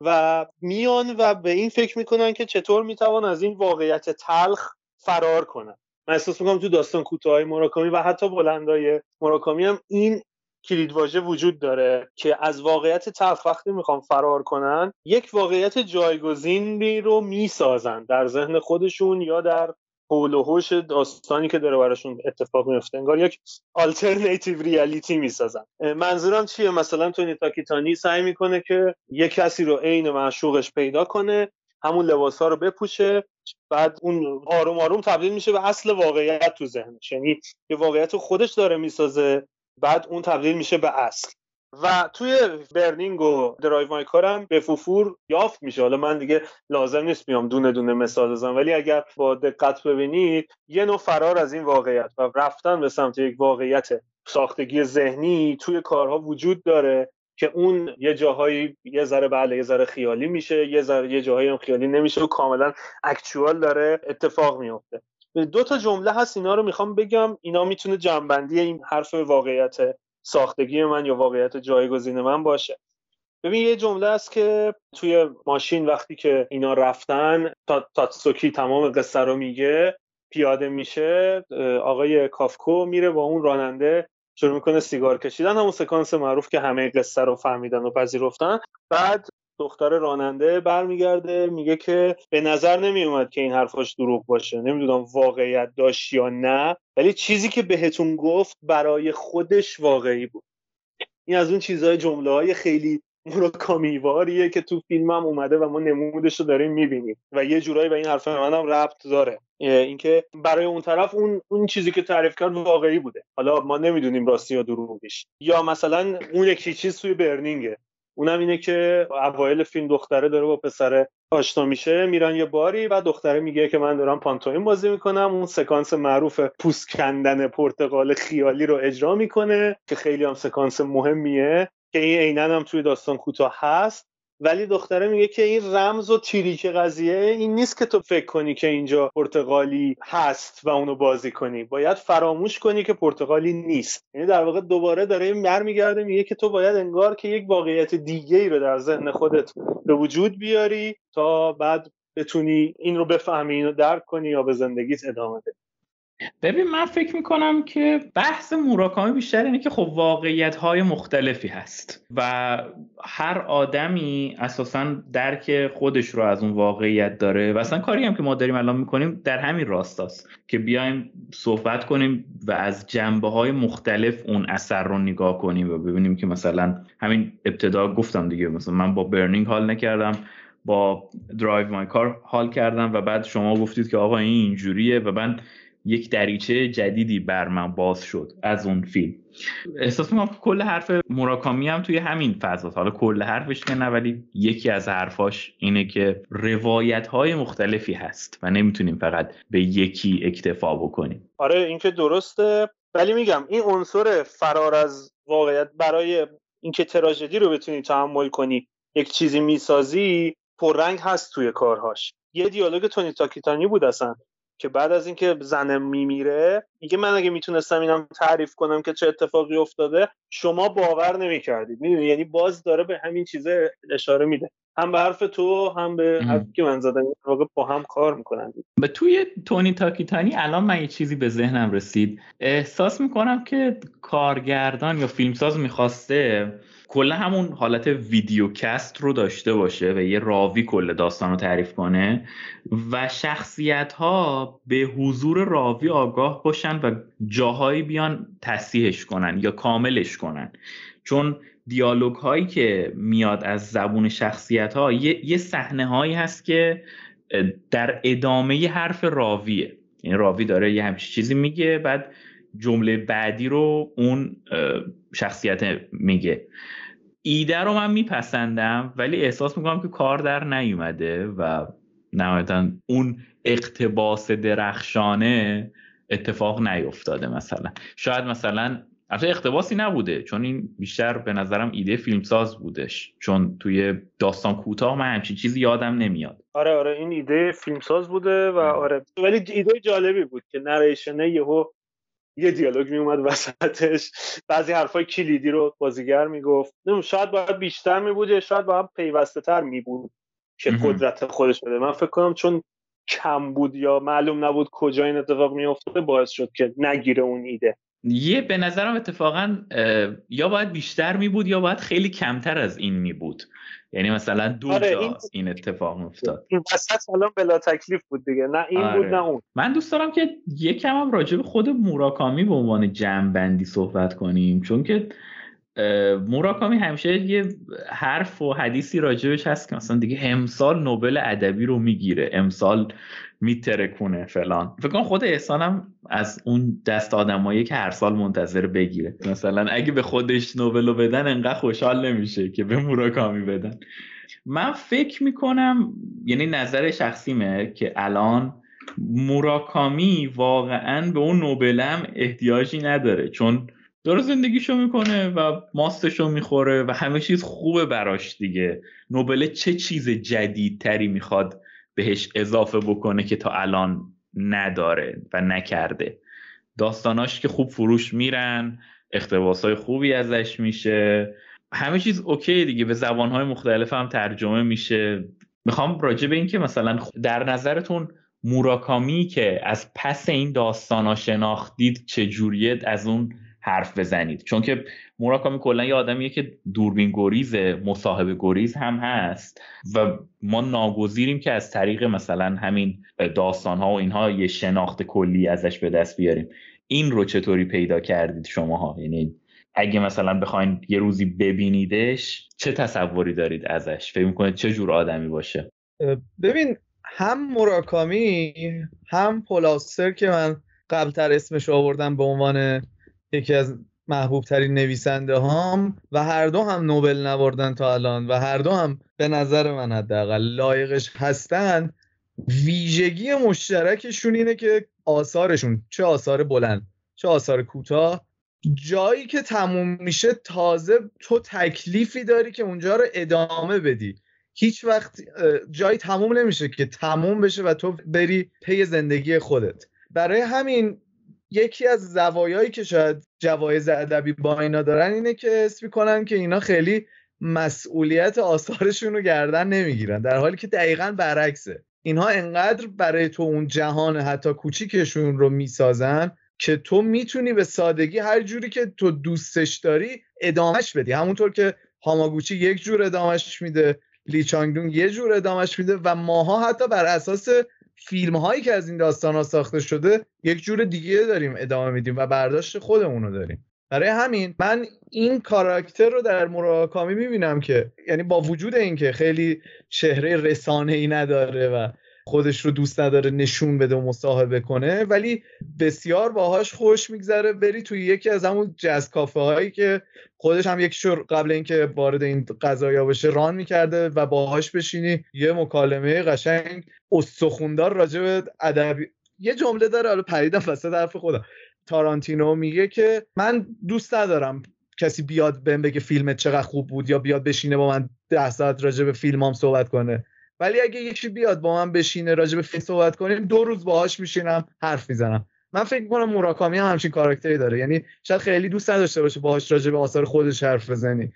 C: و میان و به این فکر می‌کنن که چطور می‌توان از این واقعیت تلخ فرار کنن من احساس می‌کنم تو داستان کوتاه مراکمی و حتی بلندای مراکمی هم این کلیدواژه وجود داره که از واقعیت تلخ وقتی می‌خوام فرار کنن یک واقعیت جایگزینی رو می‌سازن در ذهن خودشون یا در حول و حوش داستانی که داره براشون اتفاق میفته. انگار یک آلترناتیو ریالیتی می‌سازن. منظورم چیه؟ مثلا تونی تاکیتانی سعی می‌کنه که یه کسی رو عین معشوقش پیدا کنه همون لباس ها رو بپوشه بعد اون آروم آروم تبدیل میشه به اصل واقعیت تو ذهنش. یعنی یه واقعیت خودش داره می‌سازه بعد اون تبدیل میشه به اصل. و توی Burning و Drive My Car م به وفور یافت میشه. حالا من دیگه لازم نیست بیام دونه دونه مثال بزنم ولی اگر با دقت ببینید یه نوع فرار از این واقعیت و رفتن به سمت یک واقعیت ساختگی ذهنی توی کارها وجود داره که اون یه جاهایی یه ذره بله یه ذره خیالی میشه یه ذره یه جاهایی هم خیالی نمیشه و کاملا اکچوال داره اتفاق میفته. دو تا جمله هست اینا رو می‌خوام بگم. اینا می‌تونه جنبندی این حرف واقعیت ساختگی من یا واقعیت جایگزین من باشه. ببین یه جمله است که توی ماشین وقتی که اینا رفتن تا تاتسوکی تمام قصه رو میگه پیاده میشه آقای کافکو میره با اون راننده شروع می‌کنه سیگار کشیدن. همون سکانس معروف که همه قصه رو فهمیدن و پذیرفتن. بعد دختر راننده برمیگرده میگه که به نظر نمیومد که این حرفاش دروغ باشه. نمی‌دونم واقعیت داشت یا نه ولی چیزی که بهتون گفت برای خودش واقعی بود. این از اون چیزهای جمله های خیلی مراکامیواریه که تو فیلم هم اومده و ما نمودش رو داریم می‌بینیم. و یه جورایی به این حرف منم ربط داره. اینکه برای اون طرف اون اون چیزی که تعریف کرد واقعی بوده. حالا ما نمی‌دونیم راستی یا دروغش یا مثلا اون یکی چیز توی برنینگه. اونم اینه که اوایل فیلم دختره داره با پسر آشنا میشه میرن یه باری و دختره میگه که من دارم پانتومیم بازی می‌کنم. اون سکانس معروف پوست کندن پرتقال خیالی رو اجرا می‌کنه که خیلی هم سکانس مهمیه که این عینا هم توی داستان کوتاه هست. ولی دختره میگه که این رمز و trick قضیه این نیست که تو فکر کنی که اینجا پرتقالی هست و اونو بازی کنی. باید فراموش کنی که پرتقالی نیست. یعنی در واقع دوباره داره این میگرده میگه که تو باید انگار که یک واقعیت دیگه ای رو در ذهن خودت به وجود بیاری تا بعد بتونی این رو بفهمی اینو درک کنی یا به زندگیت ادامه بدی.
A: ببین من فکر می‌کنم که بحث موراکامی بیشتر اینه که خب واقعیت های مختلفی هست و هر آدمی اساسا درک خودش رو از اون واقعیت داره و اصلا کاری هم که ما داریم الان می‌کنیم در همین راستاست که بیایم صحبت کنیم و از جنبه های مختلف اون اثر رو نگاه کنیم و ببینیم که مثلا همین ابتدا گفتم دیگه مثلا من با برنینگ حال نکردم با درایو مای کار حال کردم و بعد شما گفتید که آقا این اینجوریه و من یک دریچه جدیدی بر من باز شد از اون فیلم. احساس می‌کنم کل حرف مراکامی هم توی همین فضا حالا کل حرفش که نه ولی یکی از حرفاش اینه که روایت های مختلفی هست و نمی‌تونیم فقط به یکی اکتفا بکنیم.
C: آره این که درسته. ولی میگم این عنصر فرار از واقعیت برای اینکه تراژدی رو بتونی تحمل کنی یک چیزی می‌سازی پررنگ هست توی کارهاش. یه دیالوگ تونی تاکیتانی بود اصلا. که بعد از اینکه زنم میمیره میگه من اگه می‌تونستم اینم تعریف کنم که چه اتفاقی افتاده شما باور نمی‌کردید. می‌دونی؟ یعنی باز داره به همین چیزه اشاره میده. هم به حرف تو هم به حرفی که من زدم. واقع با هم کار می‌کنن.
A: به توی تونی تاکیتانی الان من یه چیزی به ذهنم رسید. احساس می‌کنم که کارگردان یا فیلمساز می‌خواسته کلا همون حالت ویدیوکست رو داشته باشه و یه راوی کل داستان رو تعریف کنه و شخصیت ها به حضور راوی آگاه باشن و جاهایی بیان تصحیحش کنن یا کاملش کنن. چون دیالوگ هایی که میاد از زبون شخصیت ها یه, صحنه هایی هست که در ادامه حرف راویه. یعنی راوی داره یه همچین چیزی میگه بعد جمله بعدی رو اون شخصیت میگه. ایده رو من میپسندم ولی احساس می‌کنم که کار در نیومده و نهایتا اون اقتباس درخشانه اتفاق نیفتاده مثلا. شاید مثلا البته اقتباسی نبوده چون این بیشتر به نظرم ایده فیلمساز بودش چون توی داستان کوتاه من همچین چیزی یادم نمیاد.
C: آره آره این ایده فیلمساز بوده و آره. ولی ایده جالبی بود که نریشنه یهو یه دیالوگ میومد وسطش. بعضی حرفای کلیدی رو بازیگر می‌گفت. شاید باید بیشتر میبود شاید باید پیوسته تر میبود که قدرت خودش بده. من فکر کنم چون کم بود یا معلوم نبود کجا این اتفاق میفته باعث شد که نگیره اون ایده.
A: یه به نظرم اتفاقا یا باید بیشتر می بود یا باید خیلی کمتر از این می بود یعنی مثلا دو آره جا این, این اتفاق افتاد.
C: این وسط الان بلا تکلیف بود دیگه. نه این آره. بود نه اون.
A: من دوست دارم که یکم هم راجع به خود موراکامی به عنوان جمع بندی صحبت کنیم. چون که موراکامی همیشه یه حرف و حدیثی راجبش هست که مثلا دیگه امسال نوبل ادبی رو می‌گیره. امسال میترکونه فلان. فکر کنم خود احسانم از اون دست آدمایی که هر سال منتظر بگیره. مثلا اگه به خودش نوبل رو بدن انقدر خوشحال نمیشه که به موراکامی بدن. من فکر می‌کنم یعنی نظر شخصیمه که الان موراکامی واقعا به اون نوبلم احتیاجی نداره. چون داره زندگیشو می‌کنه و ماستشو می‌خوره و همه چیز خوبه براش دیگه. نوبل چه چیز جدیدتری می‌خواد بهش اضافه بکنه که تا الان نداره و نکرده. داستاناش که خوب فروش میرن اختباسای خوبی ازش میشه. همه چیز اوکی دیگه به زبانهای مختلف هم ترجمه میشه. می‌خوام راجع به این که مثلا در نظرتون موراکامی که از پس این داستانا شناختید چجوریه؟ از اون حرف بزنید. چون که موراکامی کلا یه آدمیه که دوربین گریز مصاحبه گریز هم هست و ما ناگزیریم که از طریق مثلا همین داستان ها و اینها یه شناخت کلی ازش به دست بیاریم. این رو چطوری پیدا کردید شماها؟ یعنی اگه مثلا بخواین یه روزی ببینیدش چه تصوری دارید ازش؟ فکر می‌کنید چه جور آدمی باشه؟
D: ببین هم موراکامی هم پولاستر که من قبلتر اسمش آوردم به عنوان یکی از محبوب ترین نویسنده هام و هر دو هم نوبل نبردن تا الان و هر دو هم به نظر من حداقل لایقش هستن ویژگی مشترکشون اینه که آثارشون چه آثار بلند چه آثار کوتاه. جایی که تموم میشه تازه تو تکلیفی داری که اونجا رو ادامه بدی. هیچ وقت جایی تموم نمیشه که تموم بشه و تو بری پی زندگی خودت. برای همین یکی از زوایایی که شاید جوایز ادبی با اینا دارن اینه که اسم می‌کنن که اینا خیلی مسئولیت آثارشون رو گردن نمی‌گیرن در حالی که دقیقا برعکسه. اینها انقدر برای تو اون جهان حتی کوچیکشون رو می‌سازن که تو می‌تونی به سادگی هر جوری که تو دوستش داری ادامش بدی. همونطور که هاماگوچی یک جور ادامش میده لی چانگدونگ یه جور ادامش میده و ماها حتی بر اساس فیلم هایی که از این داستان ها ساخته شده یک جور دیگه داریم ادامه میدیم و برداشت خودمون رو داریم. برای همین من این کاراکتر رو در مراکامی می‌بینم که یعنی با وجود اینکه خیلی چهره رسانه ای نداره و خودش رو دوست نداره نشون بده و مصاحبه کنه ولی بسیار باهاش خوش میگذره بری توی یکی از همون جز کافه هایی که خودش هم یکی شور قبل اینکه وارد این قضایا بشه ران می‌کرده و باهاش بشینی. یه مکالمه قشنگ استخوندار راجع به ادبی یه جمله داره حالا پریدم وسط حرف خودم. تارانتینو میگه که من دوست ندارم کسی بیاد بهم بگه فیلمت چقدر خوب بود یا بیاد بشینه با من ده ساعت راجع به فیلمام صحبت کنه. ولی اگه یکی بیاد با من بشینه راجع به فیلم صحبت کنیم دو روز باهاش میشینم حرف می‌زنم. من فکر می‌کنم موراکامی هم همچین کاراکتری داره. یعنی شاید خیلی دوست نداشته باشه باهاش راجع به آثار خودش حرف بزنی.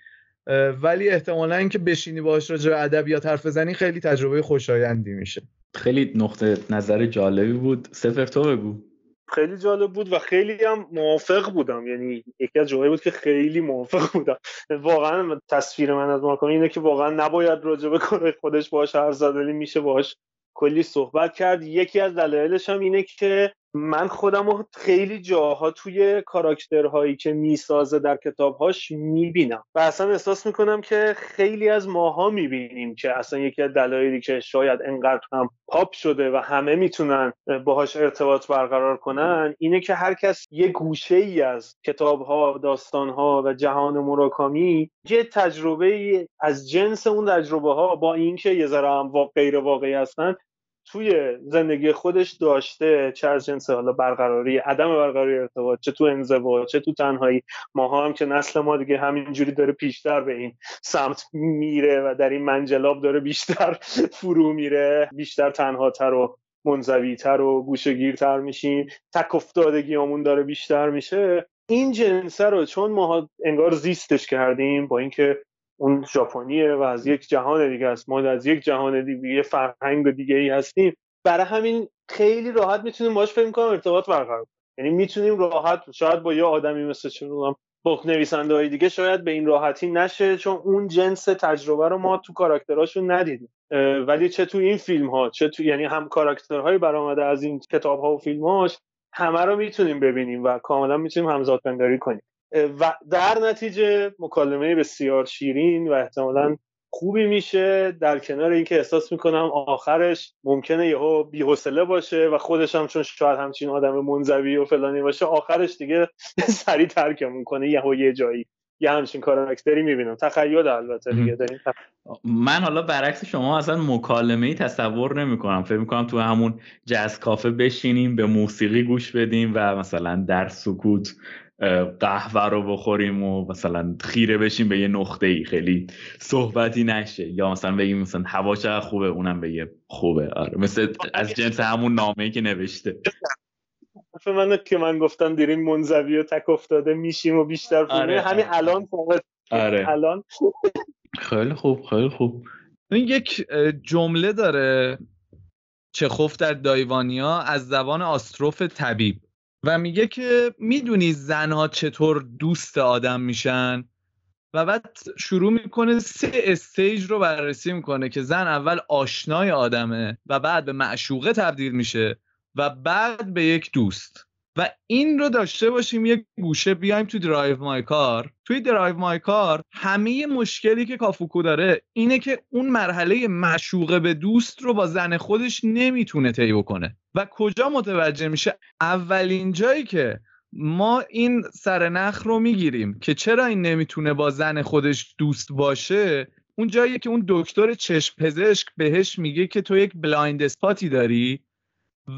D: ولی احتمالا اینکه بشینی باهاش راجع به ادبیات حرف بزنی خیلی تجربه خوشایندی میشه.
A: خیلی نقطه نظر جالبی بود. سفر تو بگو.
C: خیلی جالب بود و خیلی هم موافق بودم. یعنی یکی از جاهایی بود که خیلی موافق بودم. واقعا تصویر من از مارکومی اینه که واقعا نباید راجع به کار خودش باش حرف زد میشه باش کلی صحبت کرد. یکی از دلایلش هم اینه که من خودم رو خیلی جاها توی کاراکترهایی که می‌سازه در کتابهاش می‌بینم. و اصلا احساس می‌کنم که خیلی از ماها می‌بینیم که اصلا یکی از دلایلی که شاید انقدر هم پاپ شده و همه می‌تونن باهاش ارتباط برقرار کنن اینه که هر کس یه گوشه ای از کتابها داستانها و جهان مراکامی یه تجربه از جنس اون تجربه ها با اینکه یه ذره هم غیر واقعی هستن توی زندگی خودش داشته چه از جنس حالا برقراری عدم برقراری ارتباط چه تو انزوا چه تو تنهایی. ماها هم که نسل ما دیگه همینجوری داره پیشتر به این سمت میره و در این منجلاب داره بیشتر <laughs> فرو میره. بیشتر تنهاتر و منزویتر و گوشگیرتر میشیم. تک افتادگیامون داره بیشتر میشه. این جنسه رو چون ما انگار زیستش کردیم با اینکه اون ژاپنیه و از یک جهان دیگه است. ما از یک جهان دیگه یه فرهنگ دیگه ای هستیم. برای همین خیلی راحت می‌تونیم باش فکر کنم ارتباط برقرار
D: یعنی می‌تونیم راحت شاید با یه آدمی مثل چه با نویسنده های دیگه شاید به این راحتی نشه چون اون جنس تجربه رو ما تو کاراکترهاشون ندیدیم. ولی چه تو این فیلم ها چه تو یعنی هم کاراکترهای برآمده از این کتاب ها و فیلم هاش همه رو می‌تونیم ببینیم و کاملا می‌تونیم همزاد پنداری کنیم. و در نتیجه مکالمه بسیار شیرین و احتمالا خوبی میشه. در کنار اینکه احساس می‌کنم آخرش ممکنه یهو بی‌حوصله باشه و خودش هم چون شاید همچین آدم منزوی و فلانی باشه آخرش دیگه <laughs> سریع ترکمون کنه یهو یه جایی. یه همچین کاراکتری می‌بینم. تخیل البته دیگه داریم
A: من حالا برعکس شما اصلا مکالمه ای تصور نمی‌کنم. فکر می‌کنم تو همون جز کافه بشینیم به موسیقی گوش بدیم و مثلا در سکوت قهوه رو بخوریم و مثلا خیره بشیم به یه نقطه ای خیلی صحبتی نشه. یا مثلا بگیم مثلا هوا چقدر خوبه اونم بگه خوبه. آره مثل از جنس همون نامه که نوشته.
D: من که من گفتم دیرین منزوی و تک افتاده میشیم و بیشتر آره. همین آره. الان
A: آره.
D: الان.
A: خیلی خوب خیلی خوب.
B: این یک جمله داره. چخوف در دایوانیا از زبان آستروف طبیب. و میگه که می‌دونی زنها چطور دوست آدم میشن؟ و بعد شروع می‌کنه سه stage رو بررسی می‌کنه که زن اول آشنای آدمه و بعد به معشوقه تبدیل میشه و بعد به یک دوست. و این رو داشته باشیم یک گوشه بیایم تو Drive My Car توی Drive My Car همه مشکلی که کافوکو داره اینه که اون مرحله معشوقه به دوست رو با زن خودش نمی‌تونه طی بکنه. و کجا متوجه میشه؟ اولین جایی که ما این سرنخ رو می‌گیریم که چرا این نمی‌تونه با زن خودش دوست باشه؟ اون جایی که اون دکتر چشم پزشک بهش میگه که تو یک blind spot ی داری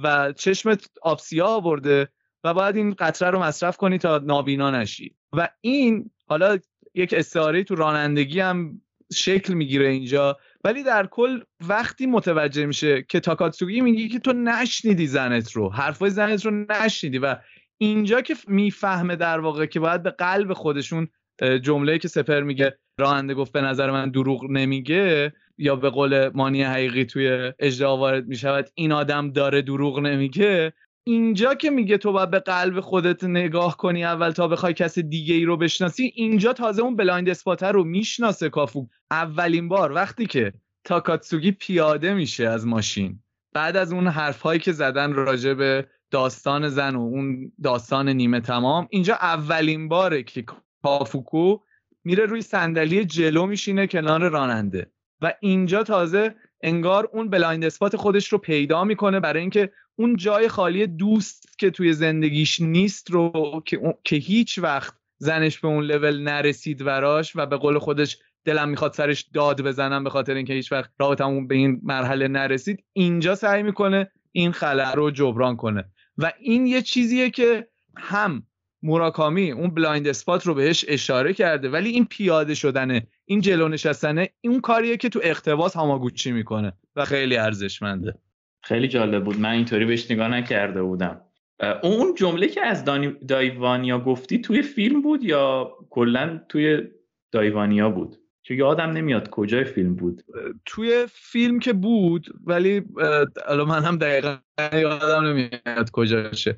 B: و چشمت آب سیاه آورده و باید این قطره رو مصرف کنی تا نابینا نشی. و این حالا یک استعاره تو رانندگی هم شکل می‌گیره اینجا ولی در کل وقتی متوجه میشه که تاکاتسوگی میگه که تو نشنیدی زنت رو حرفای زنت رو نشنیدی و اینجا که می‌فهمه در واقع که باید به قلب خودش اون جمله که سپر میگه راننده گفت به نظر من دروغ نمیگه یا به قول مانی حقیقی توی اژدها وارد می‌شود این آدم داره دروغ نمیگه. اینجا که میگه تو باید به قلب خودت نگاه کنی اول تا بخوای کس دیگه ای رو بشناسی اینجا تازه اون blind spot رو می‌شناسه کافوکو. اولین بار وقتی که تاکاتسوگی پیاده میشه از ماشین بعد از اون حرفهایی که زدن راجع به داستان زن و اون داستان نیمه تمام اینجا اولین باره که کافوکو میره روی صندلی جلو میشینه کنار راننده. و اینجا تازه انگار اون blind spot خودش رو پیدا می‌کنه برای اینکه اون جای خالی دوست که توی زندگیش نیست رو که, که هیچ وقت زنش به اون لول نرسید براش و به قول خودش دلم می‌خواد سرش داد بزنم به خاطر اینکه هیچ وقت رابطمون به این مرحله نرسید اینجا سعی می‌کنه این خلأ رو جبران کنه. و این یه چیزیه که هم موراکامی اون blind spot رو بهش اشاره کرده ولی این پیاده شدنه این جلو نشستنه این کاریه که تو اقتباس هاماگوچی می‌کنه و خیلی ارزشمنده.
A: خیلی جالب بود. من اینطوری بهش نگاه نکرده بودم. اون جمله که از دایی وانیا گفتی توی فیلم بود یا کلا توی دایی وانیا بود؟ چون یادم نمیاد کجای فیلم بود.
B: توی فیلم که بود ولی الان من هم دقیقا یادم نمیاد کجاشه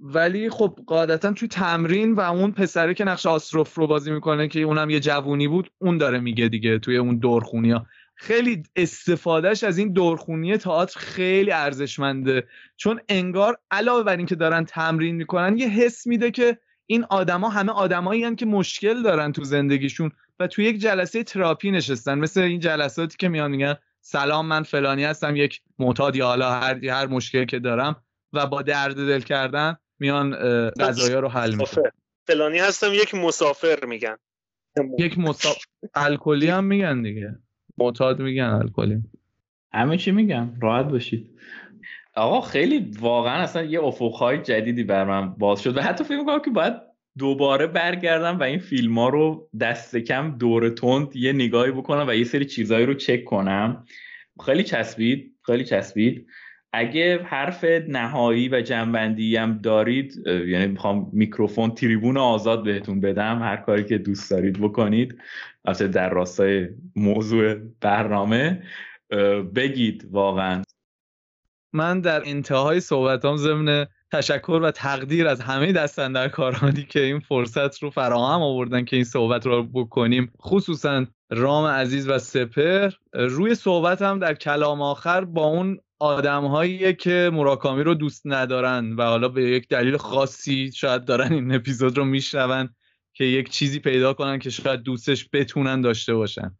B: ولی خب قاعدتا توی تمرین و اون پسره که نقش آسروف رو بازی می‌کنه که اونم یه جوونی بود اون داره میگه دیگه توی اون دورخونی ها خیلی استفادهش از این دورخونی تئاتر خیلی ارزشمنده. چون انگار علاوه بر اینکه دارن تمرین می‌کنن یه حس میده که این آدما همه آدمایی که مشکل دارن تو زندگیشون و تو یک جلسه تراپی نشستن. مثل این جلساتی که میان میگن سلام من فلانی هستم یک معتاد یا حالا هر هر مشکلی که دارم و با درد دل کردن میان قضایا رو حل می‌کنن.
D: فلانی هستم یک مسافر میگن.
B: یک مسافر الکلی هم میگن دیگه. معتاد میگن الکلی.
A: همه چی میگن راحت باشید. آقا خیلی واقعا اصلا یه افقهای جدیدی بر من باز شد. و حتی فکر می‌کنم که باید دوباره برگردم و این فیلم ها رو دست کم دور تند یه نگاهی بکنم و یه سری چیزهایی رو چک کنم. خیلی چسبید خیلی چسبید. اگه حرف نهایی و جنبندی هم دارید یعنی می‌خوام میکروفون تریبون آزاد بهتون بدم هر کاری که دوست دارید بکنید. البته در راستای موضوع برنامه بگید واقعا.
B: من در انتهای صحبتام ضمن تشکر و تقدیر از همه دستندرکارانی که این فرصت رو فراهم آوردن که این صحبت رو بکنیم خصوصا رام عزیز و سپر روی صحبت هم در کلام آخر با اون آدم که مراکامی رو دوست ندارن و حالا به یک دلیل خاصی شاید دارن این اپیزود رو میشنون. که یک چیزی پیدا کنن که شاید دوستش بتونن داشته باشن.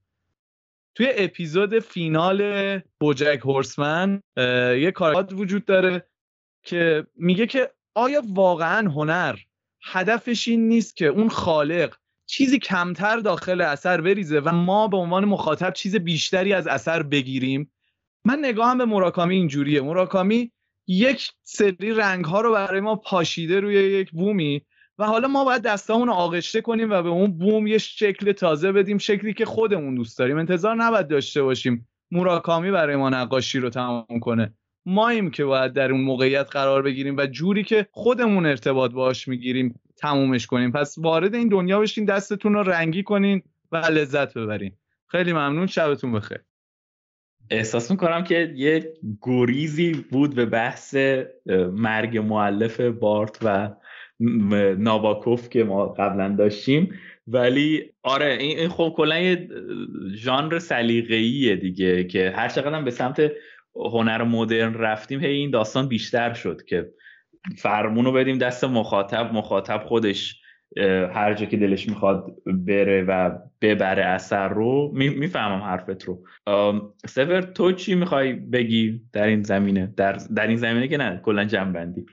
B: توی اپیزود فینال بوجک هورسمن یه کارات وجود داره که میگه که آیا واقعا هنر هدفش این نیست که اون خالق چیزی کمتر داخل اثر بریزه و ما به عنوان مخاطب چیز بیشتری از اثر بگیریم؟ من نگاهم به مراکامی اینجوریه. مراکامی یک سری رنگ ها رو برای ما پاشیده روی یک بومی. و حالا ما باید دستامون رو آغشته کنیم و به اون بوم یه شکل تازه بدیم شکلی که خودمون دوست داریم. انتظار نباید داشته باشیم موراکامی برای ما نقاشی رو تمام کنه. ماییم که باید در اون موقعیت قرار بگیریم و جوری که خودمون ارتباط باش می‌گیریم تمومش کنیم. پس وارد این دنیا بشین دستتون رو رنگی کنین و لذت ببرین. خیلی ممنون. شبتون بخیر.
A: احساس می‌کنم که یه گریزی بود به بحث مرگ معلف بارت و ناباکوف که ما قبلا داشتیم. ولی آره این خب کلا یه ژانر سلیقه‌ایه دیگه که هر چقدر به سمت هنر مدرن رفتیم هی این داستان بیشتر شد که فرمون رو بدیم دست مخاطب مخاطب خودش هر جا که دلش می‌خواد بره و ببره اثر رو می‌فهمم حرفت رو. سفر تو چی می‌خوای بگی در این زمینه؟ در, در این زمینه که نه کلا جنبندی.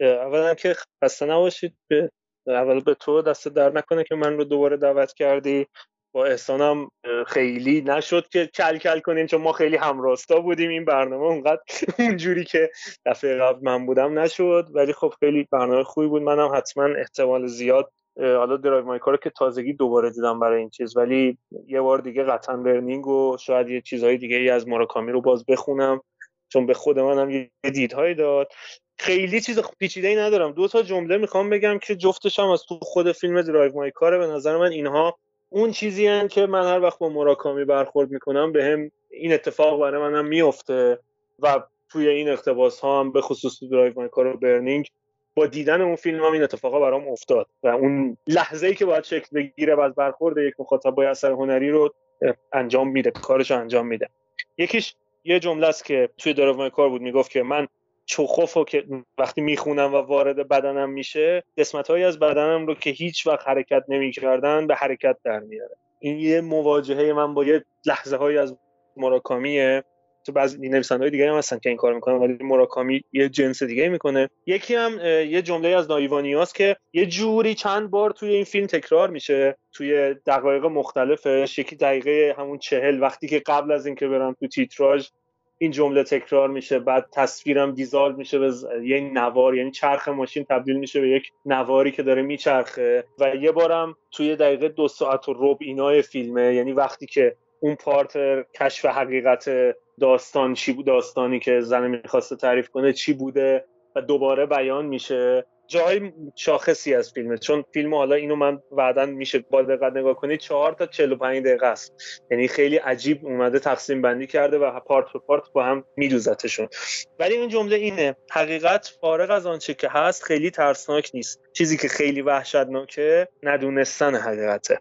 C: اولا که خسته نباشید. به اول به تو دست در نکنه که من رو دوباره دعوت کردی. با احسانم خیلی نشد که کل کل کنیم چون ما خیلی همراستا بودیم. این برنامه اونقدر <laughs> اونجوری که دفعه قبل من بودم نشد. ولی خب خیلی برنامه خوبی بود. منم حتما احتمال زیاد حالا درایو مای کارو که تازگی دوباره دیدم برای این چیز. ولی یه بار دیگه قطعا برنینگ و شاید یه چیزهای دیگه ای از ماراکامی رو باز بخونم. چون به خود منم یه دیدهایی داد. خیلی چیز پیچیده ای ندارم. دو تا جمله می‌خوام بگم که جفتش هم از تو خود فیلم Drive My Car ه به نظر من اینها اون چیزی هن که من هر وقت با موراکامی برخورد می‌کنم به هم این اتفاق برای منم میفته و توی این اقتباس ها هم به خصوص Drive My Car Burning با دیدن اون فیلم هم این اتفاقا برام افتاد و اون لحظه ای که باید شکل بگیره و از برخورد یک مخاطب با اثر هنری رو انجام میده کارش انجام میده. یکیش یه جمله است که توی Drive My Car بود می‌گفت که من چخوف رو که وقتی می‌خونم و وارد بدنم میشه قسمت هایی از بدنم رو که هیچ وقت حرکت نمی‌کردن به حرکت در میاره. این یه مواجهه من با یه لحظه های از موراکامیه تو بعضی نویسنده های دیگه هم هستن که این کار می‌کنن ولی موراکامی یه جنس دیگه می‌کنه. یکی هم یه جمله از دایی وانیاس که یه جوری چند بار توی این فیلم تکرار میشه. توی دقایق مختلفش یکی دقیقه همون چهل وقتی که قبل از اینکه برم تو تیتراژ این جمله تکرار میشه بعد تصویرم دیزال میشه به یه نوار یعنی چرخ ماشین تبدیل میشه به یک نواری که داره میچرخه. و یه بارم توی دقیقه دو ساعت و ربع اینای فیلمه یعنی وقتی که اون پارت کشف حقیقت داستان چی بود داستانی که زن می‌خواسته تعریف کنه چی بوده و دوباره بیان میشه. جای شاخصی از فیلمه. چون فیلم حالا اینو من بعدا میشه با دقت نگاه کنید چهار تا 45 دقیقه است. یعنی خیلی عجیب اومده تقسیم بندی کرده و پارت به پارت با هم میدوزتشون ولی این جمله اینه حقیقت فارغ از آنچه که هست خیلی ترسناک نیست. چیزی که خیلی وحشتناکه ندونستن حقیقته.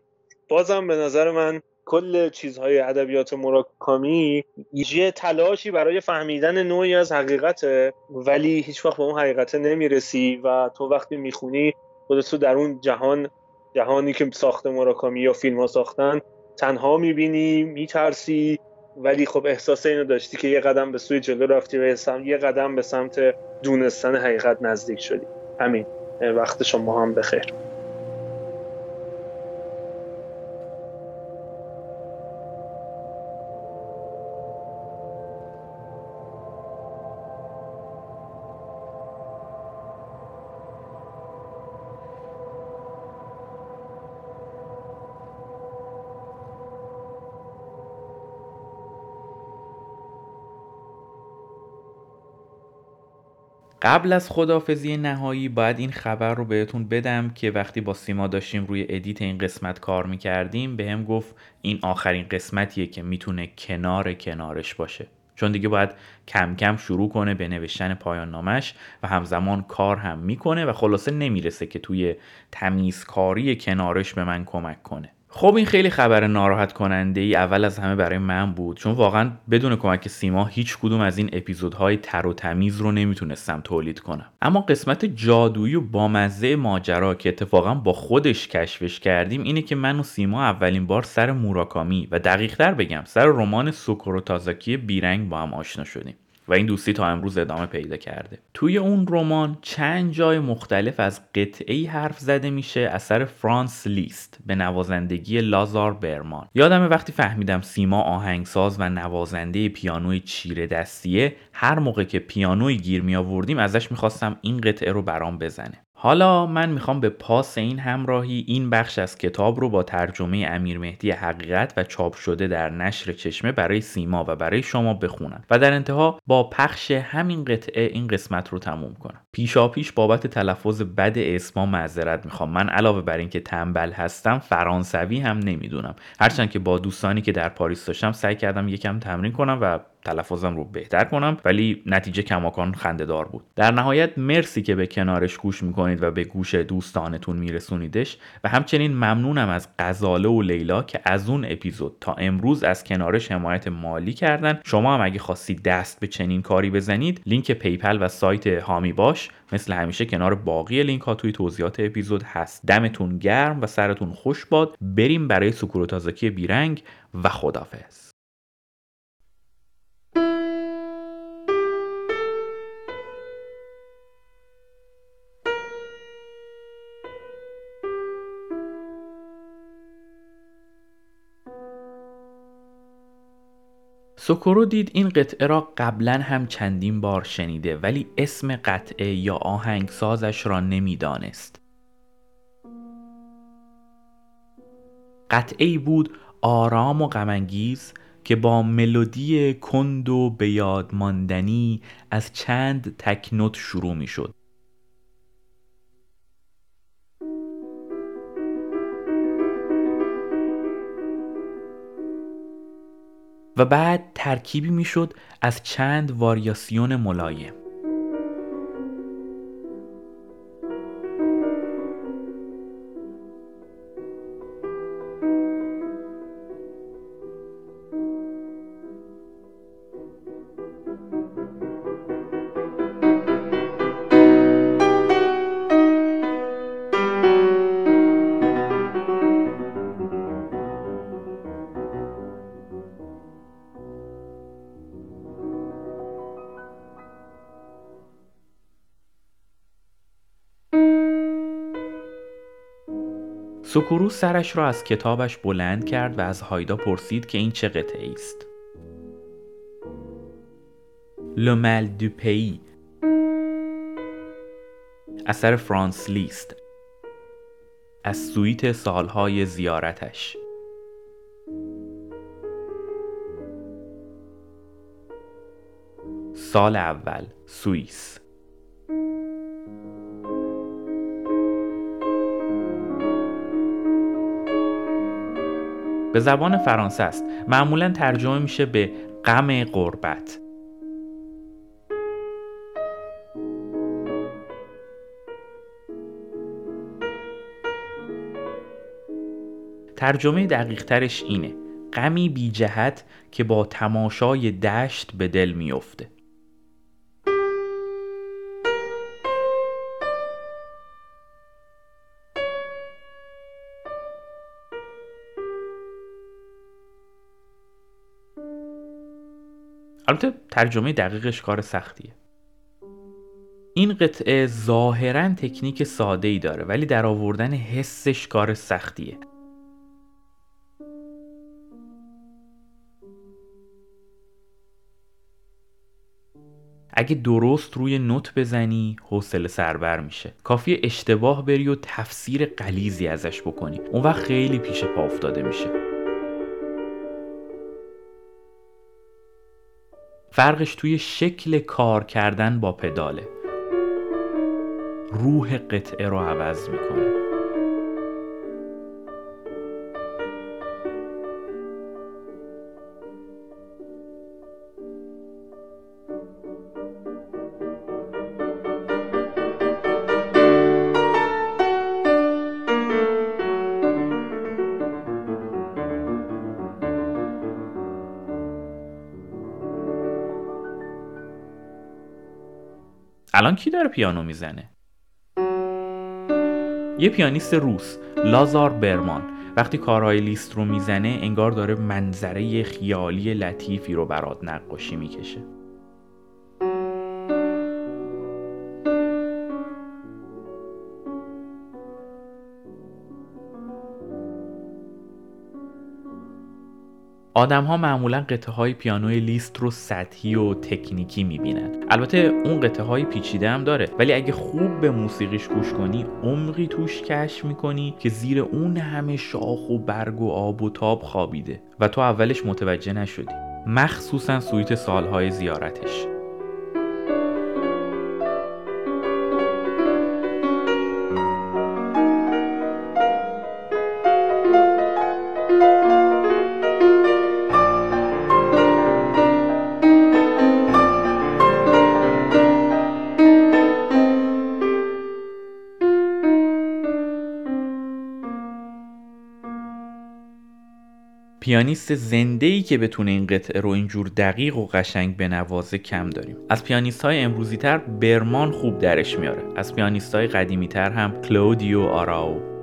C: بازم به نظر من کل چیزهای ادبیات مراکامی یه تلاشی برای فهمیدن نوعی از حقیقته ولی هیچ وقت به اون حقیقت نمی‌رسی و تو وقتی می‌خونی خودت در اون جهان جهانی که ساخت مراکامی یا فیلم ها ساختن تنها می‌بینی میترسی. ولی خب احساس اینو داشتی که یه قدم به سوی جلو رفتی و یه قدم به سمت دونستن حقیقت نزدیک شدی. همین. وقت شما هم بخیر.
A: قبل از خدافظی نهایی باید این خبر رو بهتون بدم که وقتی با سیما داشتیم روی edit این قسمت کار می‌کردیم به هم گفت این آخرین قسمتیه که می‌تونه کنار کنارش باشه. چون دیگه باید کم کم شروع کنه به نوشتن پایان نامش و همزمان کار هم می‌کنه و خلاصه نمی‌رسه که توی تمیزکاری کنارش به من کمک کنه. خب این خیلی خبر ناراحت کننده ای اول از همه برای من بود. چون واقعا بدون کمک سیما هیچ کدوم از این اپیزودهای تر و تمیز رو نمی‌تونستم تولید کنم. اما قسمت جادویی و بامزه ماجرا که اتفاقا با خودش کشفش کردیم اینه که من و سیما اولین بار سر موراکامی و دقیقتر بگم سر رمان سوکورو تازاکی بیرنگ با هم آشنا شدیم. و این دوستی تا امروز ادامه پیدا کرده. توی اون رمان چند جای مختلف از قطعه حرف زده میشه اثر فرانس لیست به نوازندگی لازار برمان. یادم وقتی فهمیدم سیما آهنگساز و نوازنده پیانوی چیره دستیه هر موقع که پیانوی گیر می آوردیم ازش می‌خواستم این قطعه رو برام بزنه. حالا من می‌خوام به پاس این همراهی این بخش از کتاب رو با ترجمه امیر مهدی حقیقت و چاپ شده در نشر چشمه برای سیما و برای شما بخونم و در انتها با پخش همین قطعه این قسمت رو تموم کنم. پیشا پیش بابت تلفظ بد اسما معذرت می‌خوام. من علاوه بر اینکه تنبل هستم فرانسوی هم نمی‌دونم. هرچند که با دوستانی که در پاریس داشتم سعی کردم یکم تمرین کنم و تلفظم رو بهتر کنم ولی نتیجه کماکان خندهدار بود. در نهایت مرسی که به کنارش گوش می‌کنید و به گوش دوستانتون میرسونیدش و همچنین ممنونم از غزاله و لیلا که از اون اپیزود تا امروز از کنارش حمایت مالی کردن. شما هم اگه خواستید دست به چنین کاری بزنید لینک PayPal و سایت حامی باش. مثل همیشه کنار باقی لینک ها توی توضیحات اپیزود هست. دمتون گرم و سرتون خوش باد. بریم برای سوکورو تازاکی بیرنگ و خدافظ سوکورو دید این قطعه را قبلا هم چندین بار شنیده ولی اسم قطعه یا آهنگسازش را نمی‌دانست. قطعه بود آرام و غمانگیز که با ملودی کند و به یاد ماندنی از چند تکنوت شروع می شد. و بعد ترکیبی می‌شد از چند واریاسیون ملایم. سوکورو سرش را از کتابش بلند کرد و از هایدا پرسید که این چه قطعه است. Le mal du pays اثر فرانس لیست. از suite سالهای زیارتش. سال اول سوئیس. به زبان فرانسه است. معمولا ترجمه میشه به غم قربت ترجمه دقیق ترش اینه. غمی بی جهت که با تماشای دشت به دل میافته. البته ترجمه دقیقش کار سختیه. این قطعه ظاهرا تکنیک ساده ای داره ولی در آوردن حسش کار سختیه. اگه درست روی نوت بزنی حوصله سربر میشه. کافی اشتباه بری و تفسیر قلیزی ازش بکنی. اون وقت خیلی پیش پا افتاده میشه. فرقش توی شکل کار کردن با پداله. روح قطعه رو عوض می‌کنه. الان کی داره پیانو می‌زنه؟ یه پیانیست روس لازار برمان. وقتی کارهای لیست رو می‌زنه انگار داره منظره خیالی لطیفی رو برات نقاشی می‌کشه. آدم ها معمولا قطعه های پیانوی لیست رو سطحی و تکنیکی می‌بینن. البته اون قطعه های پیچیده هم داره. ولی اگه خوب به موسیقیش گوش کنی عمقی توش کشف می‌کنی که زیر اون همه شاخ و برگ و آب و تاب خوابیده و تو اولش متوجه نشدی. مخصوصا سویت سالهای زیارتش. پیانیست زنده ای که بتونه این قطعه رو اینجور دقیق و قشنگ بنوازه کم داریم. از پیانیست های امروزی تر برمان خوب درش میاره. از پیانیست های قدیمی تر هم کلودیو آراو.